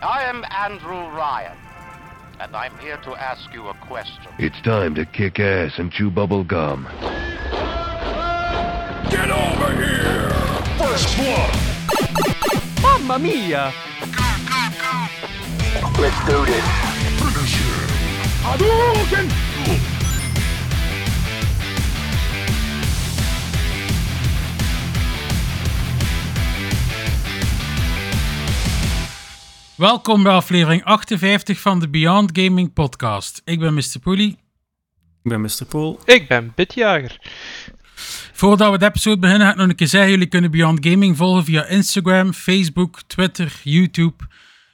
I am Andrew Ryan, and I'm here to ask you a question. It's time to kick ass and chew bubble gum. Get over here! First blood! Mamma mia! Let's do this. Finish him! Hadouken! Welkom bij aflevering 58 van de Beyond Gaming Podcast. Ik ben Mr. Poelie. Ik ben Mr. Pool. Ik ben Bitjager. Voordat we de episode beginnen, ga ik nog een keer zeggen: jullie kunnen Beyond Gaming volgen via Instagram, Facebook, Twitter, YouTube.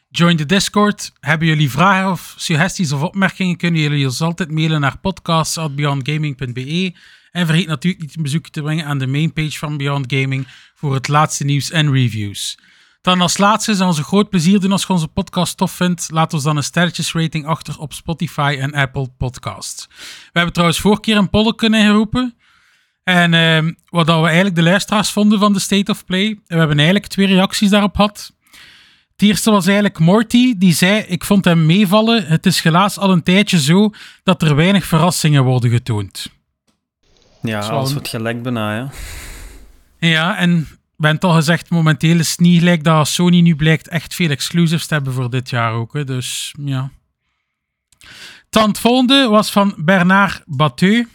Join de Discord. Hebben jullie vragen of suggesties of opmerkingen, kunnen jullie ons altijd mailen naar podcasts.beyondgaming.be. En vergeet natuurlijk niet een bezoek te brengen aan de mainpage van Beyond Gaming voor het laatste nieuws en reviews. Dan als laatste zou ons een groot plezier doen als je onze podcast tof vindt. Laat ons dan een sterretjesrating achter op Spotify en Apple Podcasts. We hebben trouwens vorige keer een poll kunnen ingeroepen. En ehm, wat dat we eigenlijk de luisteraars vonden van de State of Play. En we hebben eigenlijk twee reacties daarop gehad. Het eerste was eigenlijk Morty, die zei: Ik vond hem meevallen. Het is helaas al een tijdje zo dat er weinig verrassingen worden getoond. Ja, Zo. alles wordt gelijk bijna, ja. Ja, en we hebben al gezegd, momenteel is het niet gelijk dat Sony nu blijkt echt veel exclusives te hebben voor dit jaar ook. Hè. Dus ja. Dan het volgende was van Bernard Batteux.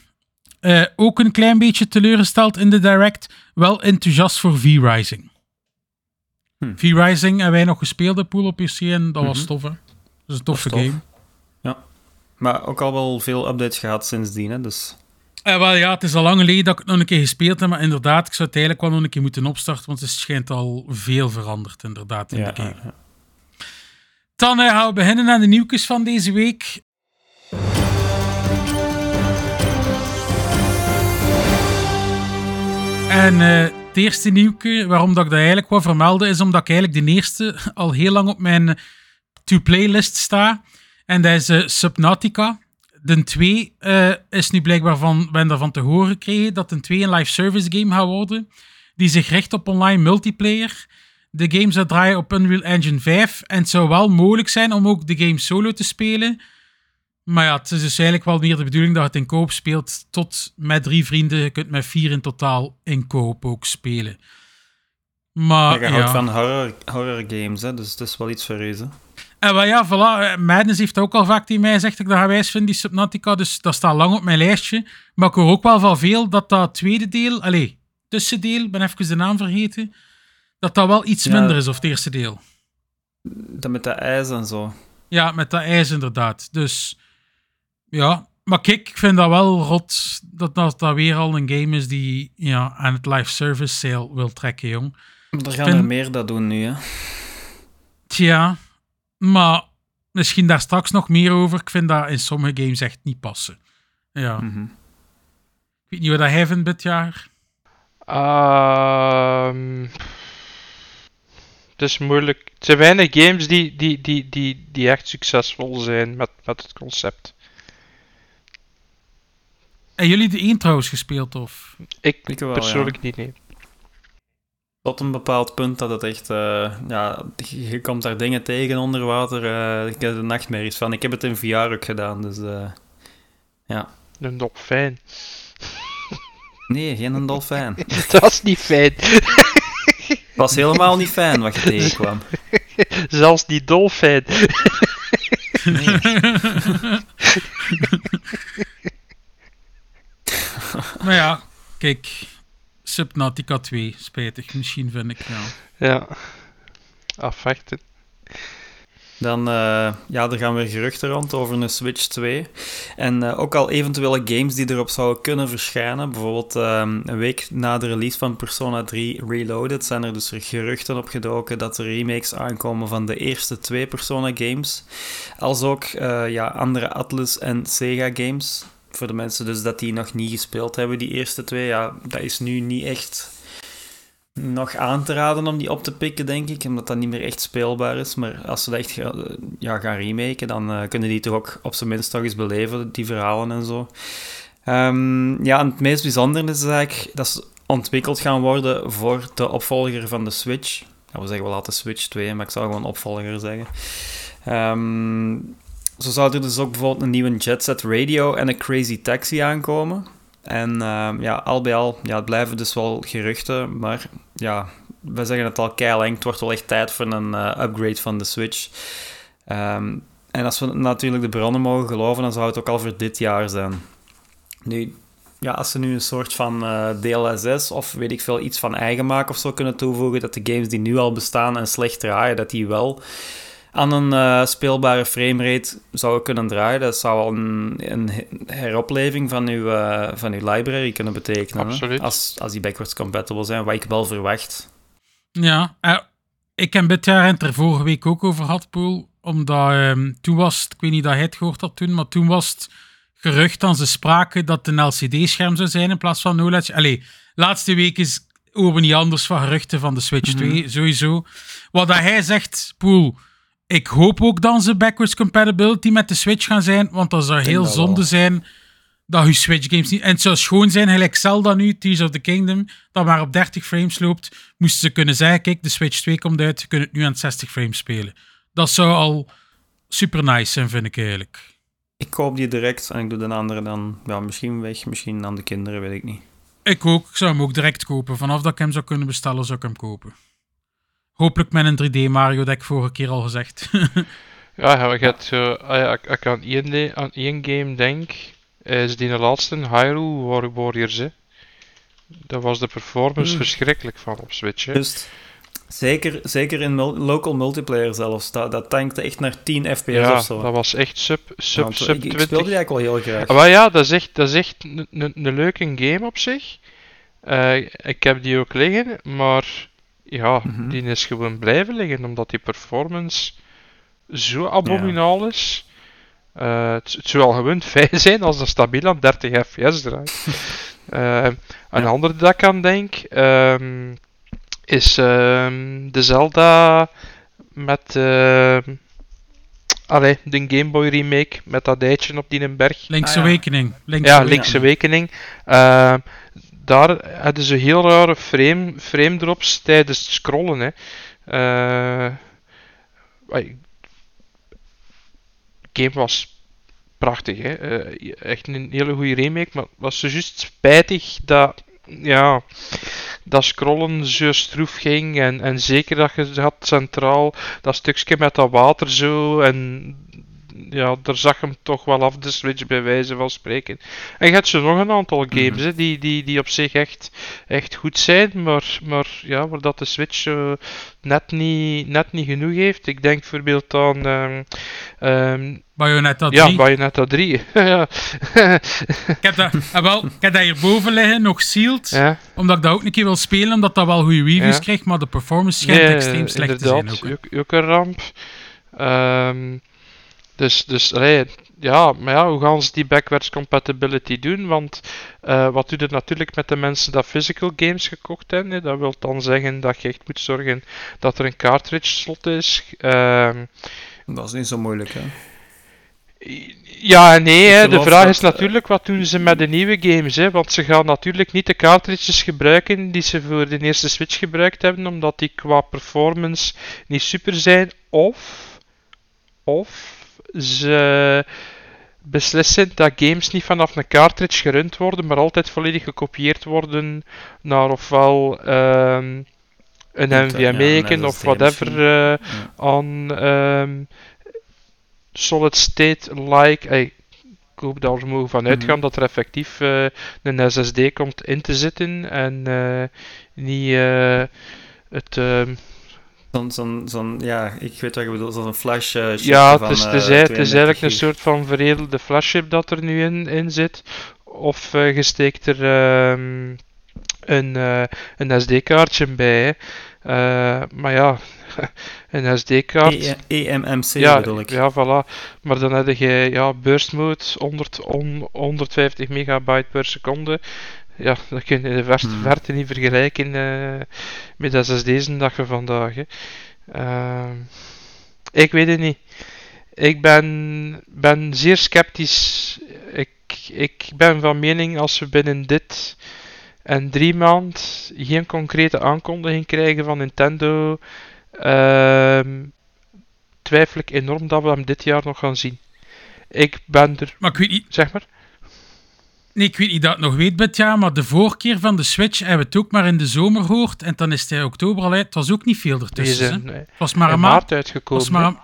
Eh, ook een klein beetje teleurgesteld in de direct. Wel enthousiast voor V-Rising. Hm. V-Rising hebben wij nog gespeeld, de pool op PC, en dat was Mhm. tof. Hè. Dat is een toffe tof. game. Maar ook al wel veel updates gehad sindsdien, hè, dus... Eh, wel ja, het is al lang geleden dat ik het nog een keer gespeeld heb, maar inderdaad, ik zou het eigenlijk wel nog een keer moeten opstarten, want het schijnt al veel veranderd, inderdaad, in Ja, de game. ja. Dan eh, gaan we beginnen aan de nieuwtjes van deze week. En eh, het eerste nieuwtje, waarom dat ik dat eigenlijk wil vermelden, is omdat ik eigenlijk de eerste al heel lang op mijn to-playlist sta. En dat is eh, Subnautica. De 2 eh, is nu blijkbaar van, ben daarvan te horen gekregen dat een 2 een live service game gaat worden, die zich richt op online multiplayer. De game zou draaien op Unreal Engine 5 en het zou wel mogelijk zijn om ook de game solo te spelen. Maar ja, het is dus eigenlijk wel meer de bedoeling dat je het in koop speelt tot met drie vrienden. Je kunt met vier in totaal in koop ook spelen. Maar je ja. houdt van horror, horror games, hè, dus het is wel iets hè. En wel ja, voilà. eh, Madness heeft ook al vaak tegen mij dat ik dat gewijs vind, die Subnautica. Dus dat staat lang op mijn lijstje. Maar ik hoor ook wel van veel dat dat tweede deel, allee, tussendeel, ben even de naam vergeten, dat dat wel iets Ja. minder is, of het eerste deel. Dat met dat ijs en zo. Ja, met dat ijs inderdaad. Dus ja, maar kijk, ik vind dat wel rot dat dat, dat weer al een game is die ja, aan het live service sale wil trekken, jong. Er gaan vind- er meer dat doen nu, hè. Tja, maar misschien daar straks nog meer over. Ik vind dat in sommige games echt niet passen. Ja. Mhm. Ik weet niet wat hij vindt dit jaar. Ehm, het is moeilijk. Het zijn weinig games die, die, die, die, die echt succesvol zijn met, met het concept. En jullie de één trouwens gespeeld, of? Ik Ik wel, persoonlijk niet, nee. Tot een bepaald punt dat het echt... eh, ja, je komt daar dingen tegen onder water. eh, ik heb er nachtmerries van. Ik heb het in VR ook gedaan, dus... eh, ja. Een dolfijn. Nee, geen een dolfijn. Dat was niet fijn. Het was helemaal niet fijn wat je tegenkwam. Zelfs die dolfijn. Maar ja, kijk. Subnautica 2, spijtig. Misschien vind ik, ja. Ja. Affecten. Dan eh, ja, er gaan weer geruchten rond over een Switch 2. En eh, ook al eventuele games die erop zouden kunnen verschijnen. Bijvoorbeeld ehm, een week na de release van Persona 3 Reloaded zijn er dus geruchten opgedoken dat er remakes aankomen van de eerste twee Persona games. Als ook eh, ja, andere Atlus en Sega games. Voor de mensen dus dat die nog niet gespeeld hebben, die eerste twee. Ja, dat is nu niet echt nog aan te raden om die op te pikken, denk ik. Omdat dat niet meer echt speelbaar is. Maar als ze dat echt ja, gaan remaken, dan eh, kunnen die toch ook op zijn minst nog eens beleven, die verhalen en zo. Ehm, ja, en het meest bijzondere is eigenlijk dat ze ontwikkeld gaan worden voor de opvolger van de Switch. we zeggen wel altijd Switch 2, maar ik zou gewoon opvolger zeggen. Ehm, zo zou er dus ook bijvoorbeeld een nieuwe Jet Set Radio en een Crazy Taxi aankomen. En ehm, ja, al bij al, ja, het blijven dus wel geruchten, maar ja, we zeggen het al keileng, het wordt wel echt tijd voor een eh, upgrade van de Switch. Ehm, en als we natuurlijk de bronnen mogen geloven, dan zou het ook al voor dit jaar zijn. Nu, ja, als ze nu een soort van eh, DLSS of weet ik veel, iets van eigenmaak of zo kunnen toevoegen, dat de games die nu al bestaan en slecht draaien, dat die wel aan een eh, speelbare framerate zouden kunnen draaien. Dat zou al een, een heropleving van uw, eh, van uw library kunnen betekenen. hè? Absoluut. Als, als die backwards compatible zijn, wat ik wel verwacht. Ja, eh, ik heb dit jaar het er vorige week ook over gehad, Poel. Omdat ehm, toen was het, ik weet niet dat hij het gehoord had toen, maar toen was het gerucht dat ze spraken dat het een LCD-scherm zou zijn in plaats van OLED. Allee, laatste week is we niet anders van geruchten van de Switch 2, sowieso. Wat dat hij zegt, Poel, ik hoop ook dat ze backwards compatibility met de Switch gaan zijn, want dat zou heel dat wel. zonde zijn dat je Switch games niet... En het zou schoon zijn, gelijk Zelda nu, Tears of the Kingdom, dat maar op 30 frames loopt, moesten ze kunnen zeggen, kijk, de Switch 2 komt uit, je kunt het nu aan 60 frames spelen. Dat zou al super nice zijn, vind ik eigenlijk. Ik koop die direct en ik doe de andere dan ja, misschien weg, misschien aan de kinderen, weet ik niet. Ik ook, ik zou hem ook direct kopen. Vanaf dat ik hem zou kunnen bestellen, zou ik hem kopen. Hopelijk met een 3D Mario, dat ik vorige keer al gezegd. Ja, ja, je hebt zo, ah ja, ik, ik aan, één, de- aan één game denk, is die laatste Hyrule War- Warriors. Hè. Daar was de performance Hmm. verschrikkelijk van op Switch. Hè. Zeker, zeker in mul- local multiplayer zelfs, dat, dat tankte echt naar 10 fps ja, of zo. dat was echt sub, sub, Want, sub ik, ik 20. speelde die eigenlijk wel heel graag. Ah, Maar ja, dat is echt, dat is echt een- een een leuke game op zich. Eh, ik heb die ook liggen, maar ja, Mhm. die is gewoon blijven liggen, omdat die performance zo abominaal is. Eh, het, het zou al gewoon fijn zijn als dat stabiel aan 30 fps draait. Eh, een ander dat ik aan denk, ehm, is ehm, de Zelda met ehm allee, de Game Boy remake met dat eitje op die berg. Link's Ah, ja. Awakening. Link's Ja, Awakening. Linkse Awakening. Uh, daar hadden ze heel rare frame, frame drops tijdens het scrollen. Hè. Eh, game was prachtig. Hè. Eh, echt een hele goede remake, maar was zo juist spijtig dat, ja, dat scrollen zo stroef ging. En, en zeker dat je had centraal dat stukje met dat water zo. En ja, daar zag hem toch wel af, de Switch bij wijze van spreken. En je hebt zo nog een aantal games hè, die, die, die op zich echt, echt goed zijn, maar, maar ja, waar dat de Switch eh, net, niet, net niet genoeg heeft. Ik denk bijvoorbeeld aan ehm, Bayonetta 3. ja, Bayonetta 3. ja. ik, heb dat, ah, wel, ik heb dat hierboven liggen, nog sealed. ja. Omdat ik dat ook een keer wil spelen, omdat dat wel goede reviews Ja. krijgt, maar de performance schijnt Nee, extreem slecht te zijn. Ook, ook, ook een ramp. Ehm, dus, dus allee, ja, maar ja, hoe gaan ze die backwards compatibility doen? Want eh, wat doet het natuurlijk met de mensen dat physical games gekocht hebben? Dat wil dan zeggen dat je echt moet zorgen dat er een cartridge slot is. Ehm, Dat is niet zo moeilijk, hè. ja en nee, hè. de vraag is natuurlijk wat doen ze met de nieuwe games, hè? want ze gaan natuurlijk niet de cartridges gebruiken die ze voor de eerste Switch gebruikt hebben, omdat die qua performance niet super zijn, of, of ze beslissen dat games niet vanaf een cartridge gerund worden, maar altijd volledig gekopieerd worden naar ofwel ehm, een Ja, NVMe een of whatever Ja. aan ehm, solid state like. Ey, ik hoop dat we mogen van uitgaan Mhm. dat er effectief eh, een SSD komt in te zitten en eh, niet het. Zo'n, zo'n, zo'n, ja, ik weet wat je bedoelt, zo'n flash eh, chip ja, van, het is, eh, het, is, het is 32 eigenlijk een soort van veredelde flashchip dat er nu in, in zit. Of eh, je steekt er ehm, een, eh, een SD-kaartje bij. Eh, maar ja, een SD-kaart. E- EMMC ja, bedoel ik. Ja, voilà. Maar dan heb je ja, burst mode, 100, on, 150 megabyte per seconde. Ja, dat kun je in de verste Hmm. verte niet vergelijken eh, met de SSD's dat je vandaag. Ehm, ik weet het niet. Ik ben, ben zeer sceptisch. Ik, ik ben van mening als we binnen dit en drie maand geen concrete aankondiging krijgen van Nintendo, ehm, twijfel ik enorm dat we hem dit jaar nog gaan zien. Ik ben er, Maar ik weet niet, zeg maar. Nee, ik weet niet dat nog weet dit jaar, maar de voorkeer van de Switch hebben we het ook maar in de zomer gehoord. En dan is het in oktober al uit. Het was ook niet veel ertussen. zijn hè. eh, Het was maar een maand. maart Het uitgekomen. was maar hè. een, was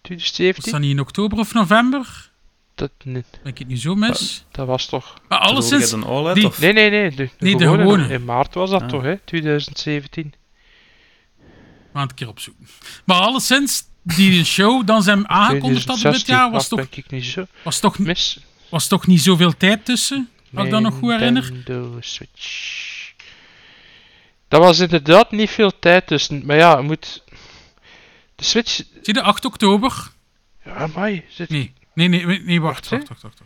2017? dat niet in oktober of november? Dat, nee, Ben ik het nu zo mis? dat was toch... Maar je alleszins, een OLED die- of... Nee, nee, nee. De, Nee, de gewone. gewone. In maart was dat Ah. toch, hè? 2017. we gaan het een keer opzoeken. Maar alleszins, die show dan zijn aangekondigd hadden dit 2016, jaar, was toch, ben ik niet zo was toch, mis. Was toch niet zoveel tijd tussen? Als ik dat nog goed herinner. Nintendo Switch. Dat was inderdaad niet veel tijd tussen. Maar ja, moet... De Switch... Zie je, 8 oktober? Ja, mai. Zit... Nee, nee, nee, nee, wacht, Wacht, wacht, wacht.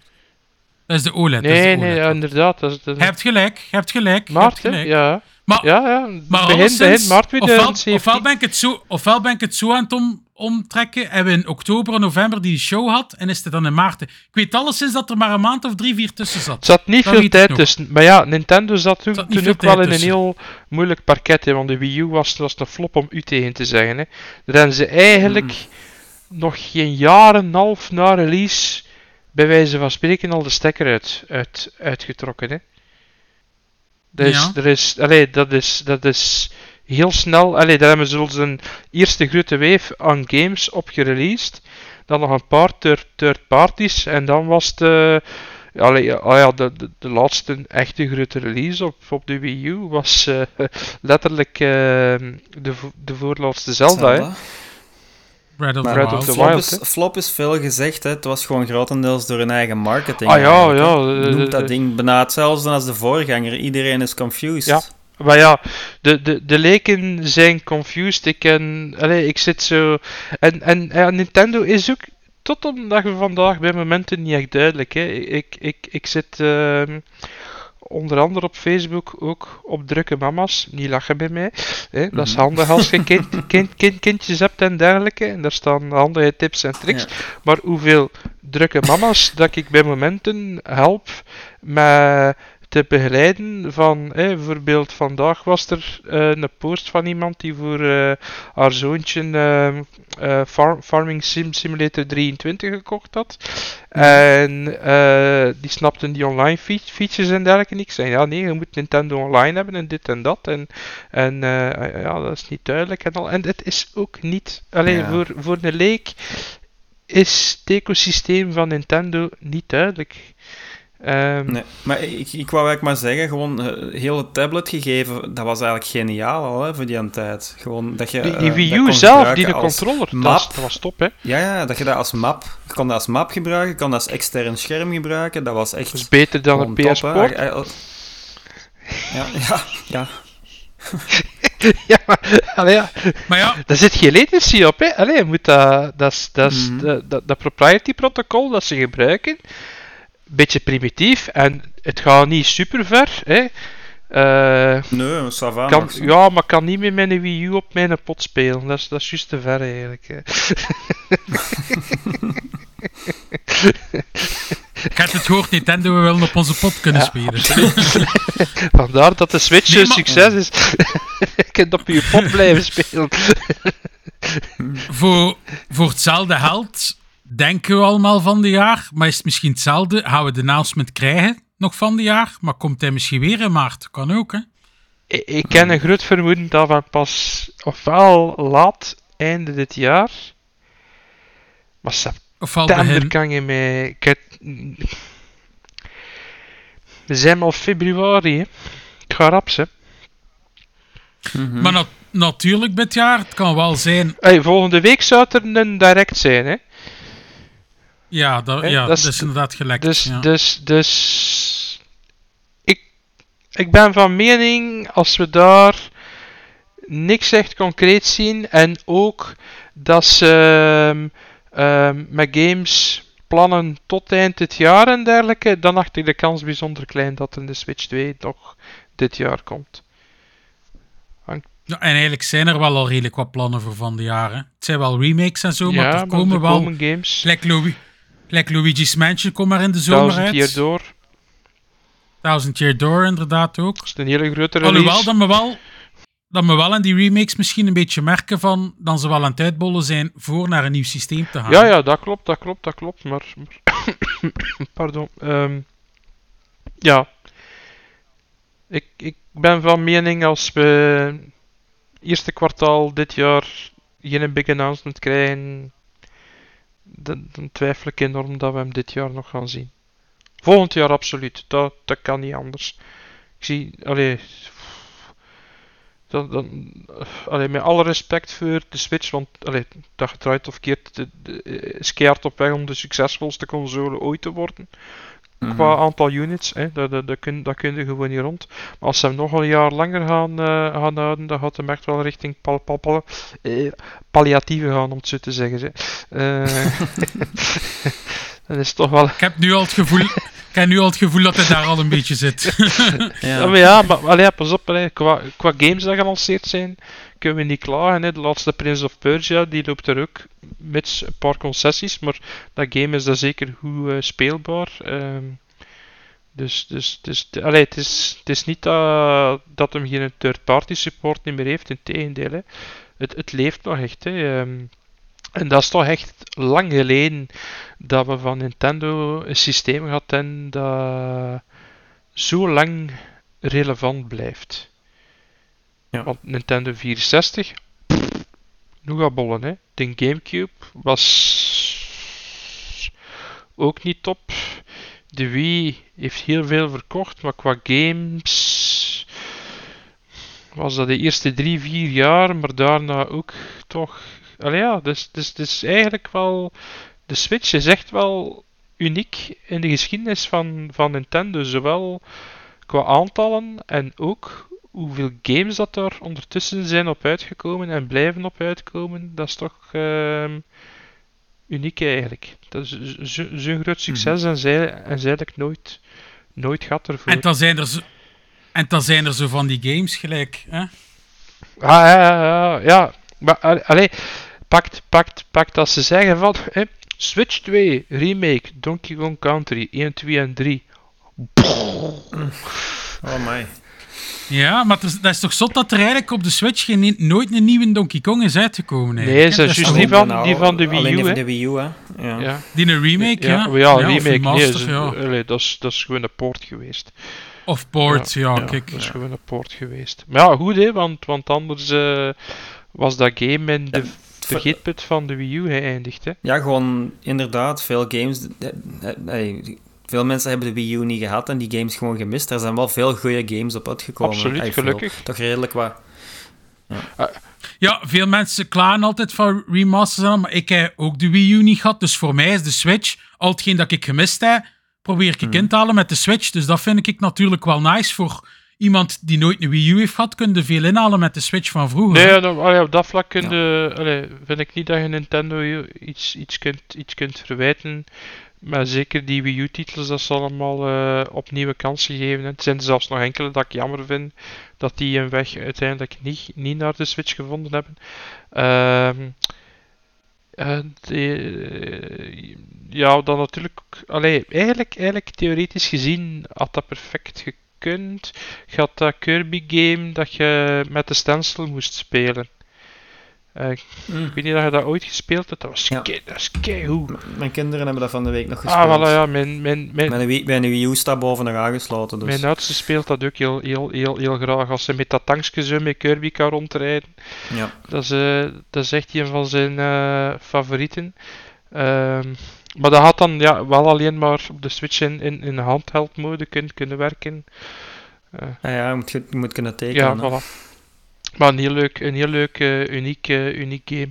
Dat is de OLED. dat is de Nee, OLED. nee, inderdaad. Dat is, hebt gelijk, hebt gelijk. Maart, hebt gelijk. Ja. Maar, Ja, ja. maar begin, alleszins, begin maart ofwel, 2017. ofwel, ben ik het zo, ofwel ben ik het zo aan het om, omtrekken, hebben we in oktober en november die show had, en is het dan in maart. Ik weet alleszins dat er maar een maand of drie, vier tussen Er zat. zat niet Dat veel tijd tussen. Maar ja, Nintendo zat toen, zat ook wel in een heel moeilijk parket. Hè, want de Wii U was, was een flop om u tegen te zeggen. Hè. Daar hebben ze eigenlijk nog geen jaar en een half na release, bij wijze van spreken, al de stekker uit, uit, uitgetrokken. Hè. Dus Ja. er is, allee, dat, is, dat is heel snel. Allee, daar hebben ze een eerste grote wave aan games op gereleased. Dan nog een paar third, third parties. En dan was het. eh, Allee, ja, ah ja, de, de, de laatste echte grote release op, op de Wii U was eh, letterlijk eh, de, de voorlaatste Zelda. hè. Breath of Breath the flop, Wild, is, flop is veel gezegd, hè. het was gewoon grotendeels door hun eigen marketing. Ah, ja, ja, eh, Noemt dat eh, ding bijna hetzelfde als de voorganger. Iedereen is confused. Ja. Maar ja, de, de, de leken zijn confused. Ik, ken, allee, ik zit zo. En, en ja, Nintendo is ook tot op de dag van vandaag bij momenten niet echt duidelijk. Hè. Ik, ik, ik zit ehm, onder andere op Facebook ook op drukke mama's. Niet lachen bij mij. Hè. Dat is Mhm. handig als je kind, kind, kind, kindjes hebt en dergelijke. En daar staan handige tips en tricks. Ja. Maar hoeveel drukke mama's dat ik bij momenten help met te begeleiden van, hè, bijvoorbeeld vandaag was er eh, een post van iemand die voor eh, haar zoontje ehm, eh, Far- Farming Sim Simulator 23 gekocht had. En eh, die snapten die online fe- features en dergelijke. Ik zei, ja nee, je moet Nintendo online hebben en dit en dat. En, en eh, ja, dat is niet duidelijk en al. En het is ook niet, alleen Ja. voor, voor een leek is het ecosysteem van Nintendo niet duidelijk. Ehm, Nee, maar ik, ik wou eigenlijk maar zeggen, gewoon eh, heel het tablet gegeven, dat was eigenlijk geniaal al hè, voor die aan tijd. Gewoon dat je Die, eh, die Wii dat U zelf, die de als controller, dat, map. dat was top, hè. Ja, ja, dat je dat als map, je kon dat als map gebruiken, je kon dat als extern scherm gebruiken, dat was echt Dat is beter dan een PS top, hè. Port. Eh, Ja, ja, ja. ja, maar, allee, ja, Maar ja, daar zit geen latency op, hè. Allee, je moet dat, dat, is- dat, is Mhm. dat, dat, dat propriety protocol dat ze gebruiken, beetje primitief en het gaat niet super ver, hè. Eh, Nee, va kan, ja, maar kan niet met mijn Wii U op mijn pot spelen. Dat is, dat is juist te ver eigenlijk. Hè. ik heb het gehoord, Nintendo we willen op onze pot kunnen spelen. Vandaar dat de Switch Nee, een succes is. Je kunt op je pot blijven spelen. voor, voor hetzelfde geld denken we allemaal van de jaar, maar is het misschien hetzelfde? Gaan we de announcement krijgen nog van de jaar, maar komt hij misschien weer in maart? Kan ook, hè? Ik, ik ken een groot vermoeden dat we pas ofwel laat einde dit jaar, maar september kan je mij. Ik We zijn al februari, hè. Het gaat rap, hè. Mhm. Maar na- natuurlijk dit jaar, het kan wel zijn... Hey, volgende week zou het er een direct zijn, hè. Ja, dat, ja, dat dat is- inderdaad gelijk. Dus, ja. dus, dus. Ik, ik ben van mening als we daar niks echt concreet zien en ook dat ze ehm, ehm, met games plannen tot eind dit jaar en dergelijke, dan acht ik de kans bijzonder klein dat er de Switch 2 toch dit jaar komt. Ja, en eigenlijk zijn er wel al redelijk wat plannen voor van de jaren. Het zijn wel remakes en zo, maar er komen er wel... games. Louis, gelijk Luigi's Mansion komt maar in de zomer Duizend uit. keer door. Thousand Year Door inderdaad ook. Dat is een hele grote release. Alhoewel dat me wel, dat me wel in die remakes misschien een beetje merken van dan ze wel aan het uitbollen zijn voor naar een nieuw systeem te gaan. Ja, ja, dat klopt, dat klopt, dat klopt. Maar. maar- Pardon. ehm, ja. Ik, ik ben van mening als we eerste kwartaal dit jaar geen big announcement krijgen, dan, dan twijfel ik enorm dat we hem dit jaar nog gaan zien. Volgend jaar absoluut. Dat, dat kan niet anders. Ik zie, allee, dan, dan, met alle respect voor de Switch, want allee, dat gedraaid of keert de, de, op weg om de succesvolste console ooit te worden. Qua aantal units, hè, dat, dat, dat, kun, dat kun je gewoon niet rond. Maar als ze hem nog een jaar langer gaan, eh, gaan houden, dan gaat hem echt wel richting pal, pal, pal, eh, palliatieve gaan, om het zo te zeggen. Hè. Eh, dat is toch wel... Ik heb nu al het gevoel, ik heb nu al het gevoel dat hij daar al een beetje zit. Ja, maar ja, maar allee, pas op, allee, qua, qua games die gelanceerd zijn, kunnen we niet klagen. Hè. De laatste Prince of Persia, die loopt er ook, mits een paar concessies, maar dat game is daar zeker goed eh, speelbaar. Ehm, dus dus, dus allee, het, is, het is niet dat, dat hem geen third-party support niet meer heeft, in tegendeel. Hè. Het, het leeft nog echt. Hè. Ehm, en dat is toch echt lang geleden dat we van Nintendo een systeem gehad hebben dat zo lang relevant blijft. Ja. Want Nintendo 64, nog bollen hè. De Gamecube was ook niet top. De Wii heeft heel veel verkocht, maar qua games was dat de eerste drie, vier jaar, maar daarna ook toch. Allee ja, dus, dus, dus eigenlijk wel. De Switch is echt wel uniek in de geschiedenis van, van Nintendo. Zowel qua aantallen en ook hoeveel games dat er ondertussen zijn op uitgekomen en blijven op uitkomen. Dat is toch ehm, uniek eigenlijk. Dat is zo- zo'n groot succes en, zij, en zij eigenlijk nooit, nooit gaat ervoor. en, dan zijn er zo, en dan zijn er zo van die games gelijk. Hè? Ah, ja, ja, ja, ja. Maar, al- allee, pakt, pakt, pakt als ze zeggen van, hè, Switch 2, remake, Donkey Kong Country, 1, 2 en 3. Oh my. Ja, maar het is- dat is toch zot dat er eigenlijk op de Switch geen, nooit een nieuwe Donkey Kong is uitgekomen. Nee, eigenlijk, ze hè? is Dat juist van- die van de Wii Alleen U, die van hè? de Wii U, hè. Ja. Ja. Die een remake, ja. ja, remake, nee, ja. allee, dat, is, dat is gewoon een poort geweest. Of port, ja, Ja, kijk. dat is gewoon een poort geweest. Maar ja, goed hè, want, want anders eh, was dat game in de vergeetput van de Wii U geëindigd. Hè. Ja, gewoon inderdaad, veel games. eh, eh, hey, veel mensen hebben de Wii U niet gehad en die games gewoon gemist. Er zijn wel veel goede games op uitgekomen. Absoluut, Hey, veel. gelukkig. Toch redelijk wat. Ja, veel mensen klagen altijd van remasters, maar ik heb ook de Wii U niet gehad. Dus voor mij is de Switch, al hetgeen dat ik gemist heb, probeer ik in te halen met de Switch. Dus dat vind ik natuurlijk wel nice voor iemand die nooit een Wii U heeft gehad, kun je veel inhalen met de Switch van vroeger. Nee, nou, allee, op dat vlak kun je, allee, vind ik niet dat je Nintendo iets, iets, kunt, iets kunt verwijten. Maar zeker die Wii U-titels, dat ze allemaal eh, opnieuw kansen geven. Het zijn er zelfs nog enkele dat ik jammer vind dat die een weg uiteindelijk niet, niet naar de Switch gevonden hebben. Ehm eh, de- ja, dan natuurlijk. Allee, eigenlijk, eigenlijk theoretisch gezien had dat perfect gekund. Je had dat Kirby-game dat je met de stencil moest spelen. Eh, Ik weet niet of je dat ooit gespeeld hebt. Dat was Ja. kei, dat. M- Mijn kinderen hebben dat van de week nog gespeeld. Ah, voilà, ja. Mijn, mijn, mijn, Mijn Wii, mijn Wii U staat boven nog aangesloten. Dus. mijn oudste speelt dat ook heel, heel, heel, heel graag. Als ze met dat tankje zo met Kirby kan rondrijden. Ja. Dat is, eh, dat is echt een van zijn eh, favorieten. Ehm, maar dat had dan ja, wel alleen maar op de Switch in, in, in handheld mode kunnen, kunnen werken. Ah, ja, je moet, je moet kunnen tekenen. Ja, hè. voilà. Maar een heel leuk, een heel leuk eh, uniek, eh, uniek game.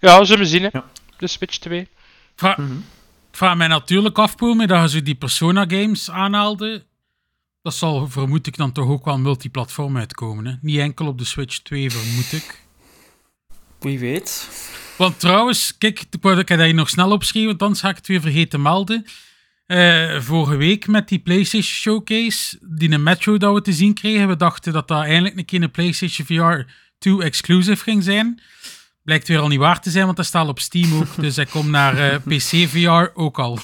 Ja, zullen we zien hè. Ja. De Switch 2. Vra- Mhm. Ik vraag mij natuurlijk af, Pome, dat je die Persona-games aanhaalde. Dat zal, vermoed ik, dan toch ook wel multiplatform uitkomen. Hè? Niet enkel op de Switch 2, vermoed ik. Wie weet. Want trouwens, kijk, ik wou- dat hier nog snel opschreven, want anders ga ik het weer vergeten te melden. Eh, vorige week met die PlayStation Showcase, die een Metro dat we te zien kregen, we dachten dat dat eindelijk een keer een PlayStation VR 2 exclusive ging zijn. Blijkt weer al niet waar te zijn, want dat staat op Steam ook. dus hij komt naar eh, PC VR ook al.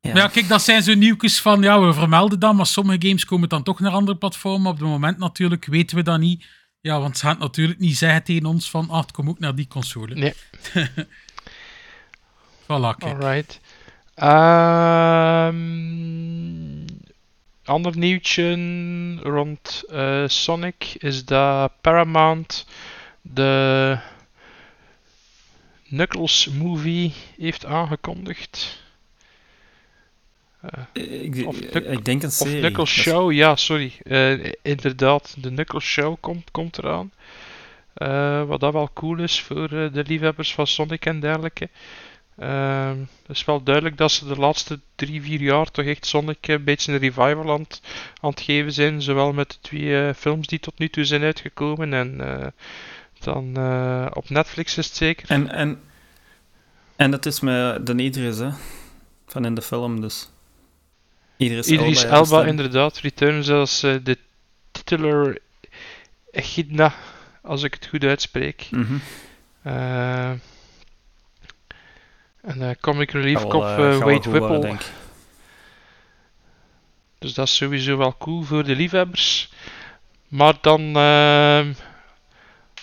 Ja. Maar ja, kijk, dat zijn zo nieuwtjes van, ja, we vermelden dat, maar sommige games komen dan toch naar andere platformen. Op het moment natuurlijk weten we dat niet. Ja, want ze gaan het natuurlijk niet zeggen tegen ons van, ah, komt ook naar die console. Nee. Voilà, kijk. Alright. Ehm ander nieuwtje rond eh, Sonic is dat Paramount de Knuckles movie heeft aangekondigd. Ik, Of ik, denk een Of serie. Knuckles Dat is- Show, ja, sorry. Eh, inderdaad, de Knuckles Show komt, komt eraan. Eh, wat dat wel cool is voor eh, de liefhebbers van Sonic en dergelijke. Ehm, het is wel duidelijk dat ze de laatste drie, vier jaar toch echt Sonic een beetje een revival aan, het- aan het geven zijn. Zowel met de twee eh, films die tot nu toe zijn uitgekomen en eh, dan eh, op Netflix is het zeker. En, en, en dat is met de Idris, hè? Van in de film, dus. Idris, Idris Elba, Elba, ja, inderdaad, returns als eh, de titular Echidna, als ik het goed uitspreek. Eh, en eh, Comic Relief wel Wade Whipple. denk. Dus dat is sowieso wel cool voor de liefhebbers. Maar dan ehm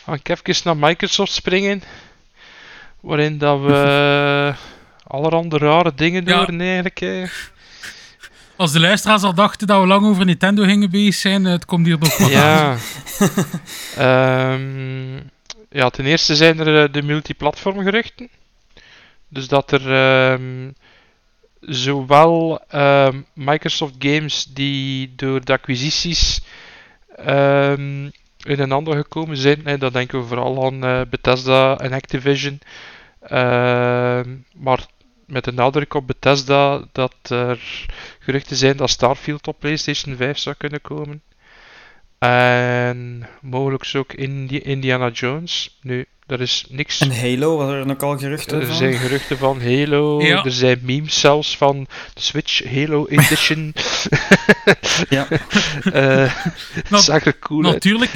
ga ik even naar Microsoft springen. Waarin dat we allerhande rare dingen Ja. doen eigenlijk. eh. Als de luisteraars al dachten dat we lang over Nintendo gingen bezig zijn, eh, het komt hier nog wat aan. Ja. Ehm, ja, ten eerste zijn er eh, de multiplatform geruchten. Dus dat er ehm, zowel ehm, Microsoft games die door de acquisities in een ander gekomen zijn, en dat denken we vooral aan eh, Bethesda en Activision, maar met de nadruk op Bethesda dat er geruchten zijn dat Starfield op PlayStation 5 zou kunnen komen. En mogelijk ook Indi Indiana Jones. Nu, er is niks. En Halo, was er nog al geruchten Er van? zijn geruchten van Halo. Ja. Er zijn memes zelfs van de Switch Halo Edition. Ja. Zag er cool uit. Natuurlijk,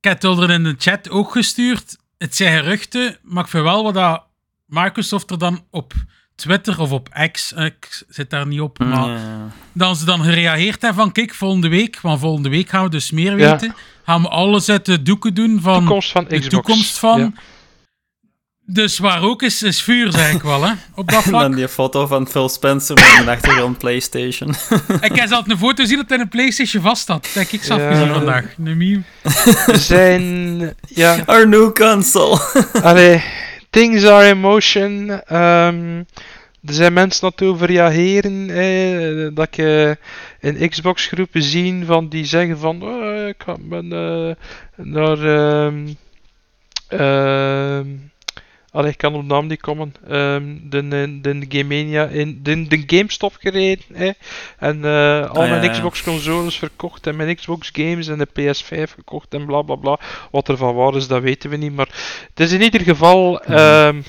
ik er in de chat ook gestuurd. Het zijn geruchten, maar ik vind wel wat dat Microsoft er dan op Twitter of op X, eh, ik zit daar niet op, maar Ja. dan ze dan gereageerd hebben van kijk, volgende week, want volgende week gaan we dus meer Ja. weten, gaan we alles uit de doeken doen van toekomst van de Xbox. toekomst van. Ja. Dus waar ook is, is vuur, zeg ik wel, hè, op dat En dan vlak. die foto van Phil Spencer met een achtergrond PlayStation. Ik heb zelf een foto zien dat hij een Playstation vast had. Dat heb ik zelf Ja. gezien vandaag. Een meme. Er zijn. Ja. Our new console. Allee, things are in motion. Ehm, er zijn mensen dat over reageren. Eh, dat eh, in Xbox-groepen zie van die zeggen van oh, ik ben, eh, naar. ehm ehm, allee, ik kan op naam niet komen. Ehm, de, de, de Gamemania in de, de GameStop gereden. hè. En eh, al Ah, mijn ja. Xbox-consoles verkocht en mijn Xbox-games en de PS5 gekocht en bla bla bla. Wat er van waar is, dat weten we niet. Maar het is in ieder geval. ehm,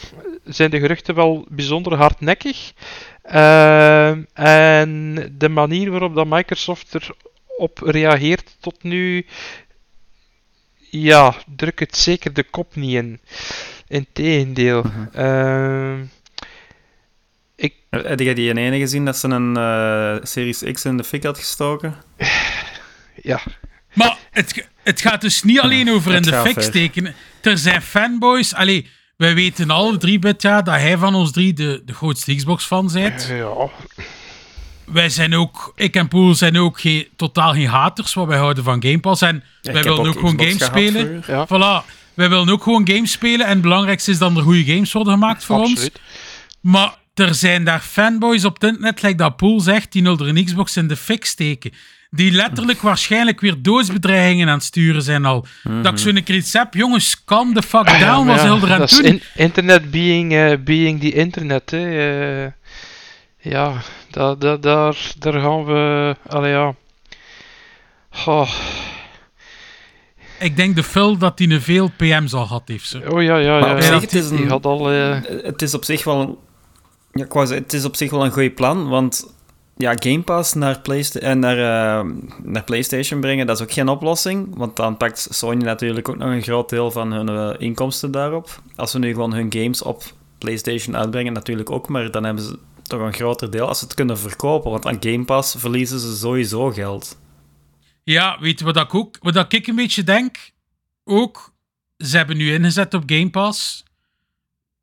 zijn de geruchten wel bijzonder hardnekkig. Ehm, en de manier waarop dat Microsoft erop reageert tot nu. Ja, druk het zeker de kop niet in. Integendeel. Ehm, Heb jij die ene gezien dat ze een eh, Series X in de fik had gestoken? ja, Maar het, het gaat dus niet alleen over in de fik ver. steken. Er zijn fanboys. Allee, wij weten alle drie, Bitja, dat hij van ons drie de, de grootste Xbox-fan bent. ja, Wij zijn ook, ik en Poel zijn ook geen, totaal geen haters, want wij houden van Game Pass. En Ja, wij ik willen ook, gewoon games spelen. vroeger. ja, Voilà, wij willen ook gewoon games spelen. En het belangrijkste is dat er goede games worden gemaakt voor ons. absoluut. Maar er zijn daar fanboys op het internet, like dat Poel zegt, die nul er een Xbox in de fik steken. Die letterlijk waarschijnlijk weer doodsbedreigingen aan het sturen zijn al. Dat ik zo'n iets heb, jongens, calm the fuck ja, down, maar was ja, heel eraan dat in- internet being, eh, being the internet. Hè. eh. ja, da, da, daar, daar gaan we. Allee, ja. Oh, Ik denk de Phil dat hij een veel PM's al had heeft. Zo. oh ja, ja, Maar ja. op ja. zich, het is een- had al. eh, Het is op zich wel een... Ja, zeggen, het is op zich wel een goed plan, want ja, Game Pass naar, Playsta en naar, eh, naar PlayStation brengen, dat is ook geen oplossing, want dan pakt Sony natuurlijk ook nog een groot deel van hun eh, inkomsten daarop. Als ze nu gewoon hun games op PlayStation uitbrengen, natuurlijk ook, maar dan hebben ze toch een groter deel als ze het kunnen verkopen. Want aan Game Pass verliezen ze sowieso geld. Ja, weet je wat ik ook, wat ik een beetje denk? Ook, ze hebben nu ingezet op Game Pass.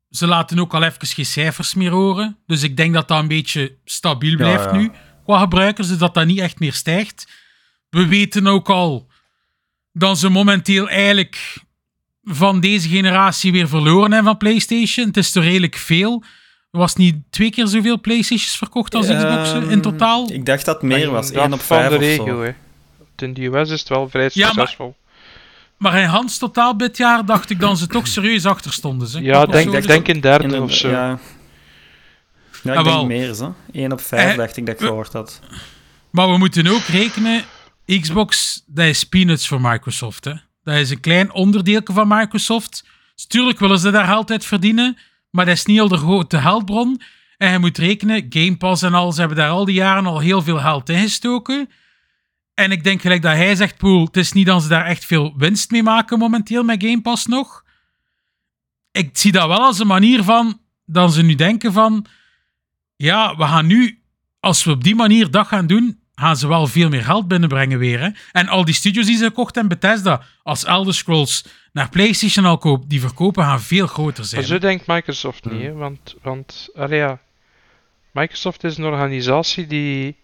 Ze laten ook al even geen cijfers meer horen. Dus ik denk dat dat een beetje stabiel blijft ja. nu qua gebruikers, dus dat dat niet echt meer stijgt. We weten ook al dat ze momenteel eigenlijk van deze generatie weer verloren hebben van PlayStation. Het is toch redelijk veel. Er was niet twee keer zoveel PlayStations verkocht als Xboxen in Ehm, totaal. Ik dacht dat het meer was. 1 op van 5 de of zo. hè. In de US is het wel vrij Ja, maar- succesvol. Maar in Hans totaal dit jaar dacht ik dan ze toch serieus achter stonden. Ze. Ja, denk, ik dus- denk een derde In een- of zo. Ja, ja ik Ah, denk meer, zo. 1 op 5 Eh, dacht ik dat ik gehoord had. Maar we moeten ook rekenen, Xbox, dat is peanuts voor Microsoft. Hè? Dat is een klein onderdeel van Microsoft. Dus tuurlijk willen ze daar uit verdienen, maar dat is niet al de grote geldbron. En je moet rekenen, Game Pass en al, ze hebben daar al die jaren al heel veel geld in gestoken. En ik denk gelijk dat hij zegt, Poel, het is niet dat ze daar echt veel winst mee maken momenteel met Game Pass nog. Ik zie dat wel als een manier van, dat ze nu denken van, ja, we gaan nu, als we op die manier dat gaan doen, gaan ze wel veel meer geld binnenbrengen weer. Hè? En al die studios die ze gekocht hebben, Bethesda, als Elder Scrolls naar PlayStation al koopt, die verkopen gaan veel groter zijn. Maar zo denkt Microsoft niet, hè? want, want allee, ja, Microsoft is een organisatie die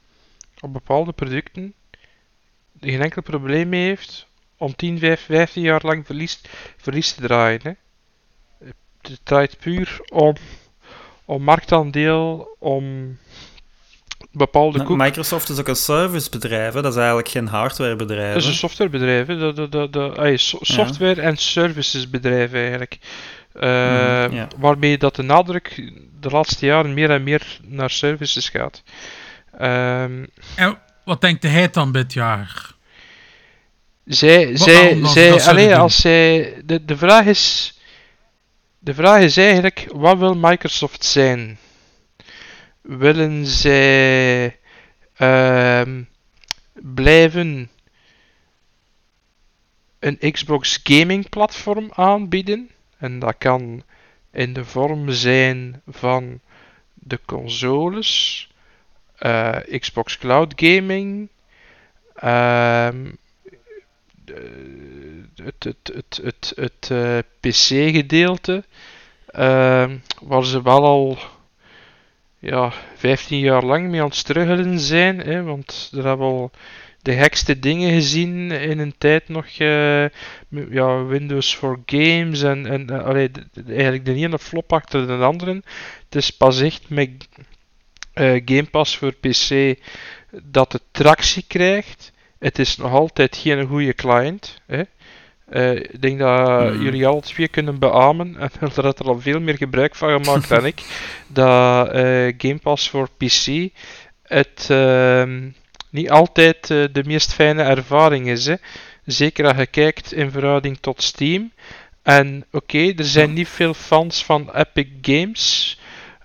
op bepaalde producten geen enkel probleem mee heeft om 10, 5, 15 jaar lang verlies, verlies te draaien. Hè? Het draait puur om, om marktaandeel, om bepaalde Nou, koek. Microsoft is ook een servicebedrijf, hè. dat is eigenlijk geen hardwarebedrijf. Het is een softwarebedrijf, hè. Dat, dat, dat, dat, ah, so- software- en servicesbedrijf eigenlijk. Ja. Waarmee dat de nadruk de laatste jaren meer en meer naar services gaat. Ehm, En wat denkt hij dan dit jaar? zij, Wat zij, zij, dat zouden allee, doen? als zij, de, de vraag is, de vraag is eigenlijk, wat wil Microsoft zijn? Willen zij ehm, blijven een Xbox gaming platform aanbieden? En dat kan in de vorm zijn van de consoles, Xbox Cloud Gaming, ehm, de- het, het, het, het, het eh, PC-gedeelte, ehm, waar ze wel al ja, 15 jaar lang mee aan het struggelen zijn, hè, want er hebben al de gekste dingen gezien in een tijd nog, eh, ja, Windows for Games en, en eh, de- de- eigenlijk de ene flop achter de andere. Het is pas echt met eh, Game Pass voor PC dat het tractie krijgt. Het is nog altijd geen goede client. Hè. Eh, ik denk dat Mhm. jullie alle twee kunnen beamen, en er is er al veel meer gebruik van gemaakt dan ik, dat eh, Game Pass voor PC het ehm, niet altijd de meest fijne ervaring is. Hè. Zeker als je kijkt in verhouding tot Steam. En oké, er zijn niet veel fans van Epic Games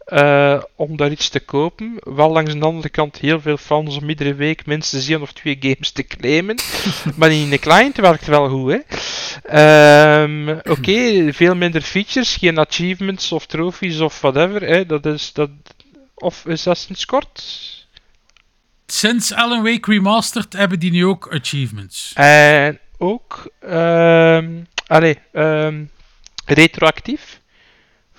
eh, om daar iets te kopen. Wel langs de andere kant heel veel fans om iedere week minstens één of twee games te claimen. maar in de client werkt het wel goed, hè. Ehm, Oké, veel minder features, geen achievements of trophies of whatever. Hè. Dat is, dat, of is dat sinds kort? Sinds Alan Wake Remastered hebben die nu ook achievements. En ook, ehm allee, ehm, retroactief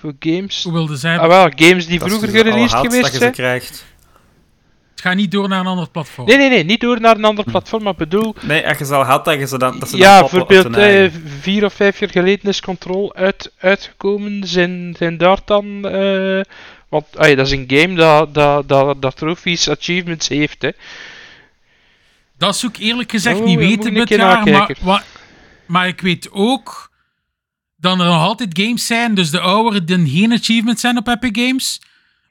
voor games. Hoe wilde zij? Ah, wel, games die Dat vroeger gereleased geweest zijn. ze krijgt. Het gaat niet door naar een ander platform. Nee, nee, nee, niet door naar een ander platform, maar bedoel... Nee, als je ze al had, dat je ze dan, dat ze Ja, bijvoorbeeld eh, vier of vijf jaar geleden is Control uit, uitgekomen. Zijn, zijn daar dan... eh, want ah, ja, dat is een game dat, dat, dat, dat trophies, achievements heeft. Hè. Dat zou ik eerlijk gezegd Oh, niet weten dit jaar. Maar, maar ik weet ook dat er nog altijd games zijn, dus de oudere die geen achievements zijn op Epic Games.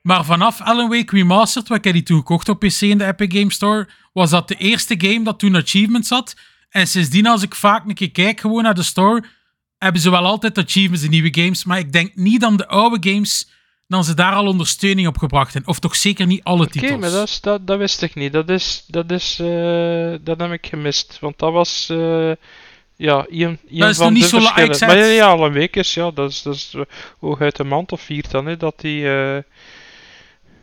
Maar vanaf Alan Wake Remastered, wat ik heb die toen gekocht op PC in de Epic Game Store, was dat de eerste game dat toen achievements had. En sindsdien, als ik vaak een keer kijk gewoon naar de store, hebben ze wel altijd achievements in nieuwe games. Maar ik denk niet aan de oude games, dan ze daar al ondersteuning op gebracht hebben. Of toch zeker niet alle Oké, titels. maar dat, is, dat, dat wist ik niet. Dat, is, dat, is, eh, dat heb ik gemist. Want dat was... eh, ja, een, een Dat is van nog niet zo lang- verschillen. ik zei Maar ja, ja, al een week is, ja, dat is, dat is eh, hooguit een maand of vier dan, hè, dat die... eh,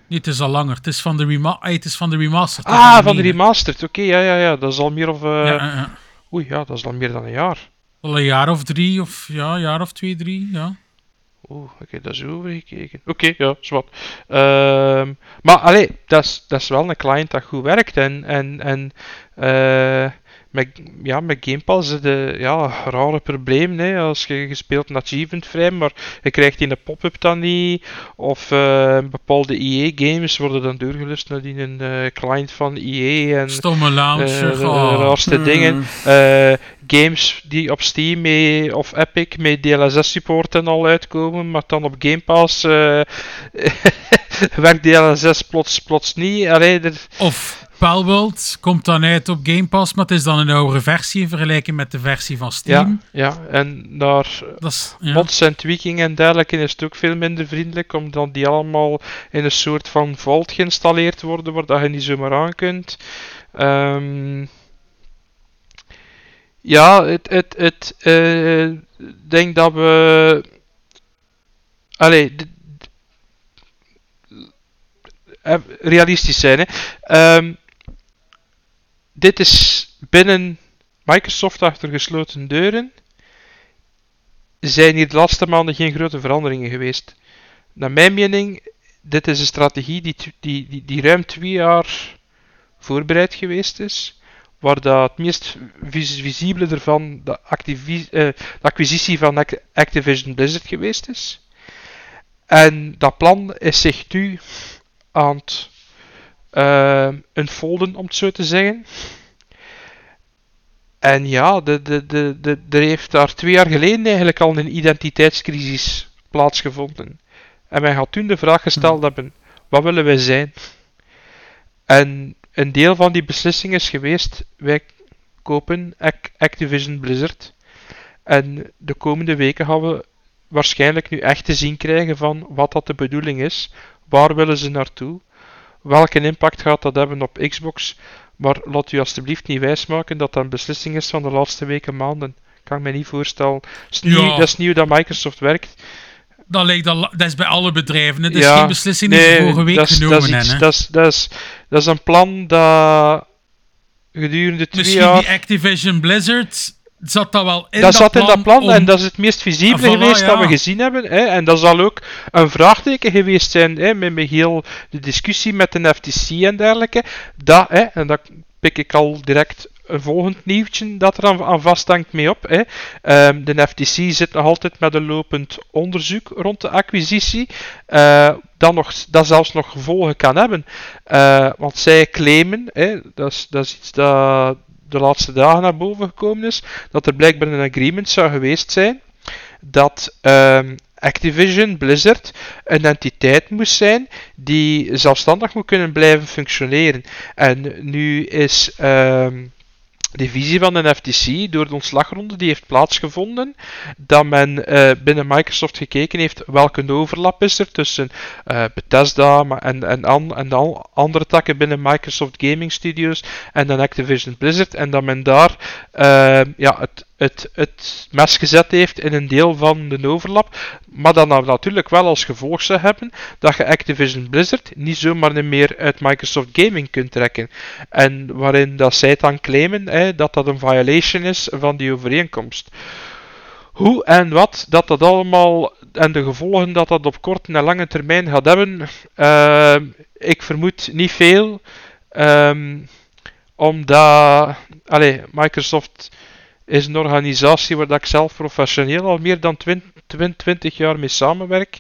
Nee, het is al langer. Het is van de, rema ah, het is van de remastered. Ah, van de remastered. Oké, ja, ja, ja. Dat is al meer of... eh, Ja, ja. Oei, ja, dat is al meer dan een jaar. Al een jaar of drie, of ja, een jaar of twee, drie, ja. Oeh, oké, dat is overgekeken. Oké, ja, zwart. Ehm maar allee, dat is, dat is wel een client dat goed werkt. En, en, en eh, met, ja, met Game Pass de ja, rare probleem. Hè, als je gespeeld een achievement vrij, maar je krijgt die een pop-up dan niet. Of eh, bepaalde EA-games worden dan doorgelust naar die een eh, client van EA. En, Stomme eh, launcher. de oh. raarste dingen. Eh, games die op Steam mee, of Epic met DLSS support en al uitkomen, maar dan op Game Pass eh, werkt DLSS plots, plots niet. Allee, er, Of Palworld komt dan uit op Game Pass, maar het is dan een oudere versie in vergelijking met de versie van ja, Steam. ja, en naar Dat is, ja. mods en tweaking en dergelijke is het ook veel minder vriendelijk, omdat die allemaal in een soort van vault geïnstalleerd worden, waar dat je niet zomaar aan kunt. Ehm, ja, het, het, het, eh, denk dat we. Allee, eh, realistisch zijn. Hè. Ehm, dit is binnen Microsoft achter gesloten deuren. Zijn hier de laatste maanden geen grote veranderingen geweest. Naar mijn mening, dit is een strategie die, die, die, die ruim twee jaar voorbereid geweest is waar dat het meest vis- visibele ervan de, eh, de acquisitie van Ac- Activision Blizzard geweest is. En dat plan is zich nu aan het unfolden, om het zo te zeggen. En ja, de, de, de, de, er heeft daar twee jaar geleden eigenlijk al een identiteitscrisis plaatsgevonden. En men had toen de vraag gesteld hebben, wat willen wij zijn? En een deel van die beslissing is geweest, wij kopen Ac- Activision Blizzard. En de komende weken gaan we waarschijnlijk nu echt te zien krijgen van wat dat de bedoeling is. Waar willen ze naartoe? Welke impact gaat dat hebben op Xbox? Maar laat u alstublieft niet wijsmaken dat dat een beslissing is van de laatste weken, maanden. Kan ik me niet voorstellen. Dat is nieuw, Ja. dat, is nieuw dat Microsoft werkt. Dat, lijkt al, dat is bij alle bedrijven. Het is Ja, geen beslissing die ze vorige week dat is, genomen dat is, iets- dat, is, dat, is, dat is een plan dat gedurende twee Misschien jaar... die Activision Blizzard zat dat wel in dat dat zat in dat plan om- en dat is het meest visibele Ah, voilà, geweest dat we gezien hebben. Hè, en dat zal ook een vraagteken geweest zijn hè, met, met heel de discussie met de FTC en dergelijke. Dat, hè, en dat pik ik al direct een volgend nieuwtje dat er aan, aan vasthangt mee op. Hè. Ehm, de FTC zit nog altijd met een lopend onderzoek rond de acquisitie. eh, dat, nog, dat zelfs nog gevolgen kan hebben. Eh, want zij claimen, hè, dat, is, dat is iets dat de laatste dagen naar boven gekomen is, dat er blijkbaar een agreement zou geweest zijn dat ehm, Activision Blizzard een entiteit moest zijn die zelfstandig moet kunnen blijven functioneren. En nu is ehm, de visie van de FTC door de ontslagronde die heeft plaatsgevonden, dat men eh, binnen Microsoft gekeken heeft welke overlap is er tussen eh, Bethesda en, en, an, en al andere takken binnen Microsoft Gaming Studios en dan Activision Blizzard en dat men daar eh, ja, het, het, het mes gezet heeft in een deel van de overlap, maar dat nou natuurlijk wel als gevolg zou hebben dat je Activision Blizzard niet zomaar meer uit Microsoft Gaming kunt trekken. En waarin dat zij dan claimen hè, dat dat een violation is van die overeenkomst. Hoe en wat dat dat allemaal en de gevolgen dat dat op korte en lange termijn gaat hebben, eh, ik vermoed niet veel. Ehm, omdat allee, Microsoft is een organisatie waar dat ik zelf professioneel al meer dan 20, 20 jaar mee samenwerk.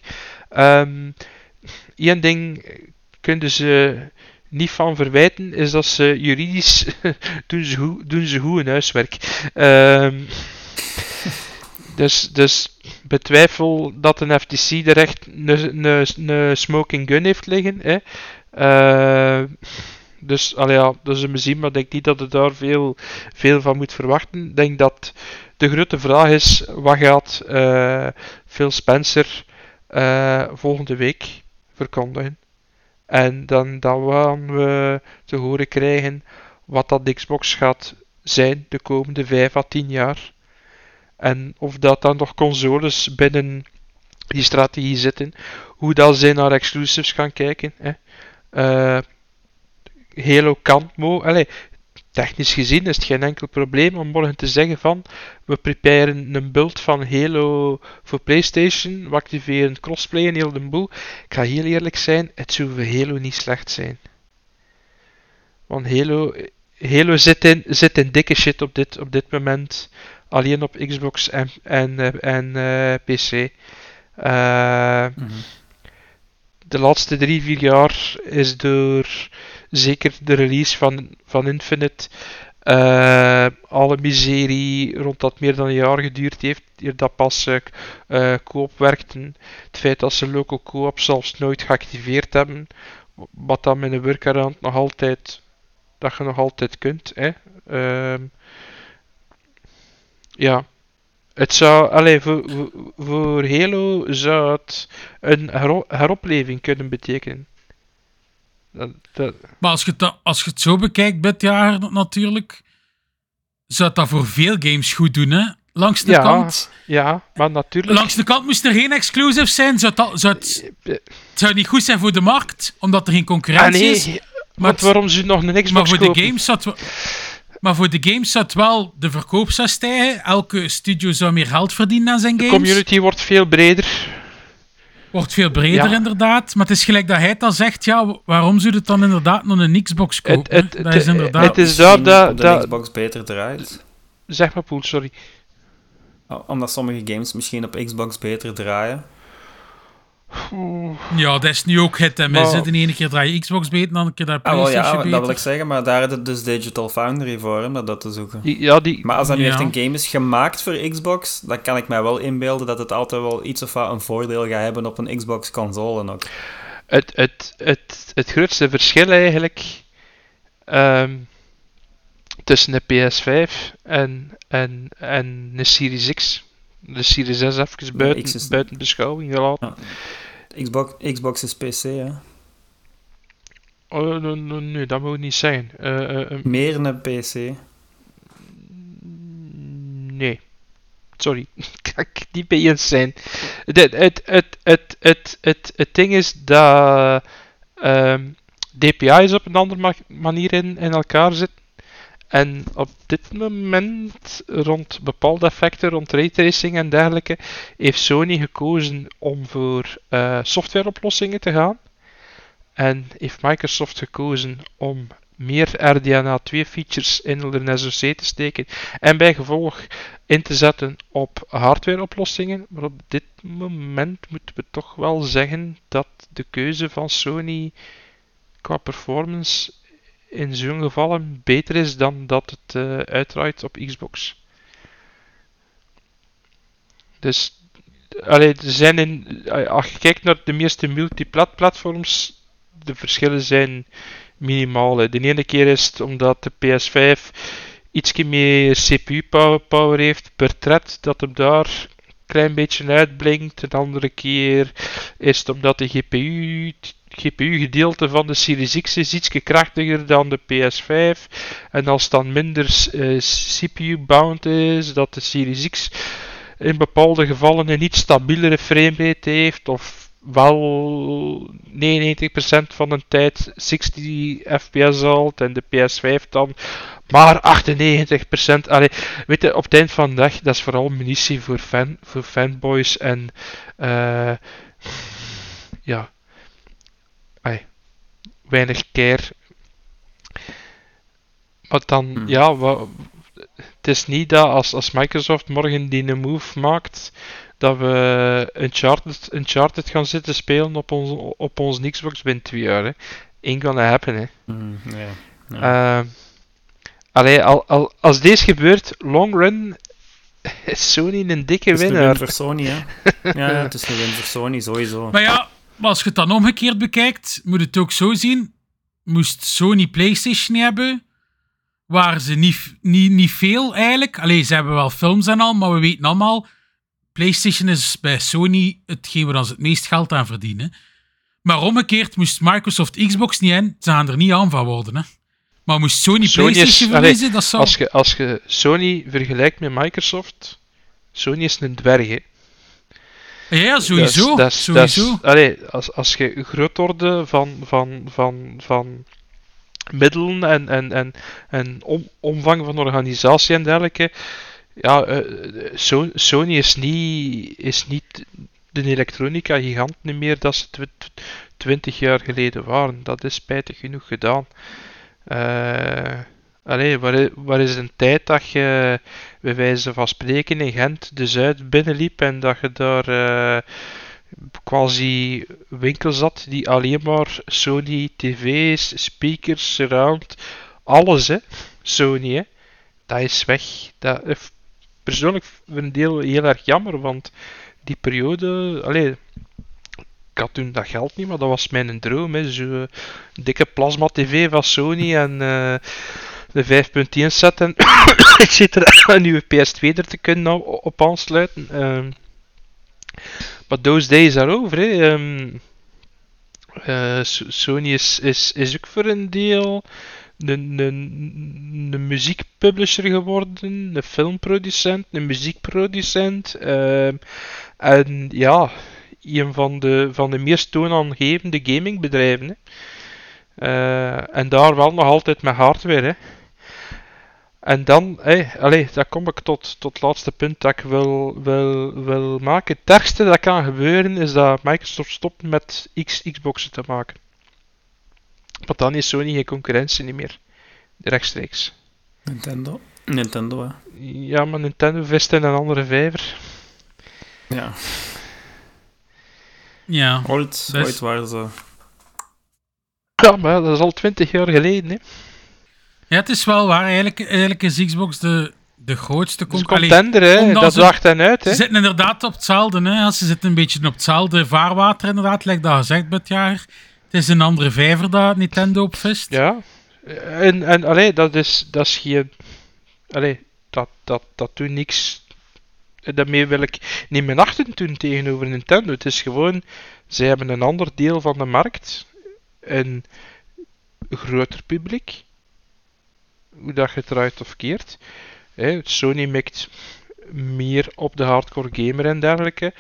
Eén ding kunnen ze niet van verwijten, is dat ze juridisch doen ze goed, doen ze goed hun huiswerk. Ehm, dus, dus betwijfel dat een FTC er echt een- smoking gun heeft liggen. Hè. Eh, dus, allee, ja, dat zullen we zien, maar ik denk niet dat je daar veel, veel van moet verwachten. Ik denk dat de grote vraag is, wat gaat eh, Phil Spencer eh, volgende week verkondigen? En dan, dan gaan we te horen krijgen wat dat Xbox gaat zijn de komende 5 à 10 jaar. En of dat dan nog consoles binnen die strategie zitten. Hoe dat zij naar exclusives gaan kijken. Hè. Eh, Halo kan mo allee, technisch gezien is het geen enkel probleem om morgen te zeggen van we preparen een build van Halo voor PlayStation, we activeren crossplay en heel de boel. Ik ga heel eerlijk zijn, het zou voor Halo niet slecht zijn. Want Halo, Halo zit, in, zit in dikke shit op dit, op dit moment. Alleen op Xbox en, en, eh, en eh, PC. Eh, De laatste drie, vier jaar is door zeker de release van, van Infinite eh, alle miserie rond dat meer dan een jaar geduurd heeft, hier dat pas eh, eh, co-op werkte, het feit dat ze local co-op zelfs nooit geactiveerd hebben, wat dan met een workaround nog altijd, dat je nog altijd kunt. Hè. Ehm, ja, het zou, allee, voor, voor- Halo zou het een hero- heropleving kunnen betekenen. Dat, dat, Maar als je, het, als je het zo bekijkt dit jaar natuurlijk, zou dat voor veel games goed doen, hè? Langs de Ja. kant. ja, maar natuurlijk. Langs de kant moest er geen exclusives zijn. Zou het, al- zou het, het zou niet goed zijn voor de markt, omdat er geen Ah concurrentie is. nee, Maar, want het- waarom ze nog Xbox maar voor de games wel- maar voor de games zou het wel de verkoop zou stijgen. Elke studio zou meer geld verdienen aan zijn De games. community wordt veel breder. Wordt veel breder, Ja. inderdaad. Maar het is gelijk dat hij het al zegt, ja, waarom zou je het dan inderdaad nog een Xbox kopen? het, dat het, is inderdaad... het is daar dat... op de dat Xbox beter draait. zeg maar, Poel, sorry. Omdat sommige games misschien op Xbox beter draaien. Ja, dat is nu ook hit en mis. Maar-. De ene keer draai je Xbox beter, de andere keer je Ah, wel, PlayStation ja, beter. dat wil ik zeggen, maar daar is het dus Digital Foundry voor, om dat te zoeken. Die- Ja, die, Maar als dat nu Ja. echt een game is gemaakt voor Xbox, dan kan ik mij wel inbeelden dat het altijd wel iets of wat een voordeel gaat hebben op een Xbox-console ook. het, het, het, het grootste verschil eigenlijk ehm, tussen de PS5 en, en, en de Series X, de Series S even buiten, X is- buiten beschouwing gelaten. Xbox, Xbox is PC, hè. Oh, nee, nee, nee, dat moet niet zeggen. Eh, eh, eh, Meer een PC. Nee. Sorry, kan ik niet bij eens zijn. Het, het, het, het, het, het, het, ding is dat ehm, DPI's op een andere ma- manier in, in elkaar zitten. En op dit moment, rond bepaalde effecten, rond raytracing en dergelijke, heeft Sony gekozen om voor eh, softwareoplossingen te gaan. En heeft Microsoft gekozen om meer RDNA2 features in hun SoC te steken. En bij gevolg in te zetten op hardwareoplossingen. Maar op dit moment moeten we toch wel zeggen dat de keuze van Sony qua performance in zo'n gevallen beter is dan dat het eh uitdraait op Xbox. Dus, allee, er zijn in, als je kijkt naar de meeste multiplat platforms, de verschillen zijn minimaal. De ene keer is het omdat de PS5 iets meer CPU-power heeft per thread, dat hem daar klein beetje uitblinkt. Een andere keer is het omdat de GPU, GPU-gedeelte van de Series X is iets krachtiger dan de PS5. En als het dan minder eh, CPU-bound is, dat de Series X in bepaalde gevallen een iets stabielere framerate heeft, of wel 99% van de tijd 60 fps haalt en de PS5 dan maar 98%. Allee, weet je, op het eind van de dag, dat is vooral munitie voor, fan, voor fanboys en eh ja, Allee, weinig care. Maar dan, ja, wa- het is niet dat als, als Microsoft morgen die een move maakt, dat we Uncharted, Uncharted gaan zitten spelen op ons, op ons Xbox binnen twee jaar. Hè. Ain't gonna happen, hè. Mm, ja. Ehm, allee, al, al, als deze gebeurt, long run, is Sony een dikke Het is een win winnaar. voor Sony, hè. Ja, het is een win voor Sony, sowieso. Maar ja, maar als je het dan omgekeerd bekijkt, moet het ook zo zien. Moest Sony PlayStation hebben, waren ze niet, niet, niet veel eigenlijk. Allee, ze hebben wel films en al, maar we weten allemaal, PlayStation is bij Sony hetgeen waar ze het meest geld aan verdienen. Maar omgekeerd moest Microsoft Xbox niet in, ze gaan er niet aan van worden. Hè. Maar moest Sony, Sony is- PlayStation allee, verliezen, dat zou... Als je, als je Sony vergelijkt met Microsoft, Sony is een dwerg. hè. Ja, sowieso. Dat is- dat is- sowieso. dat is- allee, als, als je grootorde van, van, van, van middelen en, en, en, en om, omvang van organisatie en dergelijke. Ja, eh, So- Sony is niet, is niet de elektronica-gigant meer dat ze tw- twintig jaar geleden waren. Dat is spijtig genoeg gedaan. Eh allee, waar, is een tijd dat je bij wijze van spreken in Gent de Zuid binnenliep en dat je daar eh, quasi winkels had die alleen maar Sony tv's, speakers, surround, alles hè, Sony hè, dat is weg. Dat is persoonlijk voor een deel heel erg jammer, want die periode, allee, had toen dat geld niet, maar dat was mijn droom zo'n dikke plasma tv van Sony en eh, de 5.1 set en et cetera, een nieuwe PS2 er te kunnen op, aansluiten. ehm. maar those days are over. Hè. ehm. Eh, So- Sony is, is, is ook voor een deel een, een, een muziekpublisher geworden, een filmproducent, een muziekproducent. ehm, en ja, een van de, van de meest toonaangevende gamingbedrijven. Hè. Eh, en daar wel nog altijd met hardware. Hè. En dan, hey, allee, dan kom ik tot, tot het laatste punt dat ik wil, wil, wil maken. Het ergste dat kan gebeuren is dat Microsoft stopt met X, Xboxen te maken. Want dan is Sony geen concurrentie niet meer. Rechtstreeks. Nintendo. Nintendo, hè. Ja, maar Nintendo vist in een andere vijver. Ja. Ja. Ooit, Dus- ooit waren ze... Ja, maar dat is al twintig jaar geleden. Hè. ja, het is wel waar. Eigenlijk, eigenlijk is Xbox de, de grootste contender, hè. dat ze- dacht en uit. Ze Hè. zitten inderdaad op hetzelfde. Hè? Ja, Ze zitten een beetje op hetzelfde vaarwater, inderdaad. Lijkt dat gezegd met het jaar. Het is een andere vijver dat Nintendo op vist. Ja. En, en allee, dat is, dat is geen... Allee, dat, dat, dat doet niks... Daarmee wil ik niet mijn achten doen tegenover Nintendo. Het is gewoon... Zij hebben een ander deel van de markt. Een groter publiek. Hoe dat je of keert. Sony mikt meer op de hardcore gamer en dergelijke.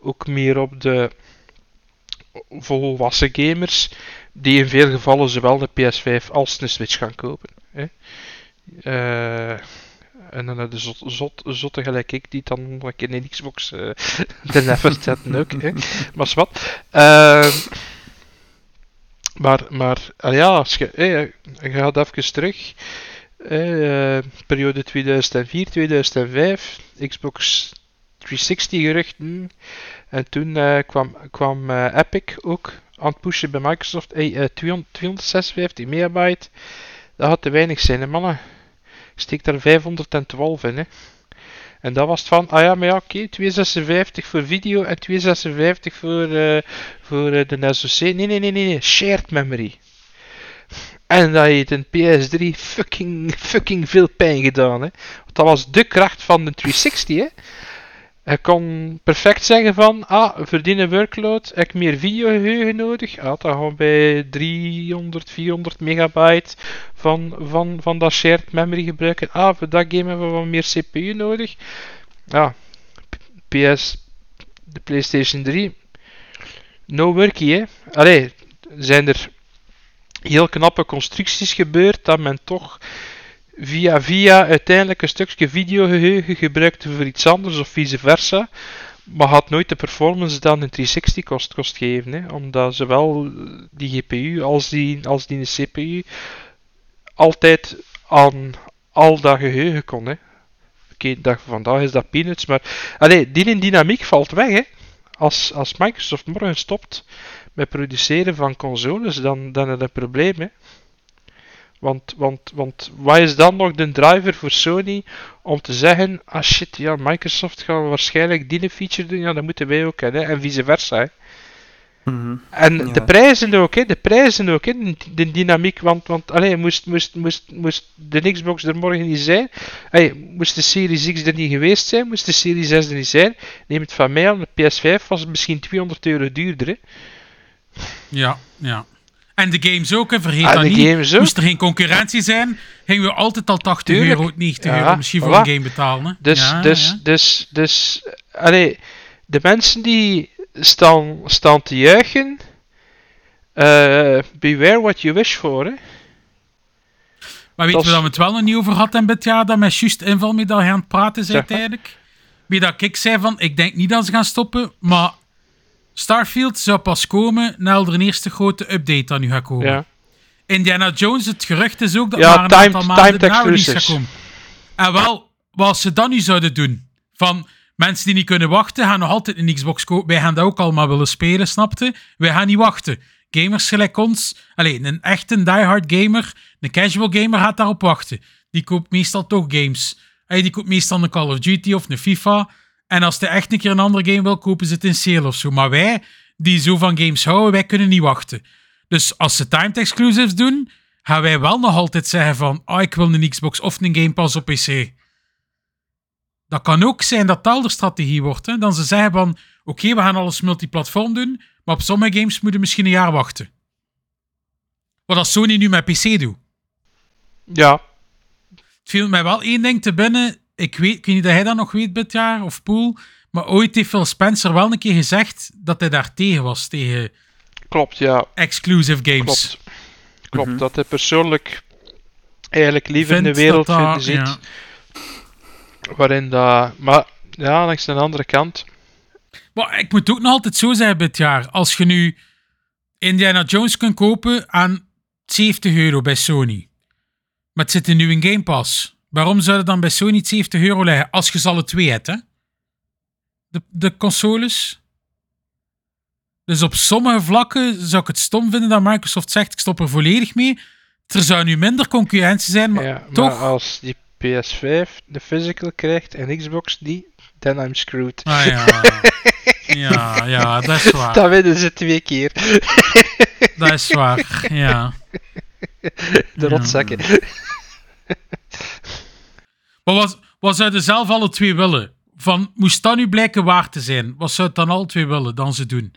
Ook meer op de volwassen gamers die in veel gevallen zowel de PS5 als de Switch gaan kopen. Hè. Eh, en dan je zot, zot, zotte gelijk ik, die dan nog een in Xbox eh de never zetten ook. Hè. Maar wat. Ehm, maar, maar ah ja, als je, eh, je gaat even terug. eh, periode 2004, 2005, Xbox 360 geruchten. En toen eh, kwam, kwam eh, Epic ook aan het pushen bij Microsoft. Hey, eh, 200, 256 megabyte. Dat had te weinig zijn, mannen. Steek daar 512 in, hè. En dat was het van, ah ja, maar ja, oké, 256 voor video en 256 voor, eh, voor eh, de SoC. Nee, nee, nee, nee, nee, shared memory. En dat heeft een PS3 fucking, fucking veel pijn gedaan, hè. Want dat was de kracht van de 360, hè. Je kon perfect zeggen van, ah, verdienen workload, heb ik meer videogeheugen nodig? Ah, dan gaan we bij 300, 400 megabyte van, van, van dat shared memory gebruiken. Ah, voor dat game hebben we wat meer CPU nodig. Ja, P- PS, de PlayStation 3, no worky, hè. Allee, zijn er heel knappe constructies gebeurd dat men toch via via uiteindelijk een stukje videogeheugen gebruikte voor iets anders of vice versa. Maar had nooit de performance dat een 360 kost, kost geven. Hè? Omdat zowel die GPU als die, als die CPU altijd aan al dat geheugen kon. Oké, dag van vandaag is dat peanuts, maar allee, die dynamiek valt weg. Hè? Als, als Microsoft morgen stopt met produceren van consoles, dan, dan is dat een probleem. Hè? Want, want, want wat is dan nog de driver voor Sony om te zeggen: ah shit, ja, Microsoft gaat waarschijnlijk die feature doen, ja, dat moeten wij ook hebben, hè, en vice versa. Hè. Mhm. En Ja. de prijzen ook, hè, de prijzen ook, hè, de, de dynamiek, want, want allee, moest, moest, moest, moest de Xbox er morgen niet zijn, hey, moest de Series X er niet geweest zijn, moest de Series S er niet zijn, neem het van mij aan, de PS5 was misschien 200 euro duurder. Hè. Ja, ja. En de games ook, hè. vergeet Ah, dat de niet. Moest er geen concurrentie zijn, gingen we altijd al 80 Tuurlijk. euro, 90 Ja, euro misschien voor een game betalen. Hè. Dus, ja, dus, ja. dus, dus, allee, de mensen die staan, staan te juichen, eh, beware what you wish for, hè. Maar Dat je is- waar we het wel nog niet over hadden dit jaar, dat met juist invalmedaille aan het praten zijn Zeg maar. uiteindelijk? Wie dat ik zei van, ik denk niet dat ze gaan stoppen, maar Starfield zou pas komen na de eerste grote update dat nu gaat komen. Ja. Indiana Jones, het gerucht is ook dat Ja, maar een timed- aantal maanden na release gaat komen. En wel, wat ze dan nu zouden doen, van mensen die niet kunnen wachten, gaan nog altijd een Xbox kopen. Wij gaan dat ook allemaal willen spelen, snapte? Wij gaan niet wachten. Gamers gelijk ons, alleen een echte diehard gamer, een casual gamer gaat daarop wachten. Die koopt meestal toch games. Hey, die koopt meestal een Call of Duty of een FIFA. En als hij echt een keer een andere game wil, kopen ze het in sale of zo. Maar wij, die zo van games houden, wij kunnen niet wachten. Dus als ze timed exclusives doen, gaan wij wel nog altijd zeggen van oh, ik wil een Xbox of een Game Pass op PC. Dat kan ook zijn dat dat de strategie wordt. Hè? Dan ze zeggen van oké, we gaan alles multiplatform doen, maar op sommige games moeten we misschien een jaar wachten. Wat als Sony nu met PC doet. Ja, Het viel mij wel één ding te binnen. Ik weet, ik weet niet dat hij dat nog weet dit jaar, of Poel. Maar ooit heeft Phil Spencer wel een keer gezegd dat hij daar tegen was, tegen klopt, ja. exclusive games. Klopt. Klopt, dat hij persoonlijk eigenlijk liever Vindt een wereld dat dat- ziet ja. waarin dat... Maar ja, langs de andere kant... Maar ik moet ook nog altijd zo zeggen dit jaar. Als je nu Indiana Jones kunt kopen aan 70 euro bij Sony. Maar het zit er nu in Game Pass. Waarom zou het dan bij Sony 70 euro liggen? Als je ze alle twee hebt, hè? De, de consoles. Dus op sommige vlakken zou ik het stom vinden dat Microsoft zegt: ik stop er volledig mee. Er zou nu minder concurrentie zijn, maar ja, maar toch. als die PS5 de physical krijgt en Xbox die, then I'm screwed. Ah ja. ja, ja, dat is waar. Dan winnen ze twee keer. Dat is waar. Ja. De rotzakken. Maar wat, wat zouden zelf alle twee willen? Van, moest dat nu blijken waar te zijn? Wat zou het dan alle twee willen dan ze doen?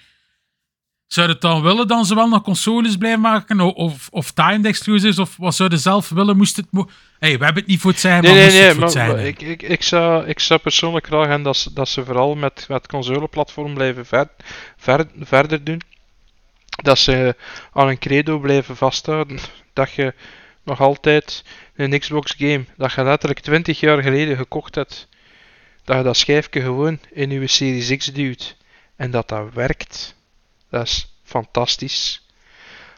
Zou het dan willen dan ze wel nog consoles blijven maken? Of, of timed exclusives? Of wat zouden ze zelf willen? Moest het... Mo hey, we hebben het niet voor het zeggen, Nee, maar nee, nee. het voor Maar, het zijn. ik, ik, ik, zou, ik zou persoonlijk graag hebben dat ze, dat ze vooral met, met consoleplatform blijven ver, ver, verder doen. Dat ze aan een credo blijven vasthouden. Dat je nog altijd een Xbox game, dat je letterlijk 20 jaar geleden gekocht hebt, dat je dat schijfje gewoon in je Series X duwt. En dat dat werkt. Dat is fantastisch.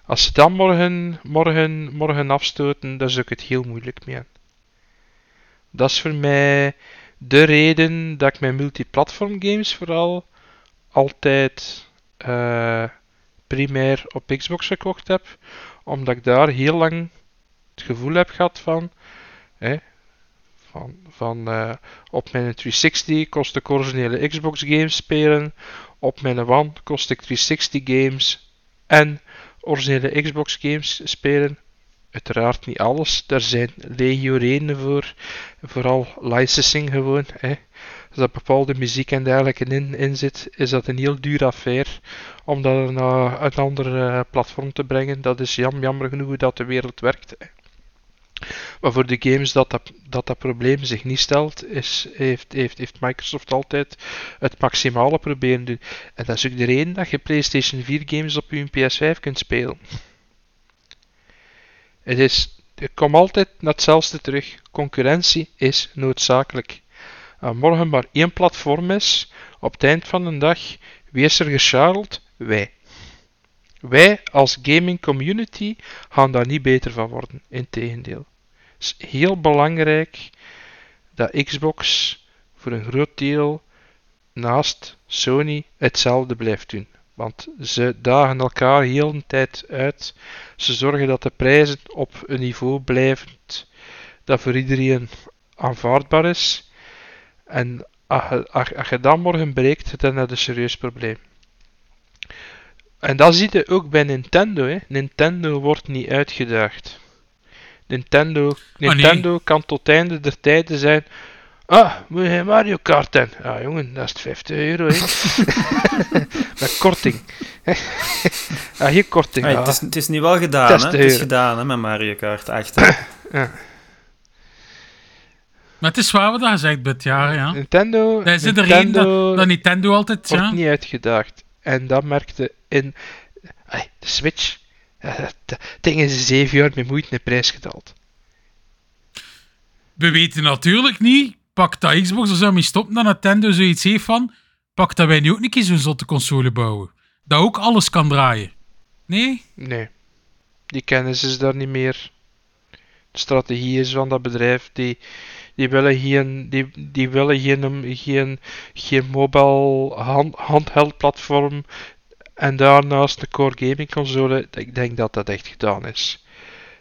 Als ze dan morgen, morgen, morgen afstoten, dan zou ik het heel moeilijk mee. Dat is voor mij de reden dat ik mijn multiplatform games vooral altijd eh, primair op Xbox gekocht heb. Omdat ik daar heel lang het gevoel heb gehad van. Hè, van, van eh, op mijn 360 kost ik originele Xbox games spelen. Op mijn One kost ik 360 games en originele Xbox games spelen. Uiteraard niet alles. Daar zijn legio redenen voor. Vooral licensing gewoon. Hè. Als er bepaalde muziek en dergelijke in, in zit, is dat een heel duur affaire. Om dat naar een ander eh, platform te brengen. Dat is jam, jammer genoeg hoe dat de wereld werkt. hè. Maar voor de games dat dat, dat, probleem zich niet stelt, is, heeft, heeft, heeft Microsoft altijd het maximale proberen doen. En dat is ook de reden dat je PlayStation 4 games op je PS5 kunt spelen. Het is, ik kom altijd naar hetzelfde terug. Concurrentie is noodzakelijk. En morgen maar één platform is, op het eind van de dag, wie is er gescharreld? Wij. Wij als gaming community gaan daar niet beter van worden. Integendeel. Het is heel belangrijk dat Xbox voor een groot deel naast Sony hetzelfde blijft doen. Want ze dagen elkaar heel de tijd uit. Ze zorgen dat de prijzen op een niveau blijven dat voor iedereen aanvaardbaar is. En als je, dat morgen bereikt, dan heb je een serieus probleem. En dat zie je ook bij Nintendo. Hè. Nintendo wordt niet uitgedaagd. Nintendo, nee. Nintendo kan tot einde der tijden zijn. Ah, moet je Mario Kart in? Ja, jongen, dat is 50 euro. hè. Met korting. ah, hier korting. Hey, ah. het, is, het is nu wel gedaan, hè? Het is gedaan hè, met Mario Kart 8. hè. Ja. Maar het is waar wat zegt dit jaar, ja. Nintendo, er reden Nintendo dat, dat Nintendo altijd, wordt ja. niet uitgedaagd. En dat merkte in de Switch. is zeven jaar met moeite een prijs gedaald. We weten natuurlijk niet, pak dat Xbox er zo mee stoppen, dat Nintendo zoiets heeft van, pak dat wij nu ook een keer zo'n zotte console bouwen. Dat ook alles kan draaien. Nee? Nee, die kennis is daar niet meer. De strategie is van dat bedrijf, die, die willen geen, die, die willen geen, geen, geen mobile hand, handheld platform en daarnaast een core gaming console. Ik denk dat dat echt gedaan is.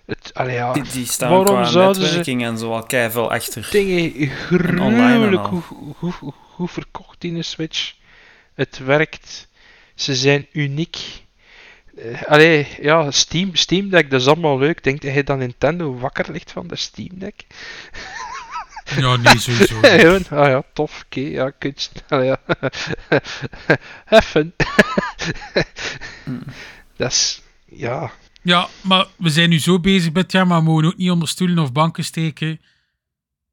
Het, allee, ja, Die, die staan waarom qua zouden ze netwerking en zo al keiveel achter. dingen gruwelijk hoe, hoe, hoe, hoe verkocht in de Switch. Het werkt. Ze zijn uniek. Eh, allee, ja, Steam, Steam Deck, dat is allemaal leuk. Denk dat hij dan Nintendo wakker ligt van de Steam Deck. Ja, nee, sowieso. niet. Gewoon, ah ja, tof, oké, ja, kunst. Ja. Heffen. dat is, ja, Ja, maar we zijn nu zo bezig met ja, maar we mogen ook niet onder stoelen of banken steken.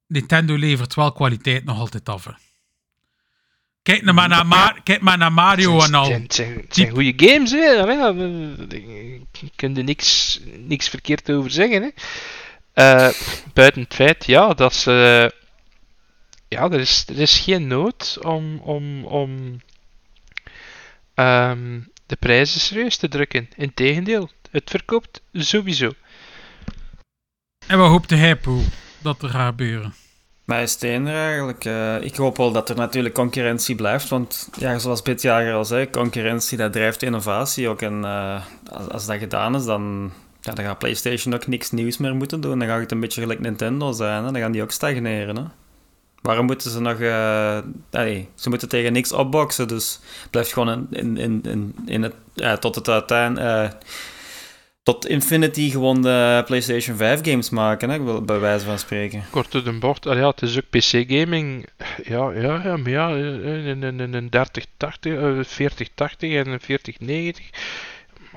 Nintendo levert wel kwaliteit nog altijd af. hè. Kijk nou maar naar, Ma- kijk maar naar Mario en al. het zijn, goede games, hè. Allee, ja, Daar kun je niks, niks verkeerd over zeggen, hè. Eh, buiten het feit, ja, dat ze... Ja, er is, er is geen nood om, om, om ehm, de prijzen serieus te drukken. Integendeel, het verkoopt sowieso. En wat hoopte hij, Poe, dat er gaat gebeuren? Mij is het er eigenlijk. eh, ik hoop wel dat er natuurlijk concurrentie blijft, want ja, zoals Bit Jager al zei, concurrentie dat drijft innovatie ook. En eh, als, als dat gedaan is, dan, ja, dan gaat PlayStation ook niks nieuws meer moeten doen. Dan gaat het een beetje gelijk Nintendo zijn, hè? dan gaan die ook stagneren. Hè? Waarom moeten ze nog... eh, allee, ze moeten tegen niks opboksen, dus blijft gewoon in, in, in, in, het, tot het uiteindelijk... tot Infinity gewoon de PlayStation 5 games maken, hè? bij wijze van spreken. Kort door de bocht, ah ja, het is ook PC-gaming. Ja, ja, ja, maar ja, eh, een, een, een, een 3080, eh, 4080 en een 4090.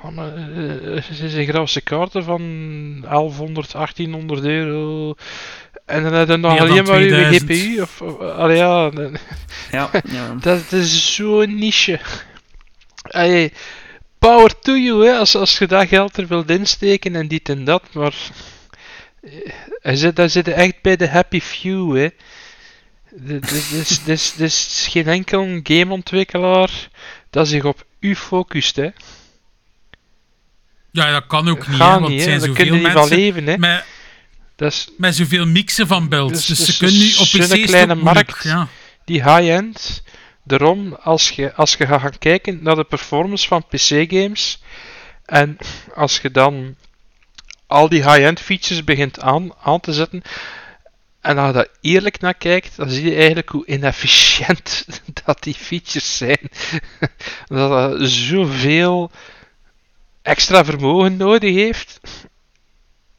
Man, eh, eh, ze zijn grafische kaarten van 1100, 1800 euro. En dan heb je nog alleen maar je 2000. GPU. Of, of, allee, ja, Ja, ja. dat is zo'n niche. Allee, power to you, hè, als, als je dat geld er wilt insteken en dit en dat, maar... eh, daar zit echt bij de happy few, hè. Dit dit is, dit is, dit is geen enkel gameontwikkelaar dat zich op u focust, hè. Ja, dat kan ook niet, hè, want niet, er hè. zijn Daar zoveel mensen leven, hè. met, met zoveel mixen van builds. Dus- Dus, dus ze kunnen nu op zo'n PC is het kleine markt. Ja. die high-end. Daarom, als je, als je gaat gaan kijken naar de performance van PC-games en als je dan al die high-end features begint aan, aan te zetten en als je daar eerlijk naar kijkt, dan zie je eigenlijk hoe inefficiënt dat die features zijn. dat dat zoveel extra vermogen nodig heeft.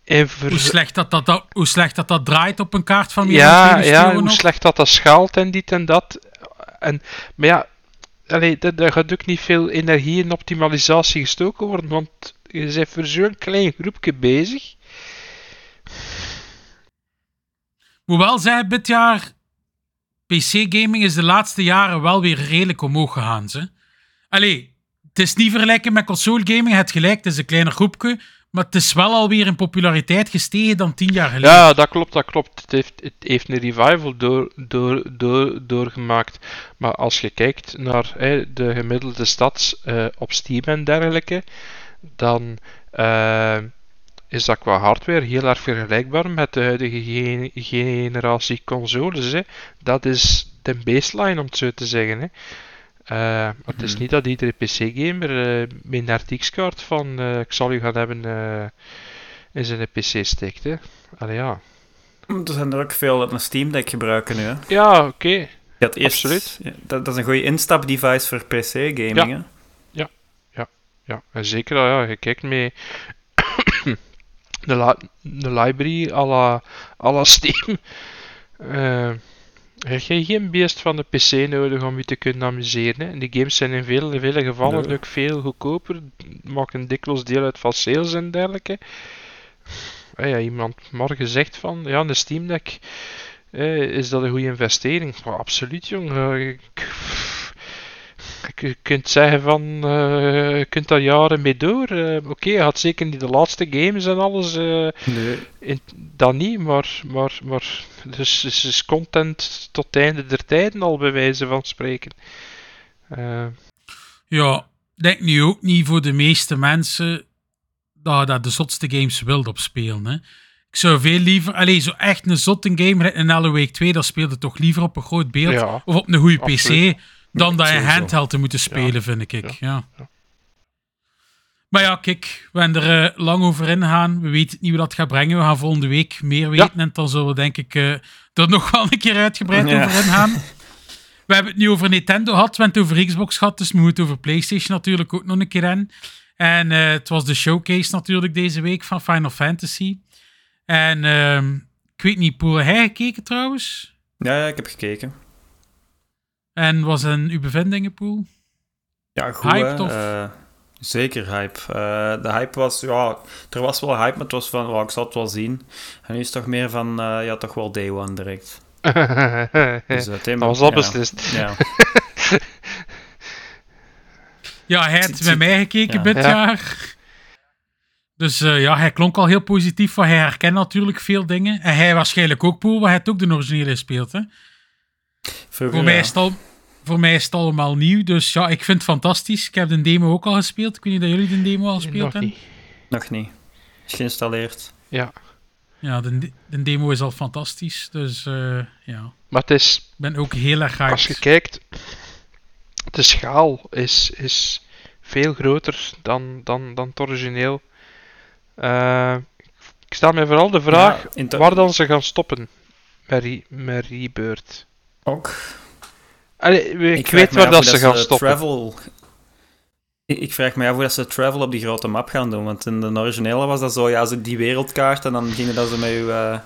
Ver- Hoe, slecht dat, dat, dat, hoe slecht dat dat draait op een kaart van ja, dan 200 ja, hoe slecht dat dat schaalt en dit en dat. En, maar ja, allee, daar, gaat ook niet veel energie in optimalisatie gestoken worden, want je bent voor zo'n klein groepje bezig. Hoewel zij dit jaar PC-gaming is de laatste jaren wel weer redelijk omhoog gegaan. Ze. Allee, het is niet vergelijken met console-gaming, het gelijk, het is een kleiner groepje, maar het is wel alweer in populariteit gestegen dan tien jaar geleden. Ja, dat klopt, dat klopt. Het heeft, het heeft een revival door, door, door, doorgemaakt. Maar als je kijkt naar hè, de gemiddelde stats eh, op Steam en dergelijke, dan eh, is dat qua hardware heel erg vergelijkbaar met de huidige ge- generatie consoles. Hè. Dat is de baseline, om het zo te zeggen. Hè. Eh, het is niet dat iedere PC-gamer eh, met een RTX-kaart van eh, ik zal u gaan hebben in zijn PC steekt. Hè. Allee, ja. Er zijn er ook veel dat een Steam Deck gebruiken nu. Hè. Ja, oké. Eerst, Absoluut. ja, dat, dat is een goede instapdevice voor PC-gaming. Ja. hè. Ja, en zeker ja, je kijkt mee de, li- de library à la, à la Steam. eh heb je geen beest van de PC nodig om je te kunnen amuseren. Hè. Die games zijn in vele, vele gevallen Nee. ook veel goedkoper, maken dikwijls deel uit van sales en dergelijke. Ah ja, iemand morgen zegt van, ja, de Steam Deck Eh, is dat een goede investering? Maar absoluut, jong. Eh, ik- Je kunt zeggen van, eh, je kunt daar jaren mee door. Eh, Oké, je had zeker niet de laatste games en alles, eh, Nee. in, dat niet, maar, maar, maar dus, dus is content tot het einde der tijden al bij wijze van spreken. Eh, Ja, ik denk nu ook niet voor de meeste mensen dat je daar de zotste games wilt op spelen. Hè. Ik zou veel liever, alleen zo echt een zotte game, een Wake 2, dat speelde toch liever op een groot beeld Ja, of op een goede absoluut. PC dan dat je handheld te moeten spelen, Ja, vind ik. Ja. ja, Maar ja, kijk, we hebben er eh, lang over ingaan. We weten niet hoe dat gaat brengen. We gaan volgende week meer weten en dan zullen we denk ik eh, er nog wel een keer uitgebreid Ja. over ingaan. We hebben het nu over Nintendo gehad, we hebben het over Xbox gehad, dus we moeten over PlayStation natuurlijk ook nog een keer in. En eh, het was de showcase natuurlijk deze week van Final Fantasy. En ehm, ik weet niet, Poel, heb jij gekeken trouwens? Ja, ja, ik heb gekeken. En was een uw bevindingen, Poel? Ja, goed Hyped of- Eh, zeker hype. Eh, de hype was, ja, er was wel hype, maar het was van, well, ik zal het wel zien. En nu is het toch meer van, eh, ja, toch wel day one direct. Dus, eh, Tim, dat was al ja. beslist. Ja. Ja, hij heeft bij mij gekeken ja. dit Ja. jaar. Dus eh, ja, hij klonk al heel positief, want hij herkent natuurlijk veel dingen. En hij waarschijnlijk ook, Poel, want hij heeft ook de originele gespeeld. Hè? Voor, mij ja. is het al, voor mij is het allemaal nieuw, dus ja, ik vind het fantastisch. Ik heb de demo ook al gespeeld. Ik weet niet dat jullie de demo al gespeeld Nog hebben. niet. Nog niet. Is geïnstalleerd. Ja, Ja, de, de demo is al fantastisch, dus eh, ja, maar het is, ik ben ook heel erg hyped. als je kijkt, de schaal is, is veel groter dan, dan, dan het origineel. Eh, ik stel mij vooral de vraag Ja, waar dan ze gaan stoppen met, re, met Rebirth. Ook. Allee, ik, weet waar dat ze gaan stoppen. Travel... Ik, ik vraag me af hoe dat ze travel op die grote map gaan doen. Want in de originele was dat zo, ja, zo die wereldkaart en dan gingen dat ze met uw, eh,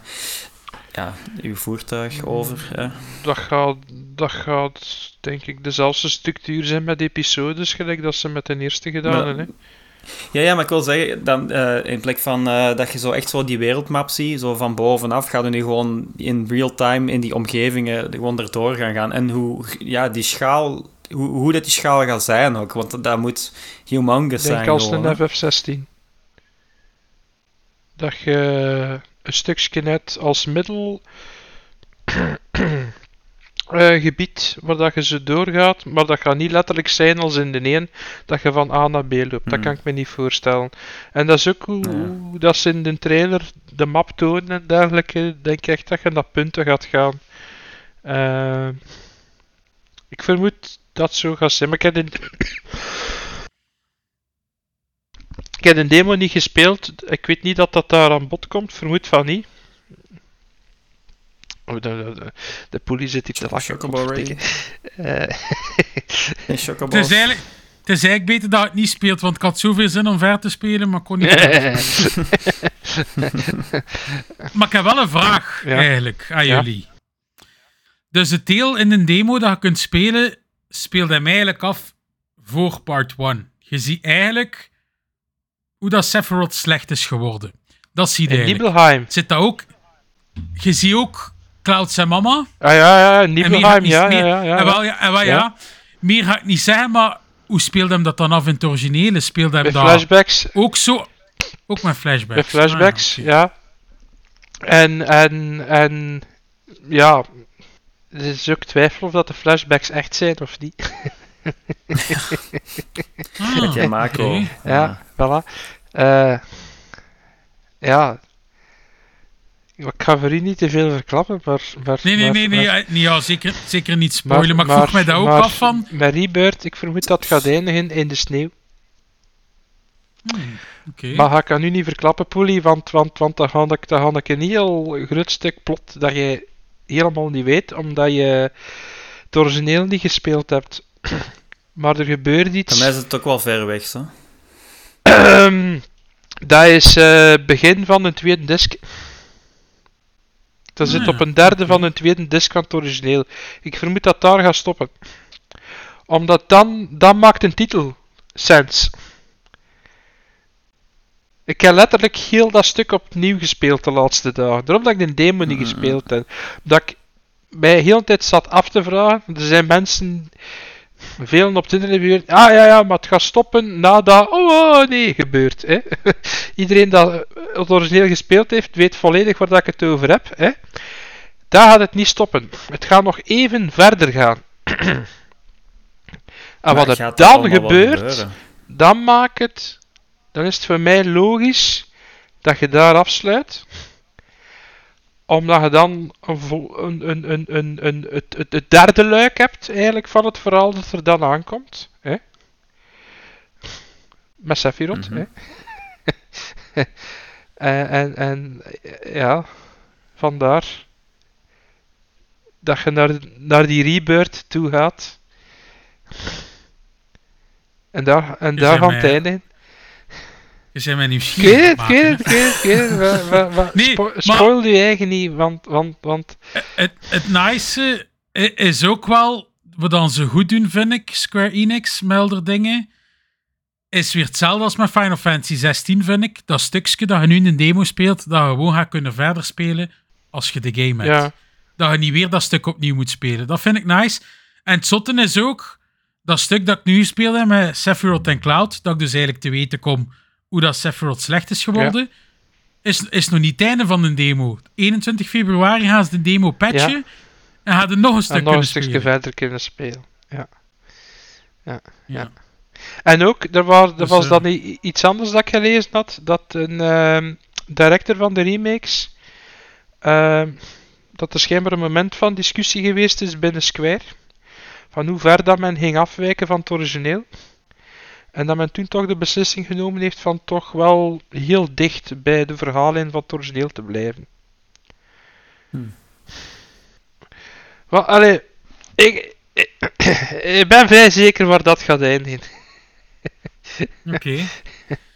ja, uw voertuig over. Hè. Dat gaat, dat gaat denk ik dezelfde structuur zijn met episodes, gelijk dat ze met de eerste gedaan hebben. Ja, ja, maar ik wil zeggen, dan, eh, in plek van eh, dat je zo echt zo die wereldmap ziet, zo van bovenaf, gaan we nu gewoon in real time in die omgevingen gewoon erdoor gaan gaan. En hoe, ja, die schaal, hoe, hoe dat die schaal gaat zijn ook, want dat moet humongous Ik denk zijn als een hè. FF16. Dat je een stukje net als middel eh, gebied waar dat je zo doorgaat, maar dat gaat niet letterlijk zijn als in de een dat je van A naar B loopt. Dat Hmm. kan ik me niet voorstellen. En dat is ook hoe, Ja. dat ze in de trailer de map tonen en dergelijke. Denk ik echt dat je naar punten gaat gaan. Eh, ik vermoed dat zo gaat zijn, maar ik heb in... Ik heb een demo niet gespeeld. Ik weet niet dat dat daar aan bod komt. Vermoed van niet. Oh, de, de, de, de politie zit hier te lachen. Chocobo godverdikke. Eh, Het is eigenlijk, het is eigenlijk beter dat het niet speelt, want ik had zoveel zin om ver te spelen, maar ik kon niet. Maar ik heb wel een vraag Ja. eigenlijk aan Ja. jullie. Dus het deel in een demo dat je kunt spelen, speelt hem eigenlijk af voor part 1. Je ziet eigenlijk hoe dat Sephiroth slecht is geworden. Dat zie je in eigenlijk. Nibelheim. Zit dat ook... Je ziet ook Cloud zijn mama. Ah ja, ja, ga Nibelheim, ik niet- ja, meer- ja, ja, ja. En wel, ja, en wel, ja. Ja. Meer ga ik niet zeggen, maar hoe speelde hem dat dan af in het originele? Speelde hem Met dat flashbacks. ook zo... Ook met flashbacks. Met flashbacks, Ah, ja. En, en, en, ja. Er is ook twijfel of dat de flashbacks echt zijn of niet. Ah, Met macro. Ja, voilà. Eh, ja. Ik ga voor u niet te veel verklappen, maar... maar Nee, nee, maar- nee, nee, maar- ja, nee ja, zeker, zeker niet spoilen. Maar, ik vroeg mij dat ook af van... Met Rebirth, ik vermoed dat het gaat eindigen in de sneeuw. Oké. Maar ga ik aan u niet verklappen, Poelie, want, want, want dan, ga ik, dan ga ik een heel groot stuk plot dat je helemaal niet weet, omdat je het origineel niet gespeeld hebt. Maar er gebeurt iets. Voor mij is het ook wel ver weg, zo. Ehm, dat is eh begin van een tweede disc. Dat zit Ah, op een derde van een tweede disc van het origineel. Ik vermoed dat daar gaat stoppen. Omdat dan, dan maakt een titel sens. Ik heb letterlijk heel dat stuk opnieuw gespeeld de laatste dagen. Daarom dat ik de demo niet gespeeld heb. Dat ik mij heel de tijd zat af te vragen. Er zijn mensen, velen op het internet, weer, ah ja, ja, maar het gaat stoppen nadat, oh, oh nee, gebeurt. Hè? Iedereen dat het origineel gespeeld heeft, weet volledig waar dat ik het over heb. Hè? Daar gaat het niet stoppen. Het gaat nog even verder gaan. en wat er dan gebeurt, dan maakt het, dan is het voor mij logisch dat je daar afsluit. Omdat je dan een, een, een, een, een, het, het, het derde luik hebt eigenlijk van het verhaal dat er dan aankomt. Hè? Met Sephiroth. Mhm. hè? en, en, en ja, vandaar dat je naar, naar die rebirth toe gaat. En daar, en daar gaan mij- het einde in. Je zijn mij nieuwsgierig. ik weet het ik Nee, spo- Spoil je eigen niet, want, want, want Het, het nice i- is ook wel, wat dan ze goed doen, vind ik, Square Enix, melder dingen, is weer hetzelfde als met Final Fantasy 16, vind ik. Dat stukje dat je nu in de demo speelt, dat je gewoon gaat kunnen verder spelen als je de game hebt. ja, Dat je niet weer dat stuk opnieuw moet spelen. Dat vind ik nice. En het zotte is ook, dat stuk dat ik nu speelde met Sephiroth en Cloud, dat ik dus eigenlijk te weten kom hoe dat Sephiroth slecht is geworden, is, is nog niet het einde van de demo. 21 februari gaan ze de demo patchen Ja. en gaan er nog een stuk en nog een stukje spelen. verder kunnen spelen. Ja. Ja. Ja. En ook, er, was, er Dus, was eh, dan iets anders dat ik gelezen had, dat een ehm, director van de remakes, ehm, dat er schijnbaar een moment van discussie geweest is binnen Square, van hoe ver dat men ging afwijken van het origineel. En dat men toen toch de beslissing genomen heeft van toch wel heel dicht bij de verhaallijn van het origineel te blijven. Hmm. Wel, allee, ik, ik, ik ben vrij zeker waar dat gaat eindigen. Oké.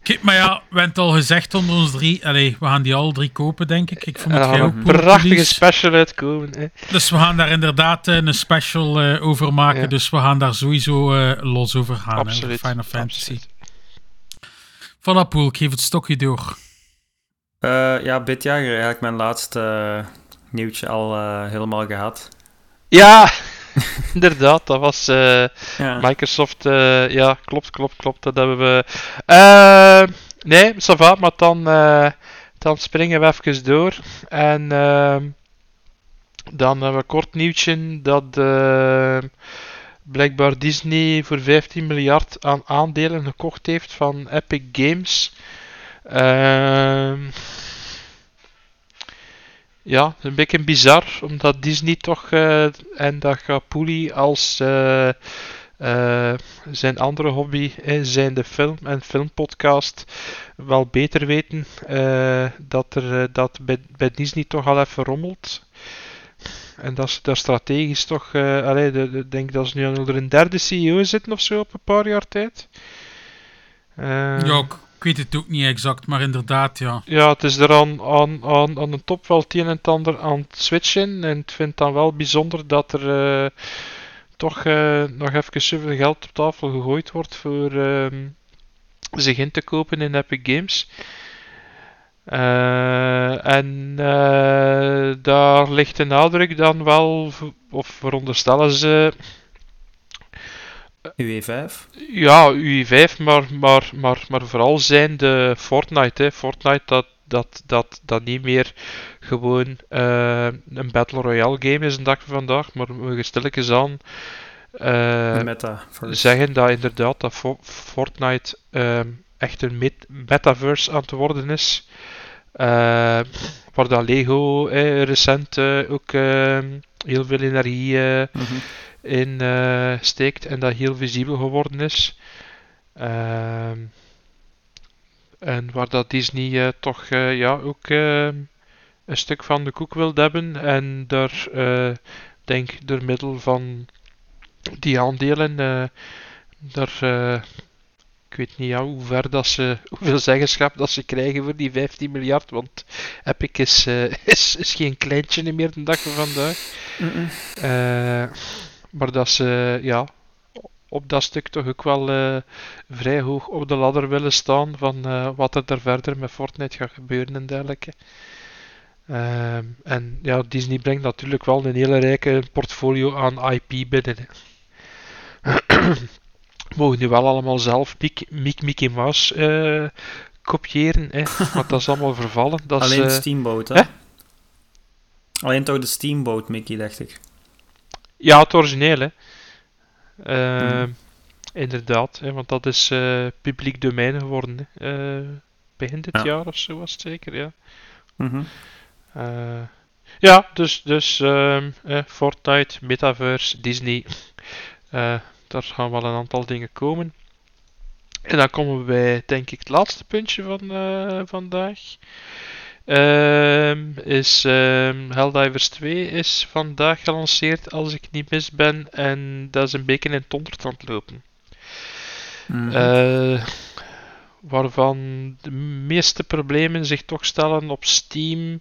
Oké, maar ja, we hebben het al gezegd onder ons drie. Allee, we gaan die alle drie kopen, denk ik. Ik gaat jij ook een prachtige Police. special uitkomen. Hè. Dus we gaan daar inderdaad eh, een special eh, over maken. Ja. Dus we gaan daar sowieso eh, los over gaan. hè, Absoluut. Final Fantasy. absoluut. Voilà, Poel, ik geef het stokje door. Eh, ja, Bitjager, eigenlijk mijn laatste nieuwtje al helemaal gehad. Ja, inderdaad, dat was eh, Ja. Microsoft. eh, ja, klopt, klopt, klopt. Dat hebben we. Eh, nee, ça va, maar dan, dan springen we even door. En ehm, dan hebben we een kort nieuwtje dat blijkbaar Disney voor 15 miljard aan aandelen gekocht heeft van Epic Games. Ehm ja, een beetje bizar, omdat Disney toch, eh, en dat Pooley als eh, eh, zijn andere hobby, zijn de film en filmpodcast, wel beter weten dat er dat bij, bij Disney toch al even rommelt. En dat ze daar strategisch toch, allee, de, denk dat ze nu onder een derde CEO zitten of zo op een paar jaar tijd. Ja, ik, weet het ook niet exact, maar inderdaad, ja. ja, het is er aan, aan, aan, aan de top wel het een en ander aan het switchen. En ik vind dan wel bijzonder dat er eh, toch eh, nog even zoveel geld op tafel gegooid wordt voor ehm, zich in te kopen in Epic Games. Eh, en daar ligt de nadruk dan wel, of veronderstellen ze, UE5. ja, UI5, maar, maar, maar, maar vooral zijn de Fortnite. Hè. Fortnite dat, dat, dat, dat niet meer gewoon eh, een Battle Royale game is een dag van vandaag, maar we gaan stilletjes aan de meta. zeggen dat inderdaad dat Fo- Fortnite ehm, echt een met- metaverse aan het worden is. Eh, waar dat Lego eh, recent ook ehm, heel veel energie Mhm. In eh, steekt en dat heel visibel geworden is. Ehm, en waar dat Disney eh, toch eh, ja, ook ehm, een stuk van de koek wil hebben en daar denk door middel van die aandelen daar ik weet niet ja, hoe ver dat ze hoeveel zeggenschap dat ze krijgen voor die 15 miljard, want Epic is, is, is geen kleintje meer de dag van vandaag. Eh, maar dat ze ja, op dat stuk toch ook wel eh, vrij hoog op de ladder willen staan van eh, wat er daar verder met Fortnite gaat gebeuren en dergelijke. Ehm, en ja, Disney brengt natuurlijk wel een hele rijke portfolio aan IP binnen. Mogen nu wel allemaal zelf Mickey, Mickey, Mickey Mouse eh, kopiëren, hè? want dat is allemaal vervallen. Dat is, Alleen eh, Steamboat, hè? hè? Alleen toch de Steamboat, Mickey, dacht ik. Ja, het origineel, hè. Ehm, Inderdaad, hè, want dat is eh, publiek domein geworden. Hè. Eh, begin dit Ja. jaar of zo was het zeker, ja. Mhm. Eh, ja, dus, dus ehm, eh, Fortnite, Metaverse, Disney. Daar gaan wel een aantal dingen komen. En dan komen we bij, denk ik, het laatste puntje van vandaag. Ehm, is ehm, Helldivers 2 is vandaag gelanceerd, als ik niet mis ben. En dat is een beetje in het lopen. Eh, waarvan de meeste problemen zich toch stellen op Steam.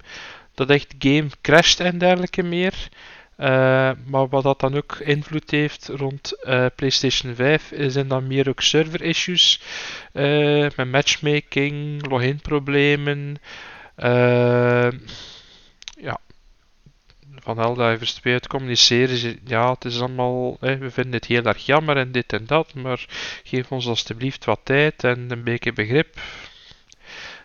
Dat echt game crasht en dergelijke meer. Eh, maar wat dat dan ook invloed heeft rond eh, PlayStation 5, is zijn dan meer ook server issues. met matchmaking, login problemen. Eh, ja, van Helldivers 2 uit communiceren. ze- Ja, het is allemaal. hè, we vinden het heel erg jammer en dit en dat. Maar geef ons alstublieft wat tijd en een beetje begrip.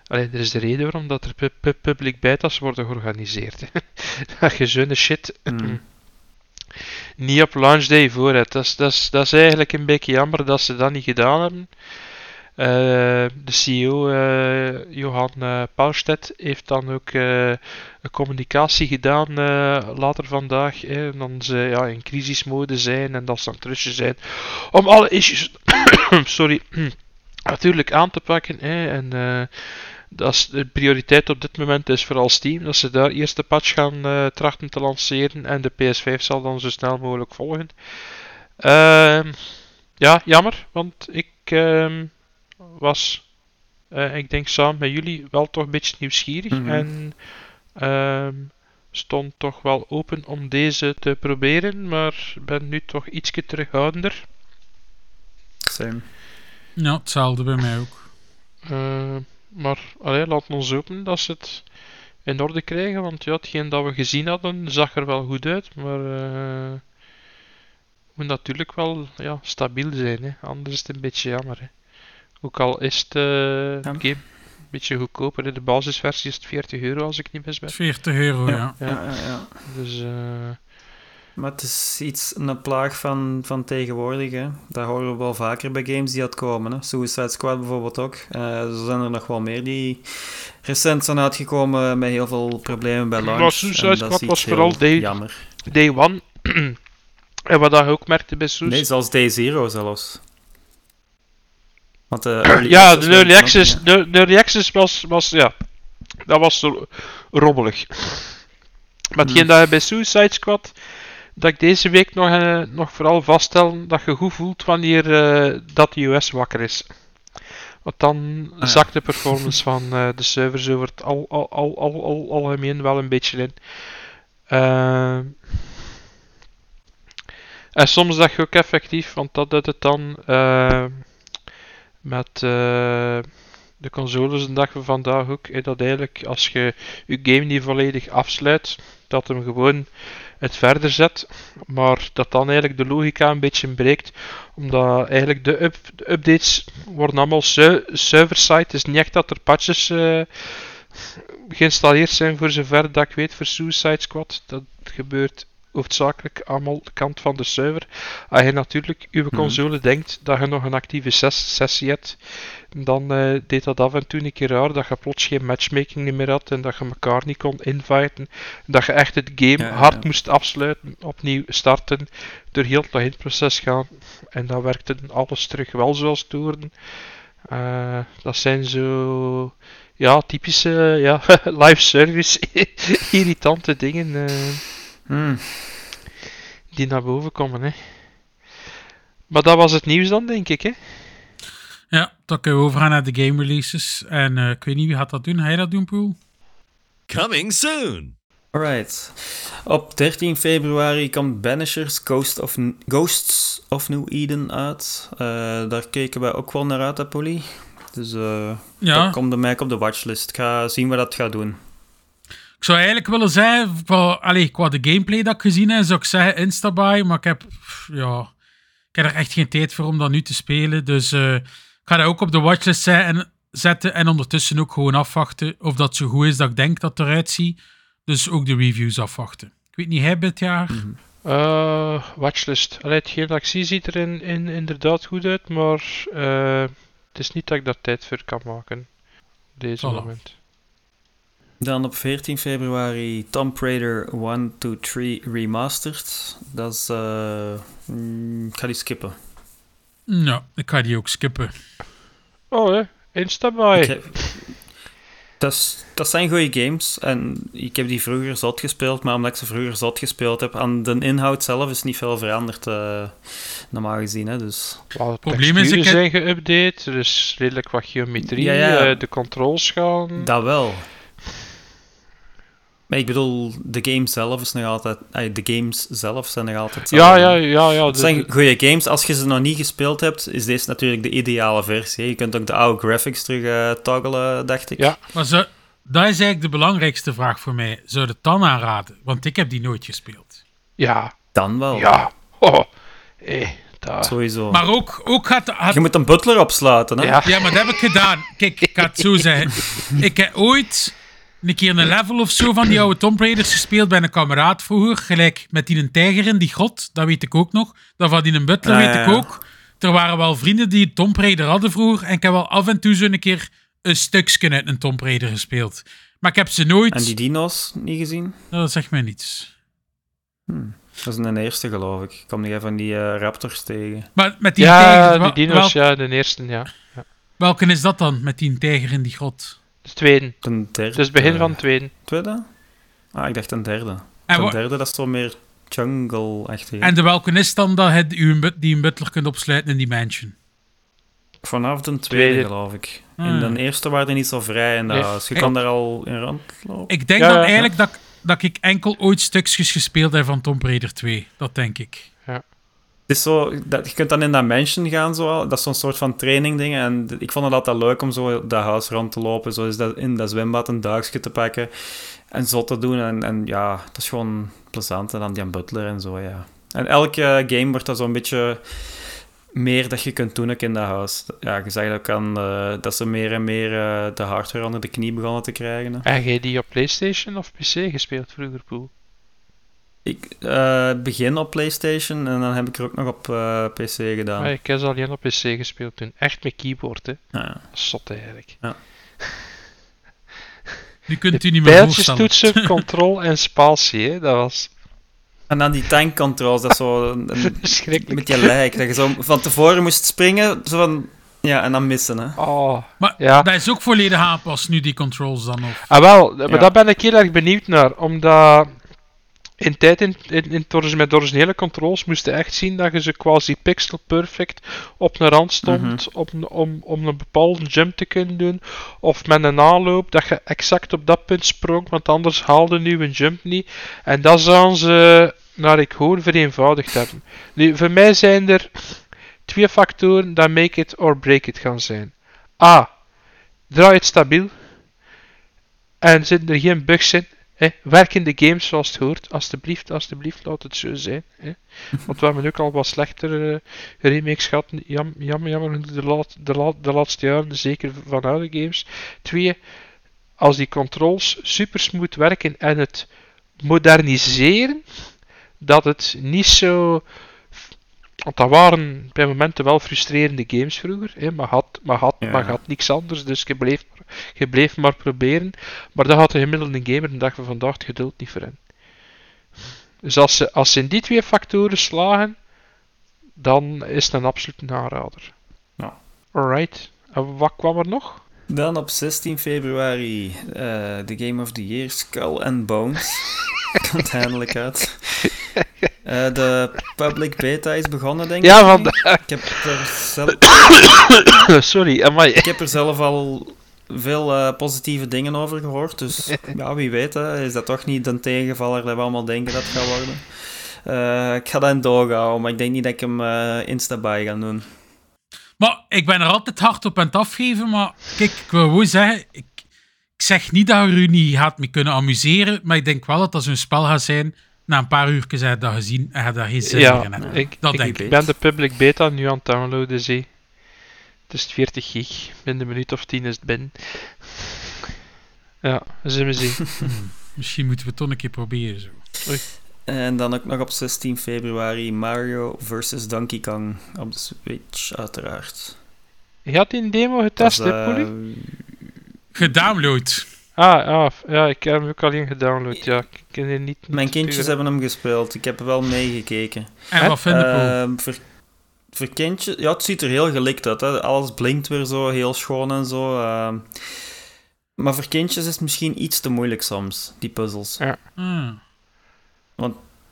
Alleen, er is de reden waarom dat er pu- pu- public betas worden georganiseerd. dat je zo'n shit Mhm. niet op launch day voor hebt. Dat is, dat, is, dat is eigenlijk een beetje jammer dat ze dat niet gedaan hebben. Eh, de CEO, eh, Johan Paulstedt, heeft dan ook een communicatie gedaan later vandaag. Hè, dan ze ja, in crisismode zijn en dat ze aan het rusten zijn om alle issues sorry, natuurlijk aan te pakken. En dat is de prioriteit op dit moment is vooral Steam, dat ze daar eerst de patch gaan trachten te lanceren en de PS5 zal dan zo snel mogelijk volgen. Ehm, ja, jammer, want ik ehm, was, eh, ik denk samen met jullie, wel toch een beetje nieuwsgierig Mhm. en ehm, stond toch wel open om deze te proberen, maar ben nu toch ietsje terughoudender. Same. Ja, hetzelfde bij mij ook. Eh, maar allee, laat ons hopen dat ze het in orde krijgen, want ja, hetgeen dat we gezien hadden zag er wel goed uit, maar eh moet natuurlijk wel ja, stabiel zijn, hè. anders is het een beetje jammer. Hè. Ook al is het eh, game een beetje goedkoper, de basisversie is het 40 euro als ik niet mis ben. 40 euro, ja. Ja. Ja, ja, ja. Dus eh, Maar het is iets, een plaag van, van tegenwoordig. Hè. Dat horen we wel vaker bij games die uitkomen. Hè. Suicide Squad bijvoorbeeld ook. Eh er zijn er nog wel meer die recent zijn uitgekomen met heel veel problemen bij launch. Maar Suicide En dat is Squad was vooral de- jammer. Day One, en wat je ook merkte bij Suicide Nee, zelfs Day Zero zelfs. Want early Ja, de early access, ja. de, early access was, was, ja, dat was rommelig. Maar hetgeen dat je bij Suicide Squad, dat ik deze week nog, eh, nog vooral vaststel, dat je goed voelt wanneer eh, dat de US wakker is. Want dan ja. zakt de performance van eh, de servers over het al, al, al, al, al, algemeen wel een beetje in. Eh, en soms dat je ook effectief, want dat doet het dan eh, met eh, de consoles de dag van vandaag ook, dat eigenlijk als je je game niet volledig afsluit, dat hem gewoon het verder zet, maar dat dan eigenlijk de logica een beetje breekt, omdat eigenlijk de, up- de updates worden allemaal su- server-side, het is niet echt dat er patches eh, geïnstalleerd zijn voor zover dat ik weet voor Suicide Squad, dat gebeurt hoofdzakelijk allemaal de kant van de server. Als je natuurlijk je console denkt dat je nog een actieve ses- sessie hebt, dan eh, deed dat af en toe een keer raar dat je plots geen matchmaking meer had en dat je elkaar niet kon inviten. Dat je echt het game Ja, hard ja. moest afsluiten, opnieuw starten, door heel het login-proces gaan. En dan werkte alles terug wel zoals het hoorde. Eh, dat zijn zo ja, typische ja, live service irritante dingen. eh Hmm. die naar boven komen. Hè. Maar dat was het nieuws dan, denk ik. Hè? Ja, dan kunnen we overgaan naar de game releases. En eh, ik weet niet wie gaat dat doen. Ga je dat doen, Poel? Coming soon. Alright. Op 13 februari komt Banishers Ghost of, Ghosts of New Eden uit. Eh, daar keken wij ook wel naar uit, hè, Polly. Dus eh Ja. dat komt bij mij op de watchlist. Ik ga zien wat dat gaat doen. Ik zou eigenlijk willen zeggen, qua, allee, qua de gameplay dat ik gezien heb, zou ik zeggen Instabuy, maar ik heb, ja, ik heb er echt geen tijd voor om dat nu te spelen. Dus eh, ik ga dat ook op de watchlist zetten en, zetten en ondertussen ook gewoon afwachten of dat zo goed is dat ik denk dat het eruit ziet. Dus ook de reviews afwachten. Ik weet niet, hij dit jaar? Eh, watchlist. Allee, ik zie ziet er in, in, inderdaad goed uit, maar eh, het is niet dat ik daar tijd voor kan maken. Deze Voilà. moment. Dan op 14 februari Tomb Raider 1, 2, 3 Remastered. Dat is... eh, mm, ik ga die skippen. Ja, ik ga die ook skippen. Oh, hè. Instabuy. Dat, dat zijn goede games. En ik heb die vroeger zot gespeeld, maar omdat ik ze vroeger zot gespeeld heb, aan de inhoud zelf is niet veel veranderd, eh, normaal gezien. Hè, dus. Wel, de probleem is, ik heb- zijn geüpdate, er is redelijk wat geometrie, Ja, ja. eh, de controls gaan... Dat wel. Maar ik bedoel, de game zelf is nog altijd... de games zelf zijn nog altijd... Ja, ja, ja, ja. Het zijn goede games. Als je ze nog niet gespeeld hebt, is deze natuurlijk de ideale versie. Je kunt ook de oude graphics terug eh, toggelen, dacht ik. Ja. Maar zo, dat is eigenlijk de belangrijkste vraag voor mij. Zou je het dan aanraden? Want ik heb die nooit gespeeld. ja, Dan wel. ja. Oh, eh, daar. Sowieso. Maar ook, ook gaat, gaat Je moet een butler opsluiten, hè? Ja. Ja, maar dat heb ik gedaan. Kijk, ik ga het zo zeggen. Ik heb ooit een keer een level of zo van die oude Tomb Raiders gespeeld bij een kameraad vroeger. Gelijk met die een tijger in die grot, dat weet ik ook nog. Dat van die een butler Ah, weet ja, ik ja. ook. Er waren wel vrienden die Tomb Raider hadden vroeger. En ik heb wel af en toe zo een keer een stukje uit een Tomb Raider gespeeld. Maar ik heb ze nooit... En die dino's niet gezien? Dat zegt mij niets. Dat is een eerste, geloof ik. Ik kom nog even van die eh, raptors tegen. Maar met die Ja, tijger... die dino's, wel- ja, de eerste, ja. Welke is dat dan, met die tijger in die grot? De tweede. Ten derde. Dus begin van de tweede. Tweede? Ah, ik dacht een derde. En, Ten wa- derde, dat is zo meer jungle-achtig. en de welke is dan dat je u een but- die een butler kunt opsluiten in die mansion? Vanaf de tweede, Tweede. geloof ik. Ah. In de eerste waren die niet zo vrij in dat Nee. huis. Je Ik- kan daar al in rondlopen. Ik denk Ja, dan ja. eigenlijk dat, ik- dat ik enkel ooit stukjes gespeeld heb van Tomb Raider 2. Dat denk ik. Het is zo, dat, je kunt dan in dat mansion gaan, zo, dat is zo'n soort van training ding. En ik vond het altijd leuk om zo dat huis rond te lopen, zo dat, in dat zwembad een duikje te pakken en zo te doen. En, en ja, dat is gewoon plezant. En dan die butler en zo, ja. En elke game wordt dat zo'n beetje meer dat je kunt doen in dat huis. Ja, je zag ook eh, dat ze meer en meer eh, de hardware onder de knie begonnen te krijgen. Hè. En jij die op PlayStation of PC gespeeld vroeger, Poel? Ik eh, begin op PlayStation en dan heb ik er ook nog op eh, PC gedaan. Ah, ik heb ze alleen op PC gespeeld toen. Echt met keyboard, hè. Ja. Zot eigenlijk. Nu kunt u niet meer Pijltjes voorstellen. toetsen, control en spatie, hè. Dat was En dan die tank controls, dat is zo een, een- verschrikkelijk. met je lijk. Dat je zo van tevoren moest springen, zo van... Ja, en dan missen, hè. Oh. Maar Ja. dat is ook volledig aanpas nu, die controls dan nog. Ah, wel, maar Ja. daar ben ik heel erg benieuwd naar. Omdat in tijd in, in, in met originele controls moest je echt zien dat je ze quasi pixel perfect op een rand stond op, een- om, om een bepaalde jump te kunnen doen. Of met een aanloop dat je exact op dat punt sprong, want anders haalde nu een jump niet. En dat zouden ze, naar ik hoor, vereenvoudigd hebben. Nu, voor mij zijn er twee factoren dat make it or break it gaan zijn. A. Draai het stabiel. En zitten er geen bugs in. Werk in de games zoals het hoort. Alsjeblieft, alsjeblieft, laat het zo zijn. Hè? Want we hebben ook al wat slechtere eh, remakes gehad. Jam, jammer, jammer de, de laatste jaren, zeker van oude games. Twee, als die controls super smooth werken en het moderniseren, dat het niet zo. Want dat waren bij momenten wel frustrerende games vroeger, hè, maar, had, maar, had, Ja. maar had niks anders, dus je bleef, maar, je bleef maar proberen. Maar dat had de gemiddelde gamer de dag van vandaag het geduld niet voor hen. Dus als ze, als ze in die twee factoren slagen, dan is het een absolute aanrader. Ja. Alright. En wat kwam er nog? Dan op 16 februari, eh, de Game of the Year, Skull and Bones. Komt eindelijk uit. Eh, de public beta is begonnen, denk Ja, ik. vandaag. Ik heb er zelf, Sorry, amai. ik heb er zelf al veel eh, positieve dingen over gehoord. Dus ja, wie weet, hè, is dat toch niet een tegenvaller dat we allemaal denken dat het gaat worden. Eh, ik ga dat in doog houden, maar ik denk niet dat ik hem eh insta-buy ga doen. Maar ik ben er altijd hard op aan het afgeven. Maar kijk, ik wil gewoon zeggen. Ik, ik zeg niet dat je er niet gaat mee kunnen amuseren. Maar ik denk wel dat dat zo'n spel gaat zijn. Na een paar uur heb je dat gezien en je daar geen zin meer in Ja, ik, Dat ik, denk ik ik. ben de public beta nu aan het downloaden, zie. Het is 40 gig. Binnen een minuut of 10 is het binnen. Ja, zullen we zien. Misschien moeten we het toch een keer proberen. Zo. En dan ook nog op 16 februari Mario vs. Donkey Kong op de Switch, uiteraard. Je had die een demo getest, hè, Poelie? Gedownload. Ah, ah, ja, ik heb hem ook alleen gedownload. Ja, ik ken die niet. Mijn kindjes sturen. hebben hem gespeeld. Ik heb er wel meegekeken. En wat vind je? Ehm, voor, voor kindjes... Ja, het ziet er heel gelikt uit. Hè. Alles blinkt weer zo, heel schoon en zo. ehm. maar voor kindjes is het misschien iets te moeilijk soms, die puzzels. Hmm.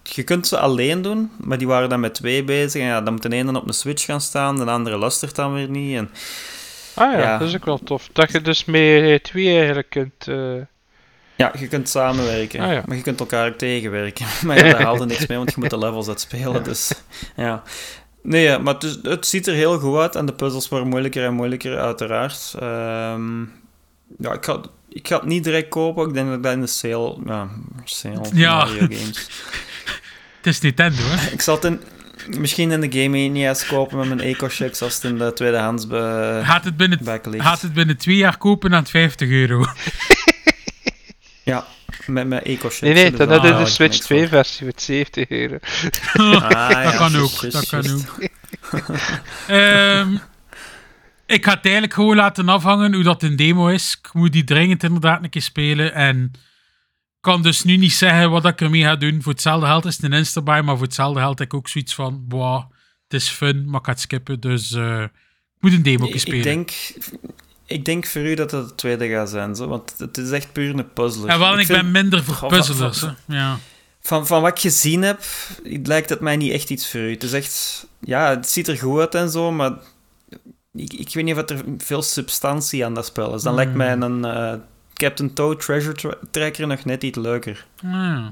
Je kunt ze alleen doen, maar die waren dan met twee bezig. En ja, dan moet de ene op een switch gaan staan, de andere luistert dan weer niet. En, Ah ja, Ja. dat is ook wel tof. Dat je dus met twee eigenlijk kunt. eh, ja, je kunt samenwerken, Ah, ja. maar je kunt elkaar ook tegenwerken. maar ja, daar haalt er niks mee, want je moet de levels uitspelen. Dus ja. Nee, ja, maar het, is- het ziet er heel goed uit en de puzzels worden moeilijker en moeilijker, uiteraard. Ehm, ja, ik ga, ik ga het niet direct kopen. Ik denk dat ik dat in de sale... Ja, sale Ja. Mario Games. Het is Nintendo, hè? Ik zal het in, misschien in de Game Mania's kopen met mijn eco-checks als het in de tweedehands be, Gaat het binnen, gaat het binnen twee jaar kopen aan 50 euro? Ja, met mijn eco-checks. Nee, nee, dan daar heb je haal de Switch niks 2 voor. versie met 70 euro. Ah, ja, dat kan ook. Dat kan ook. Ehm, ik ga het eigenlijk gewoon laten afhangen hoe dat een demo is. Ik moet die dringend inderdaad een keer spelen. En kan dus nu niet zeggen wat ik ermee ga doen. Voor hetzelfde geld is het een Insta-buy, maar voor hetzelfde geld heb ik ook zoiets van, wow, het is fun, maar ik ga het skippen. Dus eh, ik moet een demo Ik, spelen. ik, denk, ik denk voor u dat het het tweede gaat zijn, zo, want het is echt puur een puzzler. en wel, ik, vind- ben minder voor puzzlers. van-. Ja. Van, van wat ik gezien heb, lijkt het mij niet echt iets voor u. Het is echt... Ja, het ziet er goed uit en zo, maar... Ik, ik weet niet of er veel substantie aan dat spel is. Dan lijkt mij een eh, Captain Toad Treasure Tra- Tracker nog net iets leuker. Ah.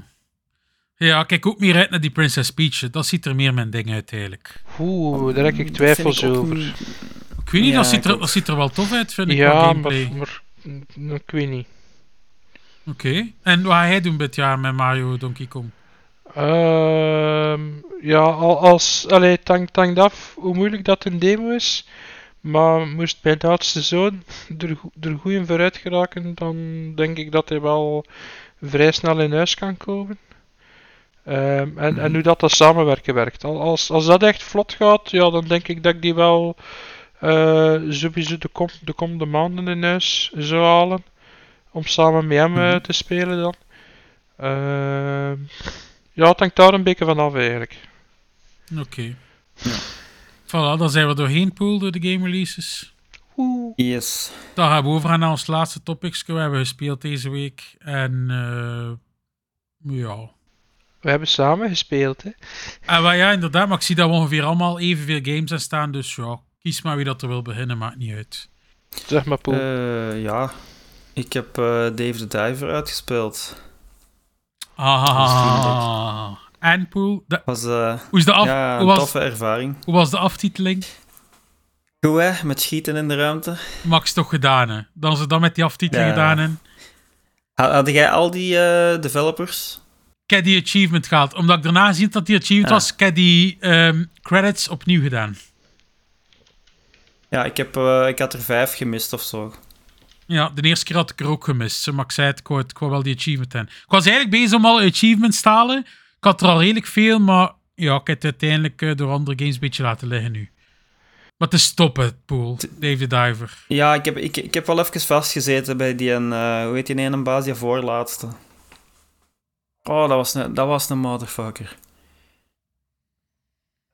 Ja, kijk ook meer uit naar die Princess Peach. Dat ziet er meer mijn ding uit, eigenlijk. Oeh, daar heb ik twijfels ik over. niet- Ik weet niet, Ja, dat, ziet er, dat ziet er wel tof uit, vind ik, Ja, gameplay. maar, maar ik weet niet. Oké. En wat ga jij doen dit jaar met Mario Donkey Kong? Ehm, ja, al- als, allee, het hangt, het hangt af hoe moeilijk dat een demo is. Maar moest mijn oudste zoon er, er goed in vooruit geraken, dan denk ik dat hij wel vrij snel in huis kan komen. Ehm, en, en hoe dat, dat samenwerken werkt. Al- Als, als dat echt vlot gaat, ja, dan denk ik dat ik die wel eh, sowieso de, kom, de komende maanden in huis zou halen. Om samen met hem eh, te spelen dan. Ehm, ja, het hangt daar een beetje van af eigenlijk. Oké. Voilà, dan zijn we doorheen, Pool, door de game releases. Yes. Dan gaan we over naar ons laatste topics. We hebben gespeeld deze week. En eh, ja. We hebben samen gespeeld, hè. En wel, ja, inderdaad. Maar ik zie dat we ongeveer allemaal evenveel games aan staan. Dus ja, kies maar wie dat er wil beginnen. Maakt niet uit. Zeg maar, Poel. Eh, ja, ik heb eh, Dave the Diver uitgespeeld. Ah. En Pool, de- Was, eh, hoe, is de af, ja, hoe, was, toffe ervaring. hoe was de aftiteling? Goed hè, met schieten in de ruimte. Max toch gedaan, hè? Dan ze dan met die aftiteling Ja. gedaan. Ha- Had jij al die eh, developers? ik heb die achievement gehaald. Omdat ik daarna zie dat die achievement was, ik heb die ehm, credits opnieuw gedaan. Ja, ik, heb, eh, ik had er vijf gemist of zo. Ja, de eerste keer had ik er ook gemist. hè, Maar ik zei het, ik wou, ik wou wel die achievement hebben. Ik was eigenlijk bezig om al achievements te halen. Ik had er al redelijk veel, maar ja, ik heb het uiteindelijk eh, door andere games een beetje laten liggen nu. Maar te stoppen, Pool. Dave the Diver. Ja, ik heb, ik, ik heb wel even vastgezeten bij die, een, eh, hoe heet die ene baas, die voorlaatste. Oh, dat was een, dat was een motherfucker.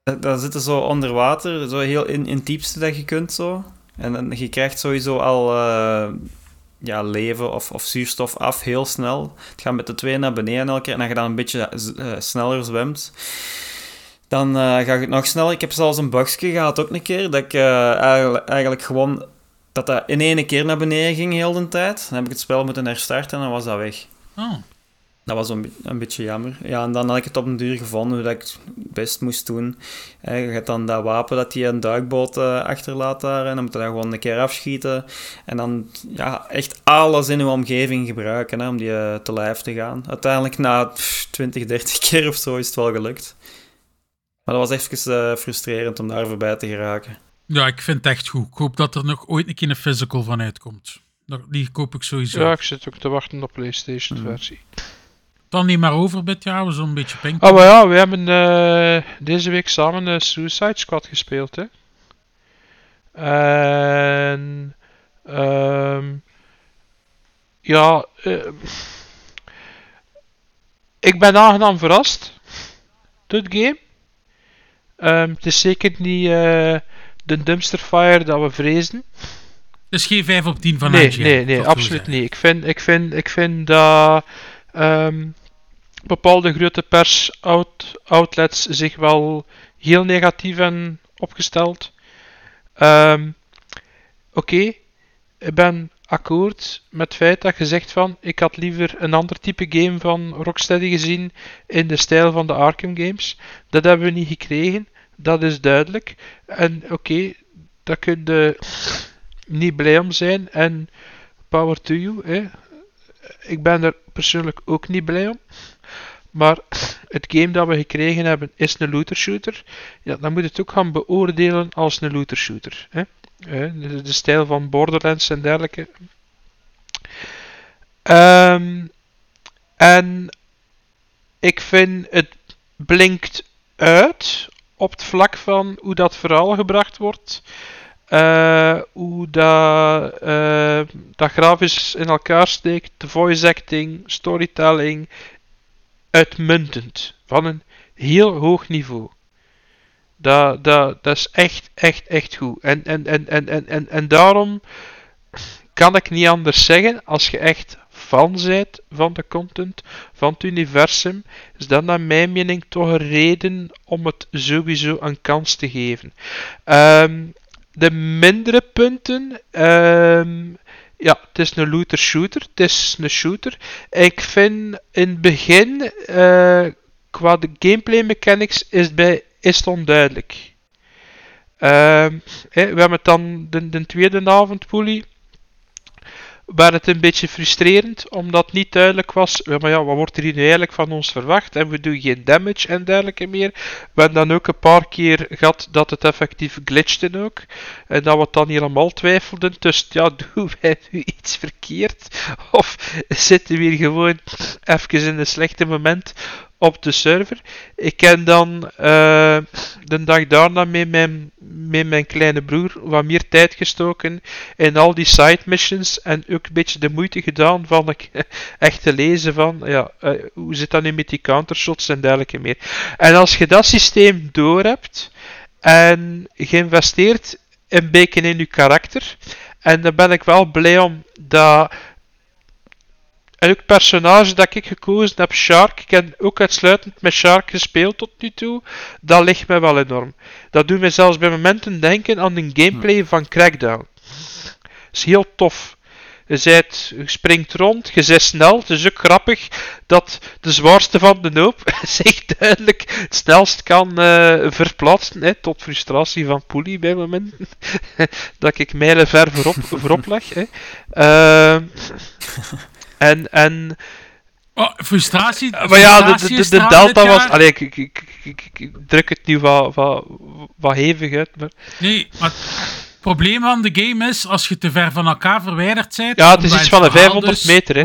Da- Daar zitten zo onder water, zo heel in, in het diepste dat je kunt zo. En, dan je krijgt sowieso al eh, ja, leven of, of zuurstof af heel snel. Het gaat met de twee naar beneden elke keer. En als je dan een beetje eh, sneller zwemt, dan eh ga je het nog sneller. Ik heb zelfs een bugje gehad ook een keer, dat ik eh, eigenlijk, eigenlijk gewoon dat dat in één keer naar beneden ging heel de tijd. Dan heb ik het spel moeten herstarten en dan was dat weg. Oh. Dat was een, be- een beetje jammer. Ja, en dan had ik het op een duur gevonden hoe dat ik het best moest doen. Je hebt dan dat wapen dat hij een duikboot eh, achterlaat daar. En dan moet je dat gewoon een keer afschieten. En dan ja, echt alles in uw omgeving gebruiken hè, om die eh, te lijf te gaan. Uiteindelijk na pff, 20, 30 keer of zo is het wel gelukt. Maar dat was even eh, frustrerend om daar voorbij te geraken. Ja, ik vind het echt goed. Ik hoop dat er nog ooit een keer een physical van uitkomt. Die koop ik sowieso. Ja, ik zit ook te wachten op PlayStation versie. Dan niet maar over met jou, zo'n beetje. Ah, maar ja, we hebben eh, deze week samen eh, Suicide Squad gespeeld, hè. En... ehm ja, eh, ik ben aangenaam verrast door het game. Ehm, het is zeker niet de dumpster fire dat we vreesden. Dus geen 5 op 10 van nee, IGN, nee, nee, absoluut niet. Ik vind, ik vind, ik vind dat ehm, bepaalde grote pers-outlets zich wel heel negatief hebben opgesteld. Ehm, Oké, ik ben akkoord met het feit dat je zegt van ik had liever een ander type game van Rocksteady gezien in de stijl van de Arkham games. Dat hebben we niet gekregen, dat is duidelijk. En oké, daar kun je niet blij om zijn en power to you. Hè. Ik ben er persoonlijk ook niet blij om. Maar het game dat we gekregen hebben is een looter shooter. Ja, dan moet je het ook gaan beoordelen als een looter shooter. Hè. De, de stijl van Borderlands en dergelijke. Ehm, en ik vind het blinkt uit op het vlak van hoe dat verhaal gebracht wordt. Eh, hoe dat, eh, dat grafisch in elkaar steekt, de voice acting, storytelling, uitmuntend. Van een heel hoog niveau. Dat, dat, dat is echt, echt, echt goed. En, en, en, en, en, en, en daarom kan ik niet anders zeggen, als je echt fan bent van de content, van het universum, is dat naar mijn mening toch een reden om het sowieso een kans te geven. Ehm, de mindere punten. ehm, ja, het is een looter shooter. Het is een shooter. Ik vind in het begin, eh, qua de gameplay mechanics, is bij, is het onduidelijk. Ehm, we hebben het dan de, de tweede avond, Poelie. Waar het een beetje frustrerend, omdat niet duidelijk was, ja, maar ja, wat wordt er hier nu eigenlijk van ons verwacht? En we doen geen damage en dergelijke meer. We hebben dan ook een paar keer gehad dat het effectief glitchte ook. En dat we het dan helemaal twijfelden. Dus ja, doen wij nu iets verkeerd? Of zitten we hier gewoon even in een slechte moment op de server? Ik ken dan eh, de dag daarna met mijn, met mijn kleine broer wat meer tijd gestoken in al die side missions en ook een beetje de moeite gedaan van echt te lezen van ja, eh, hoe zit dat nu met die countershots en dergelijke meer. En als je dat systeem doorhebt en geïnvesteerd een beetje in je karakter, en dan ben ik wel blij om dat het personage dat ik gekozen heb, Shark, ik heb ook uitsluitend met Shark gespeeld tot nu toe, dat ligt mij wel enorm. Dat doet mij zelfs bij momenten denken aan een gameplay van Crackdown. is heel tof. Je, je springt rond, je bent snel. Het is ook grappig dat de zwaarste van de hoop zich duidelijk het snelst kan eh, verplaatsen. Hè, tot frustratie van Poelie bij momenten. dat ik mijlen ver voorop, voorop leg. Hè. Ehm, en, en Oh, frustratie. maar ja, de, de, de, de delta was... Allee, ik, ik, ik, druk het nu wat, wat, wat hevig uit, maar... Nee, maar het probleem van de game is, als je te ver van elkaar verwijderd bent... Ja, het is iets van verhaal 500 meter, hè.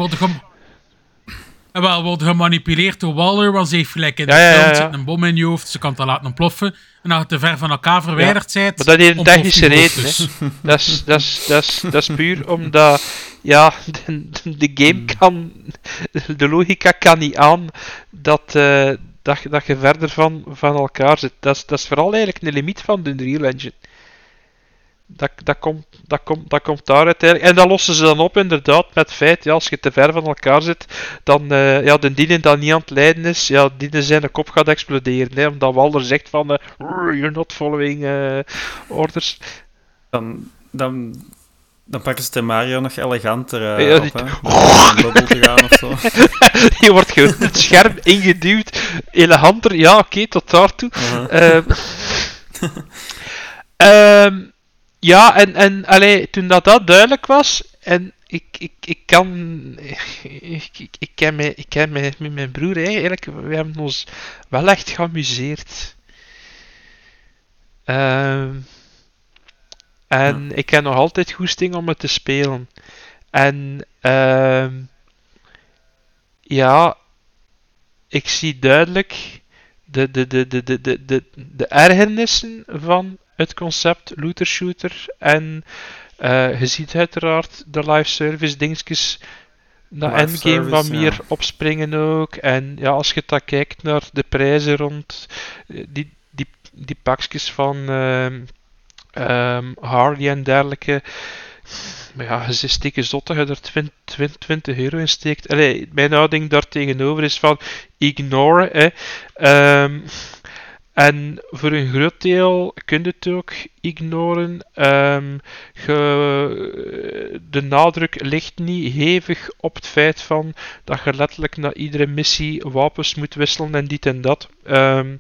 En wel, wordt gemanipuleerd door Waller, want ze heeft gelijk in de Ja, ja, film ja, ja. zit een bom in je hoofd, ze kan het laten ontploffen. En als je te ver van elkaar verwijderd bent... Maar dat heeft een technische reden, dus. hè. Dat is, dat, is, dat, is, dat is puur omdat... Ja, de, de game kan... De logica kan niet aan dat, eh, dat, je- dat je verder van, van elkaar zit. Dat is, dat is vooral eigenlijk een limiet van de Unreal Engine. Dat, dat, komt, dat, komt, dat komt daar uiteindelijk. En dat lossen ze dan op inderdaad met het feit, ja, als je te ver van elkaar zit, dan, eh, ja, de dienen dat niet aan het lijden is, ja, dienen zijn kop gaat exploderen. Hè, omdat Walder zegt van, eh, you're not following eh, orders. Dan, dan Dan pakken ze de Mario nog eleganter eh, Ja, op, die- hè. Om een bubbel te gaan of zo. Je wordt gewoon het scherm ingeduwd. Eleganter, ja, oké, tot daartoe. Ehm, ja, en, en allee, toen dat, dat duidelijk was, en ik, ik, ik kan. Ik, ik, ik ken mij, ik ken mij met mijn broer eigenlijk. We hebben ons wel echt geamuseerd. Ehm, en ik heb nog altijd goesting om het te spelen. En ehm, ja, ik zie duidelijk de, de, de, de, de, de, de, de ergernissen van het concept looter shooter. En eh, je ziet uiteraard de live service dingetjes naar Live endgame wat meer ja. opspringen ook. En ja, als je dat kijkt naar de prijzen rond eh, die, die, die pakjes van ehm, ehm, Harley en dergelijke. Maar ja, ze steken zot dat je er 20, 20, 20 euro in steekt. Allee, mijn houding daar tegenover is van ignore. Hè. Ehm, en voor een groot deel kun je het ook ignoren. Ehm, ge- de nadruk ligt niet hevig op het feit van dat je letterlijk na iedere missie wapens moet wisselen en dit en dat. Ehm,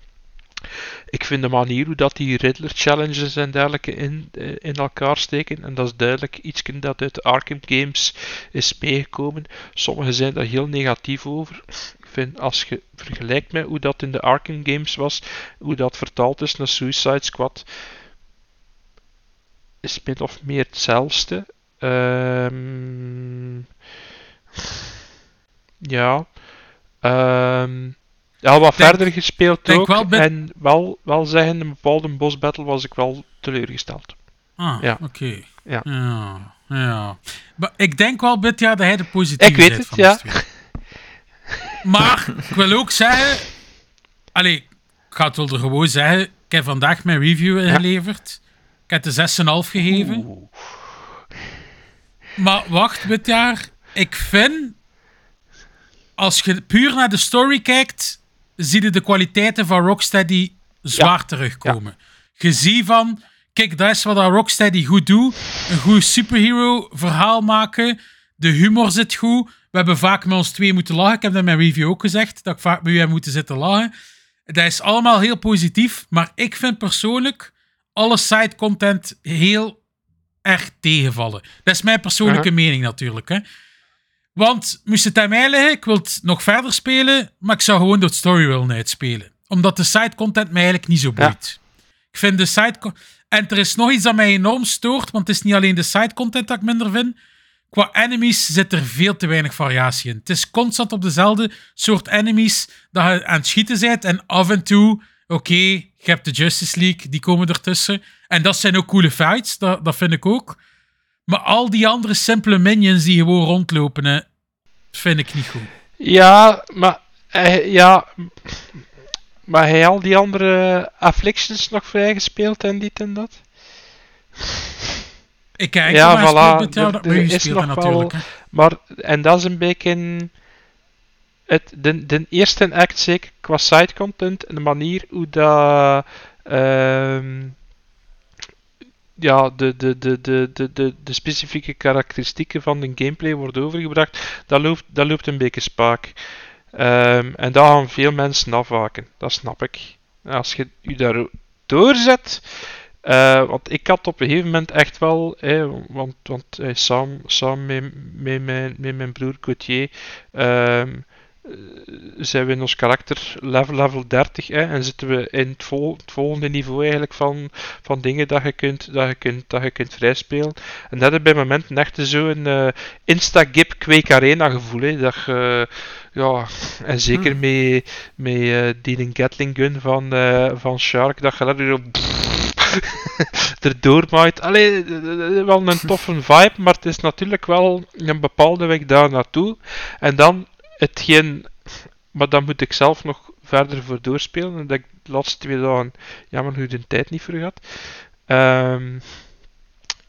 ik vind de manier hoe dat die Riddler challenges en dergelijke in, eh, in elkaar steken, en dat is duidelijk iets dat uit de Arkham games is meegekomen. Sommigen zijn daar heel negatief over. Vind als je vergelijkt met hoe dat in de Arkham games was, hoe dat vertaald is naar Suicide Squad, is min of meer hetzelfde. Ehm, ja. Ehm, ja, wat Denk- verder gespeeld ook. wel En wel, wel zeggen, een bepaalde boss battle was ik wel teleurgesteld. Ah, Ja. oké. Ja. ja. ja. Maar ik denk wel dat hij de positieve Ik weet het, ja. Maar ik wil ook zeggen... Allee, ik ga het wel er gewoon zeggen. Ik heb vandaag mijn review ingeleverd. Ik heb de 6,5 gegeven. Oeh. Maar wacht, dit jaar. Ik vind... Als je puur naar de story kijkt, zie je de kwaliteiten van Rocksteady zwaar terugkomen. Je ziet van... Kijk, dat is wat Rocksteady goed doet. Een goed superhero verhaal maken. De humor zit goed. We hebben vaak met ons twee moeten lachen. Ik heb dat in mijn review ook gezegd. Dat ik vaak met u heb moeten zitten lachen. Dat is allemaal heel positief. Maar ik vind persoonlijk alle side content heel erg tegenvallen. Dat is mijn persoonlijke mening natuurlijk. Hè. Want moest het aan mij liggen, ik wil het nog verder spelen, maar ik zou gewoon de story willen uitspelen. Omdat de side content mij eigenlijk niet zo boeit. Ik vind de side En er is nog iets dat mij enorm stoort, want het is niet alleen de side content dat ik minder vind. Qua enemies zit er veel te weinig variatie in. Het is constant op dezelfde soort enemies dat je aan het schieten bent. En af en toe, oké, je hebt de Justice League, die komen ertussen. En dat zijn ook coole fights, dat, dat vind ik ook. Maar al die andere simpele minions die gewoon rondlopen, vind ik niet goed. Ja, maar hij, ja, maar hij al die andere afflictions nog vrijgespeeld en dit en dat? Ik kijk Ja, voilà. dat is nog natuurlijk. Maar, en dat is een beetje het, de, de eerste act, zeker qua side content, en de manier hoe dat. ehm, ja, de, de, de, de, de, de, de specifieke karakteristieken van de gameplay worden overgebracht, dat loopt, dat loopt een beetje spaak. Ehm, en daar gaan veel mensen afwaken, dat snap ik. Als je je daar doorzet, eh, want ik had op een gegeven moment echt wel, want, want eh, samen, samen met, met, mijn, met mijn broer Gauthier ehm, eh, zijn we in ons karakter level, level 30 hè, en zitten we in het, vol, het volgende niveau eigenlijk van, van dingen dat je kunt, dat je kunt, dat je kunt vrijspelen. En dat is bij momenten echt zo'n eh insta-gip Quake Arena gevoel. Hè, dat je, ja, en zeker met, met eh, die Gatling gun van, eh, van Shark, dat je letterlijk zo erdoor maait. Allee, wel een toffe vibe, maar het is natuurlijk wel een bepaalde weg daar naartoe. En dan hetgeen, maar dan moet ik zelf nog verder voor doorspelen. En dat ik de laatste twee dagen jammer genoeg de tijd niet voor gehad. Ehm,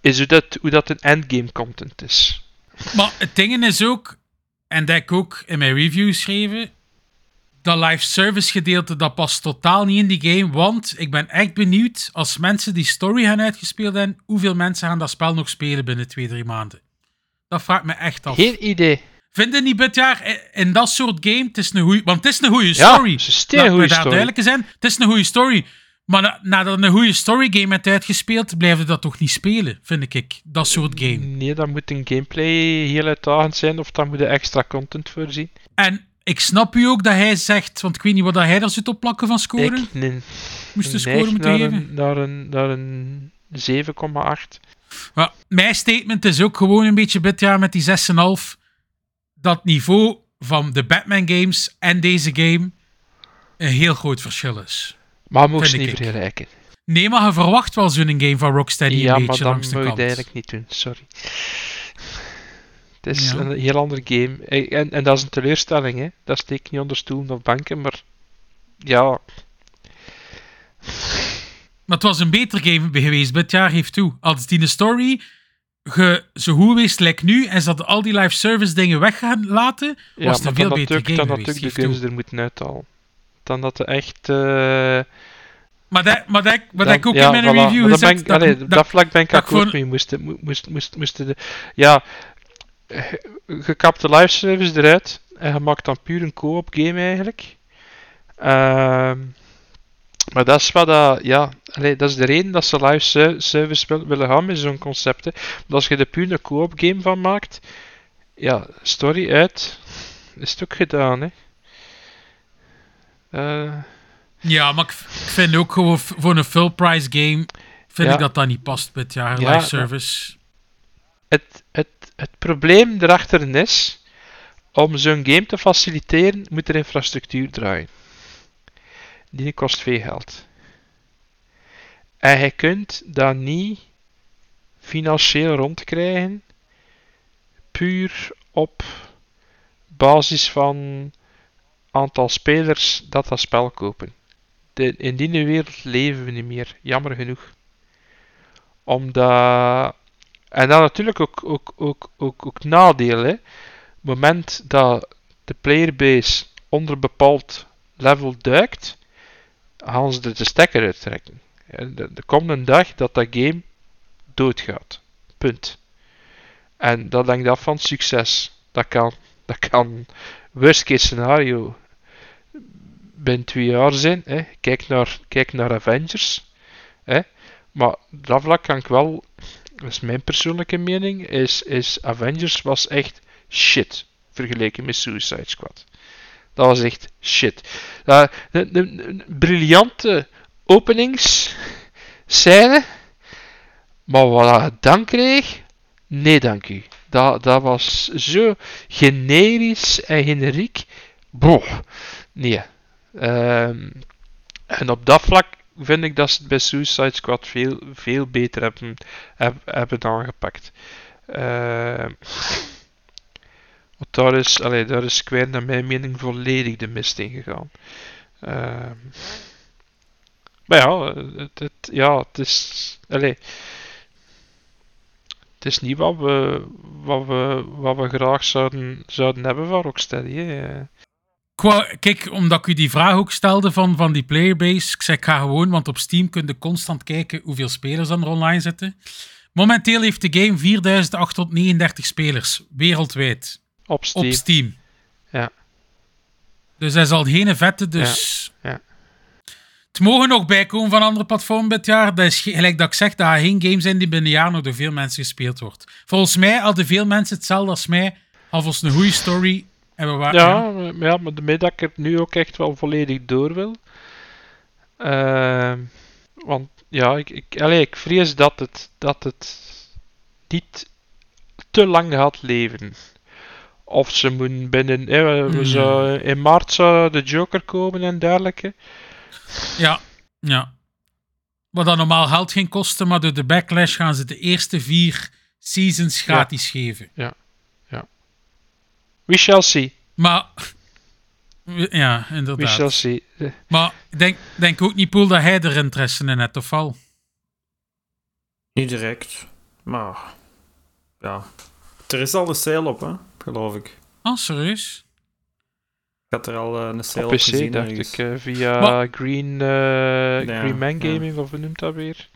is hoe dat, hoe dat een endgame content is. Maar het ding is ook, en dat ik ook in mijn review schreven, dat live service gedeelte, dat past totaal niet in die game. Want ik ben echt benieuwd, als mensen die story gaan uitgespeeld hebben, hoeveel mensen gaan dat spel nog spelen binnen twee, drie maanden? Dat vraagt me echt af. Geen idee. Vind je niet dit jaar in dat soort game, het is een goeie, want het is een goede Ja, story. het is een daar story. duidelijk zijn, het is een goede story. Maar na- nadat een goede story game hebt uitgespeeld, blijf je dat toch niet spelen, vind ik. Dat soort game. Nee, dan moet een gameplay heel uitdagend zijn of dan moet je extra content voorzien. En ik snap u ook dat hij zegt, want ik weet niet wat hij daar zit op plakken van scoren. Ik nee, Moest de score moeten naar geven. een, naar een, naar een 7,8. Maar mijn statement is ook gewoon een beetje dit jaar met die 6,5. Dat niveau van de Batman games en deze game een heel groot verschil is. Maar ze Vind niet ik. vergelijken. Nee, maar je verwacht wel zo'n game van Rocksteady Ja, een maar beetje langs de moet je kant. het eigenlijk niet doen, sorry. Het is Ja. een heel ander game. Eh, En, en dat is een teleurstelling, hè. Dat steek niet onder stoelen of banken, maar... Ja, Maar het was een beter game geweest, dit jaar heeft toe. Als die story ge, zo goed geweest lijkt nu, en ze hadden al die live service dingen weg gaan laten, ja was het een veel dan natuurlijk, game dan geweest. natuurlijk de kunst er moeten uithalen. Dan dat er echt... eh, Maar dat, maar dat, maar dat dan- ik ook ja, in mijn voilà. review dat gezegd... dat, dat, vlak ben ik akkoord mee. Moesten, mo- moest, moest, moesten de... Ja, eh, je kapt de live service eruit en je maakt dan puur een co-op game eigenlijk. Ehm, maar dat is wat dat... Ja, allee, dat is de reden dat ze live ser- service wil- willen gaan met zo'n concept. hè. Want als je er puur een co-op game van maakt... Ja, story uit... Is het ook gedaan, hè. Eh, Ja, maar ik vind ook gewoon voor een full price game vind Ja. ik dat dat niet past jaar, Ja, live maar- service. Het, probleem erachter is, om zo'n game te faciliteren, moet er infrastructuur draaien. Die kost veel geld. En je kunt dat niet financieel rondkrijgen, puur op basis van aantal spelers dat dat spel kopen. In die wereld leven we niet meer, jammer genoeg. Omdat en dan natuurlijk ook, ook, ook, ook, ook nadeel. Hè. Op het moment dat de playerbase onder een bepaald level duikt, gaan ze de stekker uittrekken. En er komt een dag dat dat game doodgaat. Punt. En dat hangt af van succes. Dat kan, dat kan worst case scenario binnen twee jaar zijn. Hè. Kijk, naar, kijk naar Avengers. Hè. Maar dat vlak kan ik wel dat is mijn persoonlijke mening, is, is Avengers was echt shit vergeleken met Suicide Squad. Dat was echt shit. Een briljante openingsscène, maar wat hij dan kreeg, nee dank u. Dat, dat was zo generisch en generiek. Boh, nee. Ehm, en op dat vlak vind ik dat ze het bij Suicide Squad veel, veel beter hebben, heb- hebben aangepakt. Want daar is, allee, daar is naar mijn mening volledig de mist in gegaan. Ehm, maar ja, het, het, ja, het is, allee, het is niet wat we, wat we, wat we graag zouden, zouden hebben van Rocksteady. Hè. Kijk, omdat ik u die vraag ook stelde van, van die playerbase, ik zei ik ga gewoon, want op Steam kun je constant kijken hoeveel spelers er online zitten. Momenteel heeft de game 4839 spelers, wereldwijd, Op Steam. op Steam. Ja. Dus hij zal geen vette, dus... Ja, ja. Het mogen nog bijkomen van andere platformen dit jaar. Dat is ge- gelijk dat ik zeg, dat er geen game zijn die binnen een jaar nog door veel mensen gespeeld wordt. Volgens mij hadden veel mensen hetzelfde als mij, alvast een goede story. En we waren, Ja, maar, ja, maar daarmee dat ik er nu ook echt wel volledig door wil. Ehm, want ja, ik, ik, allee, ik vrees dat het, dat het niet te lang gaat leven. Of ze moeten binnen. we- we Hmm. in maart zou de Joker komen en dergelijke. Ja, ja. Wat dan normaal geld ging kosten, maar door de backlash gaan ze de eerste vier seasons gratis geven. We shall see. Maar, ja, We inderdaad. shall see. Maar ik denk, denk ook niet, Poel, dat hij er interesse in heeft, of wel? Niet direct, maar ja. Er is al de sale op, hè, geloof ik. Oh, serieus? had er al eh, een sale Op op, PC gezien. dacht ergens. ik, eh, via Maar- Green, eh, Ja, Green Man ja. Gaming, of hoe noemt dat weer?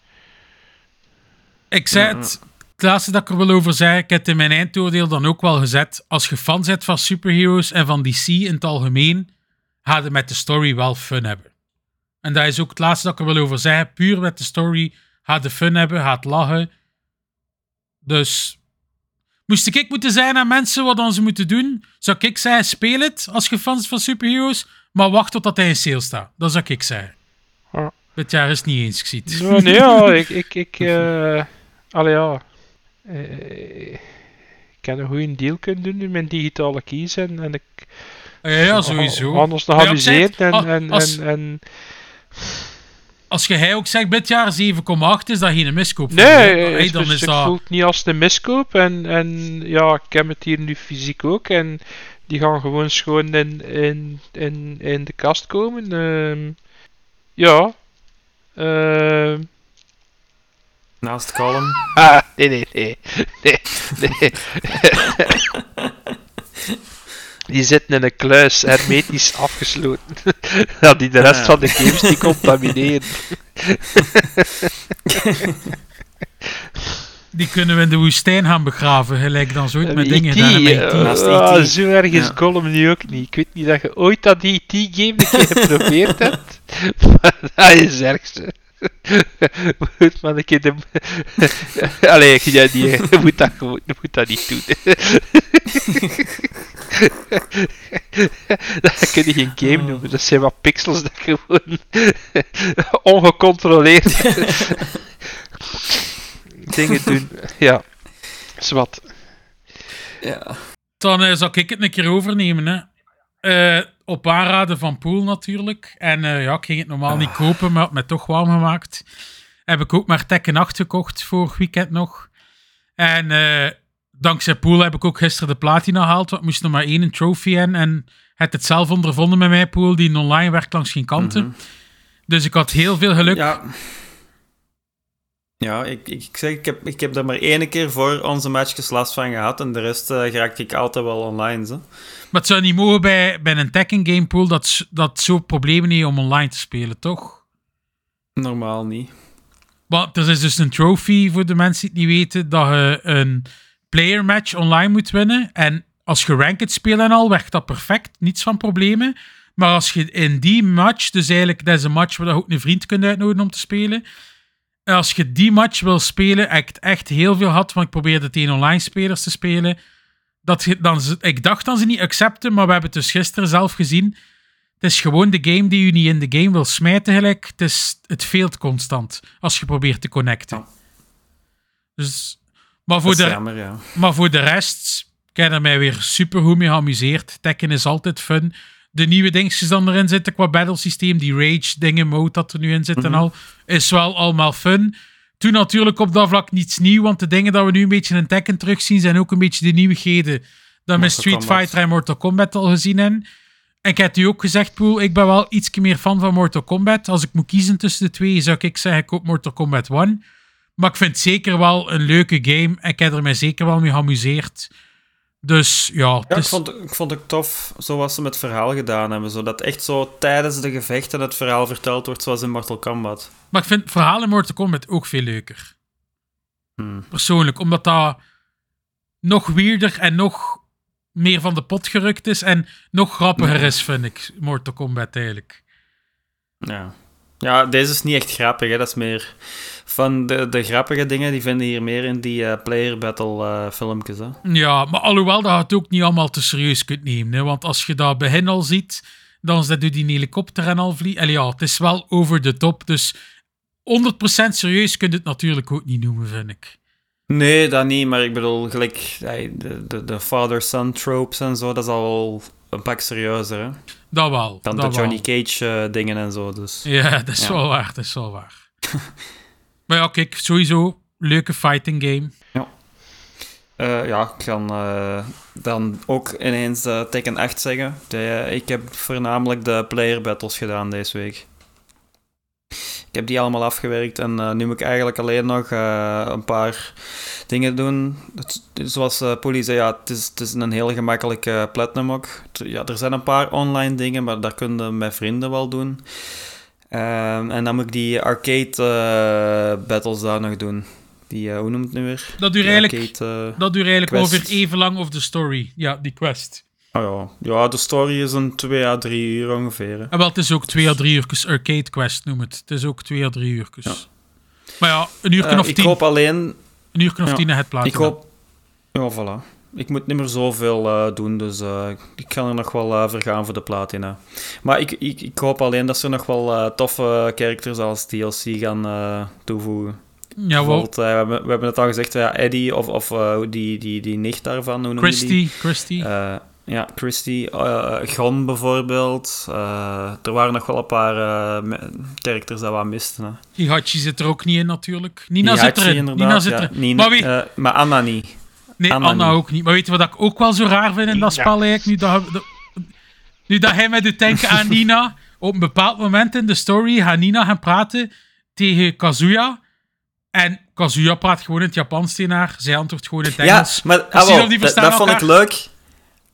Ik zei het, het laatste dat ik er wil over zei, ik heb het in mijn eindoordeel dan ook wel gezet. Als je fan bent van superheroes en van DC in het algemeen, ga je met de story wel fun hebben. En dat is ook het laatste dat ik er wil over zeggen. Puur met de story ga je fun hebben, ga het lachen. Dus moest ik moeten zijn aan mensen wat dan ze moeten doen, zou ik zeggen, speel het als je fan bent van superheroes, maar wacht totdat hij in sale staat. Dat zou ik zeggen. Ja. Dit jaar is het niet eens gezien. Ja, nee, ja, ik, ik, ik eh, allee, ja. Eh, ik kan een goede deal kunnen doen met mijn digitale keys en, en ik Ja, ja, sowieso. anders zich, amuseert en, a- en, als- en, en Als je hij ook zegt, dit jaar 7,8 is dat geen miskoop. Nee, Hey, het dan is- is ik dat... voel het niet als een miskoop. En, en ja, ik heb het hier nu fysiek ook. En die gaan gewoon schoon in, in, in, in de kast komen. Ehm, ja. Ehm, Naast Column. ah, nee, nee, nee. nee, nee. Die zitten in een kluis, hermetisch afgesloten. dat die de rest Ah. van de games niet contamineren. Die kunnen we in de woestijn gaan begraven, gelijk dan zo met dingen E.T., Naast ah, E.T.. zo erg is Ja. Gollum nu ook niet. Ik weet niet dat je ooit dat E.T.-game een keer geprobeerd hebt. Maar dat is het ergste. Moet maar een keer de... Allee, ja, die, moet dat, gewoon- moet dat niet doen. dat kun je geen game noemen. Dat zijn wat pixels dat gewoon ongecontroleerd dingen doen. Ja, zwart. Ja. Dan eh, zal ik het een keer overnemen. Hè. Eh, op aanraden van Poel natuurlijk. En eh, ja, ik ging het normaal niet kopen, maar had me toch warm gemaakt. Heb ik ook maar Tekken 8 gekocht vorig weekend nog. En eh, dankzij Poel heb ik ook gisteren de platina gehaald. Want ik moest nog maar één trophy in. En het het zelf ondervonden met mij, Poel, die online werkt langs geen kanten. Dus ik had heel veel geluk. Ja. Ja, ik, ik, ik zeg, ik heb, ik heb er maar één keer voor onze matchjes last van gehad. En de rest eh geraakte ik altijd wel online. Zo. Maar het zou niet mogen bij, bij een Tekken game pool dat, dat zo problemen heeft om online te spelen, toch? Normaal niet. Want er is dus een trophy voor de mensen die het niet weten dat je een player match online moet winnen. En als je ranked speelt en al, werkt dat perfect. Niets van problemen. Maar als je in die match, dus eigenlijk, dat is een match waar je ook een vriend kunt uitnodigen om te spelen. Als je die match wil spelen, ik het echt heel veel had, want ik probeerde tegen online spelers te spelen. Dat, je- dan, ik dacht dat ze niet accepten, maar we hebben het dus gisteren zelf gezien. Het is gewoon de game die je niet in de game wil smijten gelijk. Het, is, het veelt constant als je probeert te connecten. Dus, maar, voor de, jammer, ja. maar voor de rest, ik heb er mij weer super goed mee geamuseerd. Tekken is altijd fun. De nieuwe dingetjes dan erin zitten qua battlesysteem, die rage dingen, mode dat er nu in zit en al, is wel allemaal fun. Toen natuurlijk op dat vlak niets nieuw, want de dingen dat we nu een beetje in Tekken terugzien zijn ook een beetje de nieuwigheden dat we Street Kombat. Fighter en Mortal Kombat al gezien hebben. En ik heb u ook gezegd, Poel, ik ben wel iets meer fan van Mortal Kombat. Als ik moet kiezen tussen de twee, zou ik zeggen, ik koop Mortal Kombat 1. Maar ik vind het zeker wel een leuke game en ik heb er mij zeker wel mee geamuseerd. Dus ja, Ja, ik is- vond, ik vond het tof zoals ze met het verhaal gedaan hebben. Zodat echt zo tijdens de gevechten het verhaal verteld wordt zoals in Mortal Kombat. maar ik vind het verhaal in Mortal Kombat ook veel leuker. Hmm. Persoonlijk, omdat dat nog weirder en nog meer van de pot gerukt is en nog grappiger is, vind ik, Mortal Kombat eigenlijk. Ja. ja, deze is niet echt grappig. Hè. Dat is meer van de, de grappige dingen, die vinden hier meer in die eh, player battle eh, filmpjes. Hè. Ja, maar alhoewel dat je het ook niet allemaal te serieus kunt nemen. Hè? Want als je dat begin al ziet, dan is dat door die helikopter en al vliegen. En ja, het is wel over de top. Dus 100% serieus kun je het natuurlijk ook niet noemen, vind ik. Nee, dat niet, maar ik bedoel, gelijk de, de, de father-son tropes en zo, dat is al een pak serieuzer hè? Dat wel. dan dat de Johnny wel. Cage eh, dingen en zo. Dus. Ja, dat is Ja. wel waar. Dat is wel waar. maar ja, kijk, sowieso leuke fighting game. Eh, ja, ik kan eh, dan ook ineens eh, Tekken 8 zeggen. Ik heb voornamelijk de player battles gedaan deze week. Ik heb die allemaal afgewerkt en nu moet ik eigenlijk alleen nog een paar dingen doen. Zoals uh, Polly zei, ja, het is, het is een heel gemakkelijke platinum ook. Ja, er zijn een paar online dingen, maar dat kun je met vrienden wel doen. Ehm, en dan moet ik die arcade eh, battles daar nog doen. Die, eh, hoe noemt het nu weer? Dat duurt eigenlijk, arcade, eh, dat duurt eigenlijk quest. ongeveer even lang of de story. Ja, die quest. Oh ja. ja, de story is een 2 à 3 uur ongeveer. hè. En wel, het is ook twee à drie uurtjes arcade quest, noem het. Het is ook twee à drie uurtjes. Ja. Maar ja, een uur of ik tien. hoop alleen Een uur of ja, tien het plaatsen. Ik hoop... Ja, voilà. Ik moet niet meer zoveel eh, doen, dus eh, ik kan er nog wel eh, voor gaan voor de platina. Maar ik, ik, ik hoop alleen dat ze nog wel toffe characters als DLC gaan toevoegen. Ja. Bijvoorbeeld, we, hebben, we hebben het al gezegd, ja, Eddie of, of die, die, die nicht daarvan, hoe je die? Christy, Christy. Ja, Christy. Gon bijvoorbeeld. Er waren nog wel een paar characters dat we misten. Hè. Hihachi zit er ook niet in, natuurlijk. Nina Die zit erin. Nina zit ja. erin. Nina- maar, eh, maar Anna niet. Nee, Anna ook niet. Maar weet je wat ik ook wel zo raar vind in dat Ja. spel eigenlijk? Nu dat, dat- nu dat hij mij doet denken aan Nina. Op een bepaald moment in de story gaat Nina gaan praten tegen Kazuya. En Kazuya praat gewoon in het Japans tegen haar. Zij antwoordt gewoon in het Ja, Engels. maar Precies ah, wel, of die dat, vond ik leuk.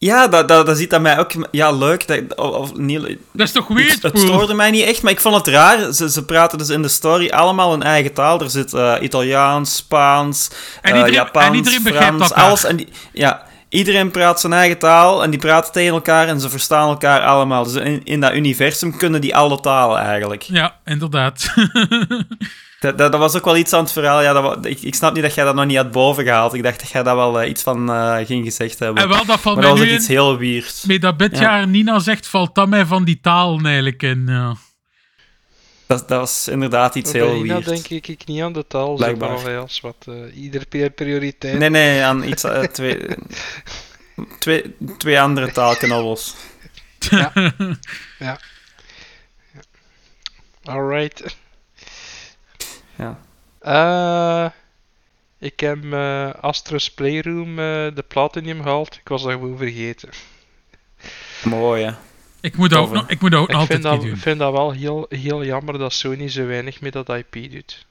Ja, dat, dat, dat ziet aan mij ook... Ja, leuk. Dat, of, of niet, Dat is toch weird, het stoorde mij niet echt, maar ik vond het raar. Ze, ze praten dus in de story allemaal hun eigen taal. Er zit eh, Italiaans, Spaans, En eh, Japans, en iedereen begrijpt Frans, alles. En die, ja, iedereen praat zijn eigen taal en die praten tegen elkaar en ze verstaan elkaar allemaal. Dus in, in dat universum kunnen die alle talen eigenlijk. Ja, inderdaad. Dat, dat, dat was ook wel iets aan het verhaal. Ja, dat, ik, ik snap niet dat jij dat nog niet had boven gehaald. Ik dacht dat jij daar wel eh, iets van eh, ging gezegd hebben. en wel, dat valt maar dat mij was nu ook iets in. heel weird. Met dat dit Ja. jaar Nina zegt, valt dat mij van die taal eigenlijk in. Ja. Dat, dat was inderdaad iets Bij heel Ina weird. denk ik, ik niet aan de taal, Blijkbaar. zeg maar, als wat eh ieder per prioriteit. Nee, nee, aan iets... twee, twee, twee andere taalknobbels. Alright. Ja. Eh, ik heb eh Astro's Playroom eh, de Platinum gehaald. Ik was dat gewoon vergeten. Mooi, hè. Ik moet dat ook nog, ik moet dat ook nog Ik vind altijd dat, doen. vind dat wel heel, heel jammer dat Sony zo weinig met dat IP doet.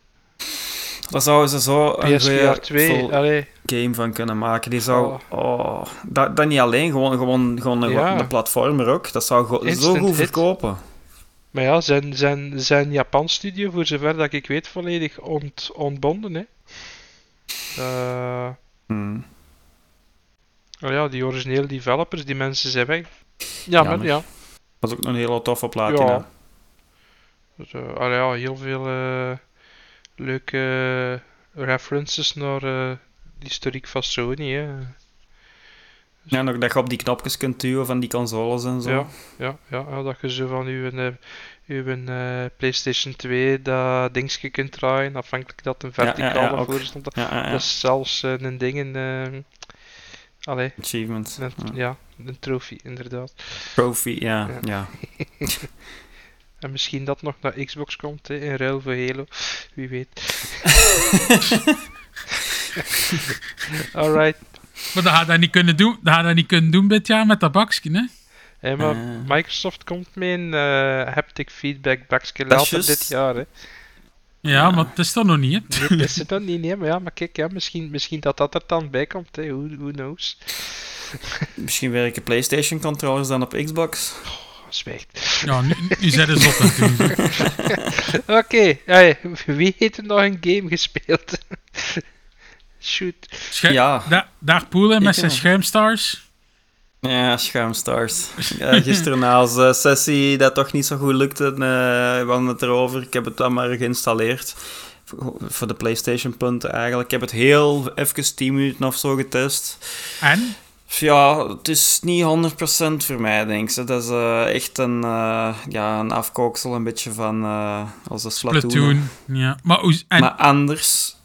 Daar zouden ze zo een PSVR goeie 2, full allee, game van kunnen maken. Die zou... Oh, dat, dat niet alleen, gewoon, gewoon, gewoon een, Ja. een platformer ook. Dat zou go- zo goed hit. verkopen. Maar ja, zijn, zijn, zijn Japans studio, voor zover dat ik weet, volledig ont, ontbonden. Hè. Eh, Hmm. oh ja, die originele developers, die mensen zijn weg. Ja, maar Jammer. ja. Dat is ook een hele toffe platina. Ja. Dus, eh, allee, ja, heel veel eh, leuke references naar de historiek van Sony. Hè. Ja, nog dat je op die knopjes kunt duwen van die consoles en zo. Ja, ja, ja, ja, dat je zo van uw, eh, uw eh, PlayStation 2 dat dingetje kunt draaien, afhankelijk dat een ja, ja, voor stond. Dat is zelfs eh, een ding, een, eh, allee, Achievement. een, Ja. een trofee, inderdaad. Trophy, ja. Ja. ja. En misschien dat nog naar Xbox komt, hè, in ruil voor Halo. Wie weet. Alright. Maar dat gaat dat niet kunnen doen, dat gaat dat niet kunnen doen dit jaar met dat bakje, hè? Hey, maar Eh. Microsoft komt met een eh, haptic feedback is later dit jaar. Hè. Ja, maar het is toch nog niet, hè? Nee, dat is het dan niet, nee, maar ja, maar kijk, ja, misschien, misschien dat dat er dan bij komt, hè. Who, who knows. Misschien werken PlayStation controllers dan op Xbox. Oh, zwijgt. Ja, nu, nu zijn ze zot het. Oké, hey, wie heeft er nog een game gespeeld? Shoot. Schu- Ja. Da- daar poelen met zijn schuimstars. Ja, schuimstars. Eh, gisteren na onze sessie dat toch niet zo goed lukte, eh, we hadden het erover. Ik heb het dan maar geïnstalleerd. Voor de PlayStation punten eigenlijk. Ik heb het heel even 10 minuten of zo getest. En? Ja, het is niet 100% voor mij, denk ik. Dat is eh, echt een, eh, ja, een afkooksel, een beetje van uh, als de Splatoon. Platoon. Ja. Maar, en, Maar anders,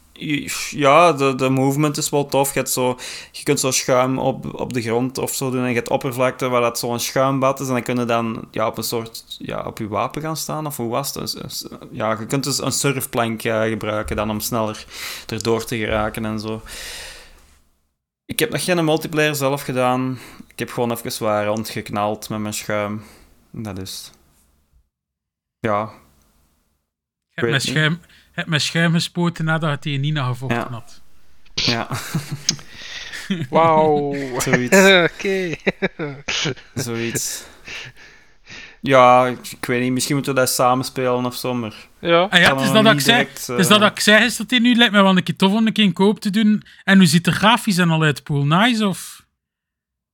ja, de, de movement is wel tof. Je, hebt zo, je kunt zo schuim op, op de grond of zo doen en je hebt oppervlakte waar dat zo'n schuimbad is. En dan kun je dan ja, op een soort, ja, op je wapen gaan staan. Of hoe was het? Ja, je kunt dus een surfplank eh, gebruiken dan om sneller erdoor te geraken en zo. Ik heb nog geen multiplayer zelf gedaan. Ik heb gewoon even waar rondgeknald met mijn schuim. Dat is. Ja, hebt met niet. schuim, met schuim gespoten nadat je tegen Nina gevochten Ja. had. Ja, Wauw. zoiets. Oké. zoiets. Ja, ik, ik weet niet, misschien moeten we dat samen spelen of zo, maar... Ja. Ah ja, het is er dat nog ik zei. direct, is eh, dat dat ik zei gisteren nu. Lijkt me wel een keer tof om een keer een koop te doen. En hoe ziet de grafisch en al uit Pool? Nice of...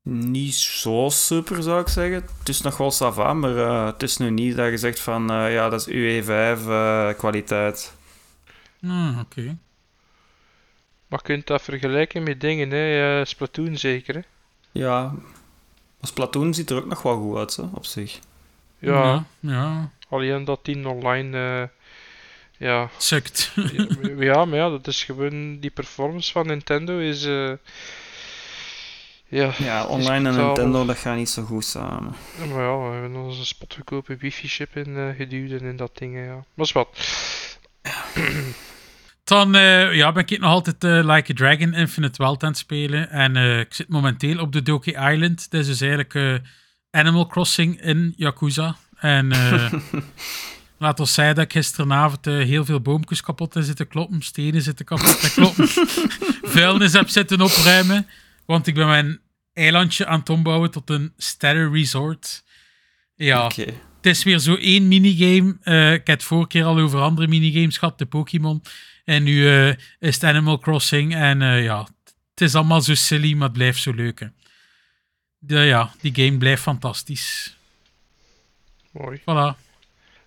Niet zo super, zou ik zeggen. Het is nog wel sava, maar eh, het is nu niet dat je zegt van... eh, ja, dat is UE5 eh, kwaliteit. Ah, oké. Maar je kunt dat vergelijken met dingen, hè. eh, Splatoon zeker, hè. Ja, maar Splatoon ziet er ook nog wel goed uit, hè, op zich. Ja, Ja, ja. alleen dat die online... eh, ja. Sukt. ja, ja, maar ja, dat is gewoon... Die performance van Nintendo is... eh, ja, Ja, online en Nintendo, dat gaat niet zo goed samen. Ja, Maar ja, we hebben onze spotgoedkope wifi-chip in eh, geduwd en in dat ding, ja. Maar is wat. Dan eh, ja, ben ik nog altijd eh, Like a Dragon Infinite Wealth aan het spelen. En eh, ik zit momenteel op de Doki Island. Dat is dus eigenlijk Animal Crossing in Yakuza. En laat ons zeggen dat ik gisteravond heel veel boompjes kapot heb zitten kloppen. Stenen zitten kapot te kloppen. Vuilnis heb zitten opruimen. Want ik ben mijn eilandje aan het ombouwen tot een sterrenresort. Ja, Oké. het is weer zo één minigame. Ik heb het vorige keer al over andere minigames gehad, de Pokémon. En nu eh, is het Animal Crossing. En eh, ja, het is allemaal zo silly, maar het blijft zo leuk. hè. De, ja, die game blijft fantastisch. Mooi. Voilà.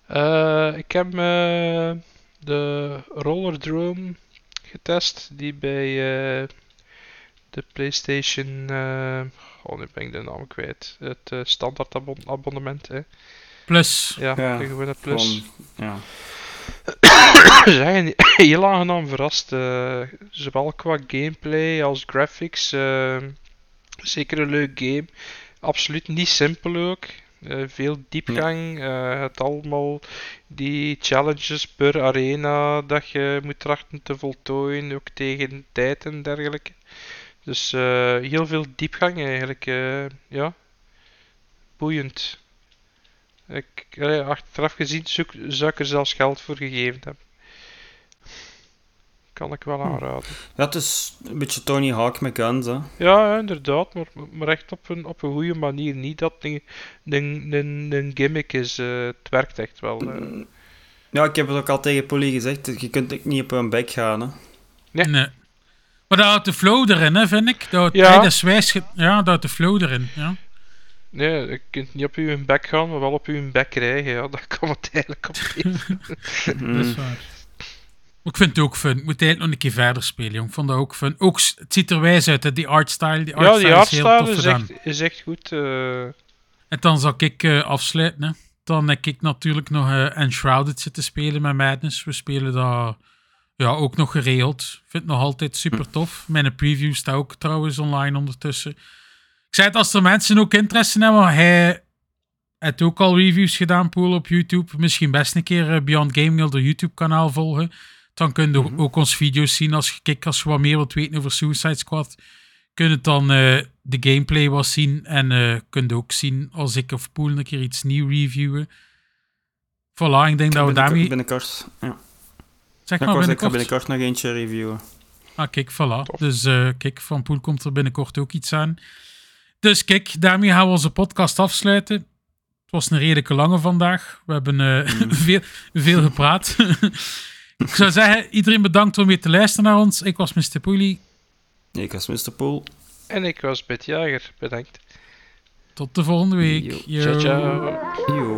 Eh, ik heb eh, de Rollerdrome getest, die bij eh, de PlayStation. eh oh, nu ben ik de naam kwijt. Het standaard abon- abonnement, hè. Plus, Ja, Ja, de gewone plus. Ja. Ze zijn heel aangenaam verrast. eh, zowel qua gameplay als graphics. eh, zeker een leuk game. Absoluut niet simpel ook. Eh, veel diepgang. het allemaal die challenges per arena dat je moet trachten te voltooien. Ook tegen tijd en dergelijke. Dus heel veel diepgang eigenlijk. ja. Boeiend. Ik, allee, achteraf gezien zoek, zou ik er zelfs geld voor gegeven hebben. Kan ik wel aanraden. ja, het is een beetje Tony Hawk met guns, hè. Ja, inderdaad, maar, maar echt op een, op een goede manier. Niet dat het een, een, een, een gimmick is. eh, het werkt echt wel. eh. Ja, ik heb het ook al tegen Polly gezegd. Je kunt ook niet op een bek gaan, hè. Nee. Maar dat houdt de flow erin, hè, vind ik. Dat, houdt- Ja. hey, dat is wijs ge- ja, dat houdt de flow erin. Ja. Nee, je kunt niet op je bek gaan, maar wel op je bek krijgen. Ja, daar komt het eigenlijk op. Dat is waar. Ik vind het ook fun. Ik moet eigenlijk nog een keer verder spelen, jong. Ik vond dat ook fun. Ook, het ziet er wijs uit, hè, die artstyle. Die ja, die artstyle is is echt, is echt goed. eh. En dan zal ik eh, afsluiten. Hè. Dan heb ik natuurlijk nog eh Enshrouded zitten spelen met Madness. We spelen dat ja, ook nog geregeld. Ik vind het nog altijd super tof. Mijn preview staat ook trouwens online ondertussen. Ik zei het, als er mensen ook interesse hebben, want hij heeft ook al reviews gedaan, Poel, op YouTube. Misschien best een keer eh, Beyond Gaming op de YouTube-kanaal volgen. Dan kun je ook ons video's zien als je, kijk, als je wat meer wilt weten over Suicide Squad. Kun je dan eh, de gameplay wat zien en eh kun je ook zien als ik of Poel een keer iets nieuw reviewen. Voilà, ik denk dat we Binnenkort- daarmee... Binnenkort. Ja. Zeg Ja, maar zeggen, ik ga binnenkort. binnenkort nog eentje reviewen. Ah, kijk, voilà. Dus eh, kijk, van Poel komt er binnenkort ook iets aan. Dus kijk, daarmee gaan we onze podcast afsluiten. Het was een redelijke lange vandaag. We hebben eh, veel, veel gepraat. ik zou zeggen, iedereen bedankt om weer te luisteren naar ons. Ik was Mr. Poelie. Ik was Mr. Poel. En ik was Bert Jager. Bedankt. Tot de volgende week. Yo. Yo. Ciao, ciao. Yo.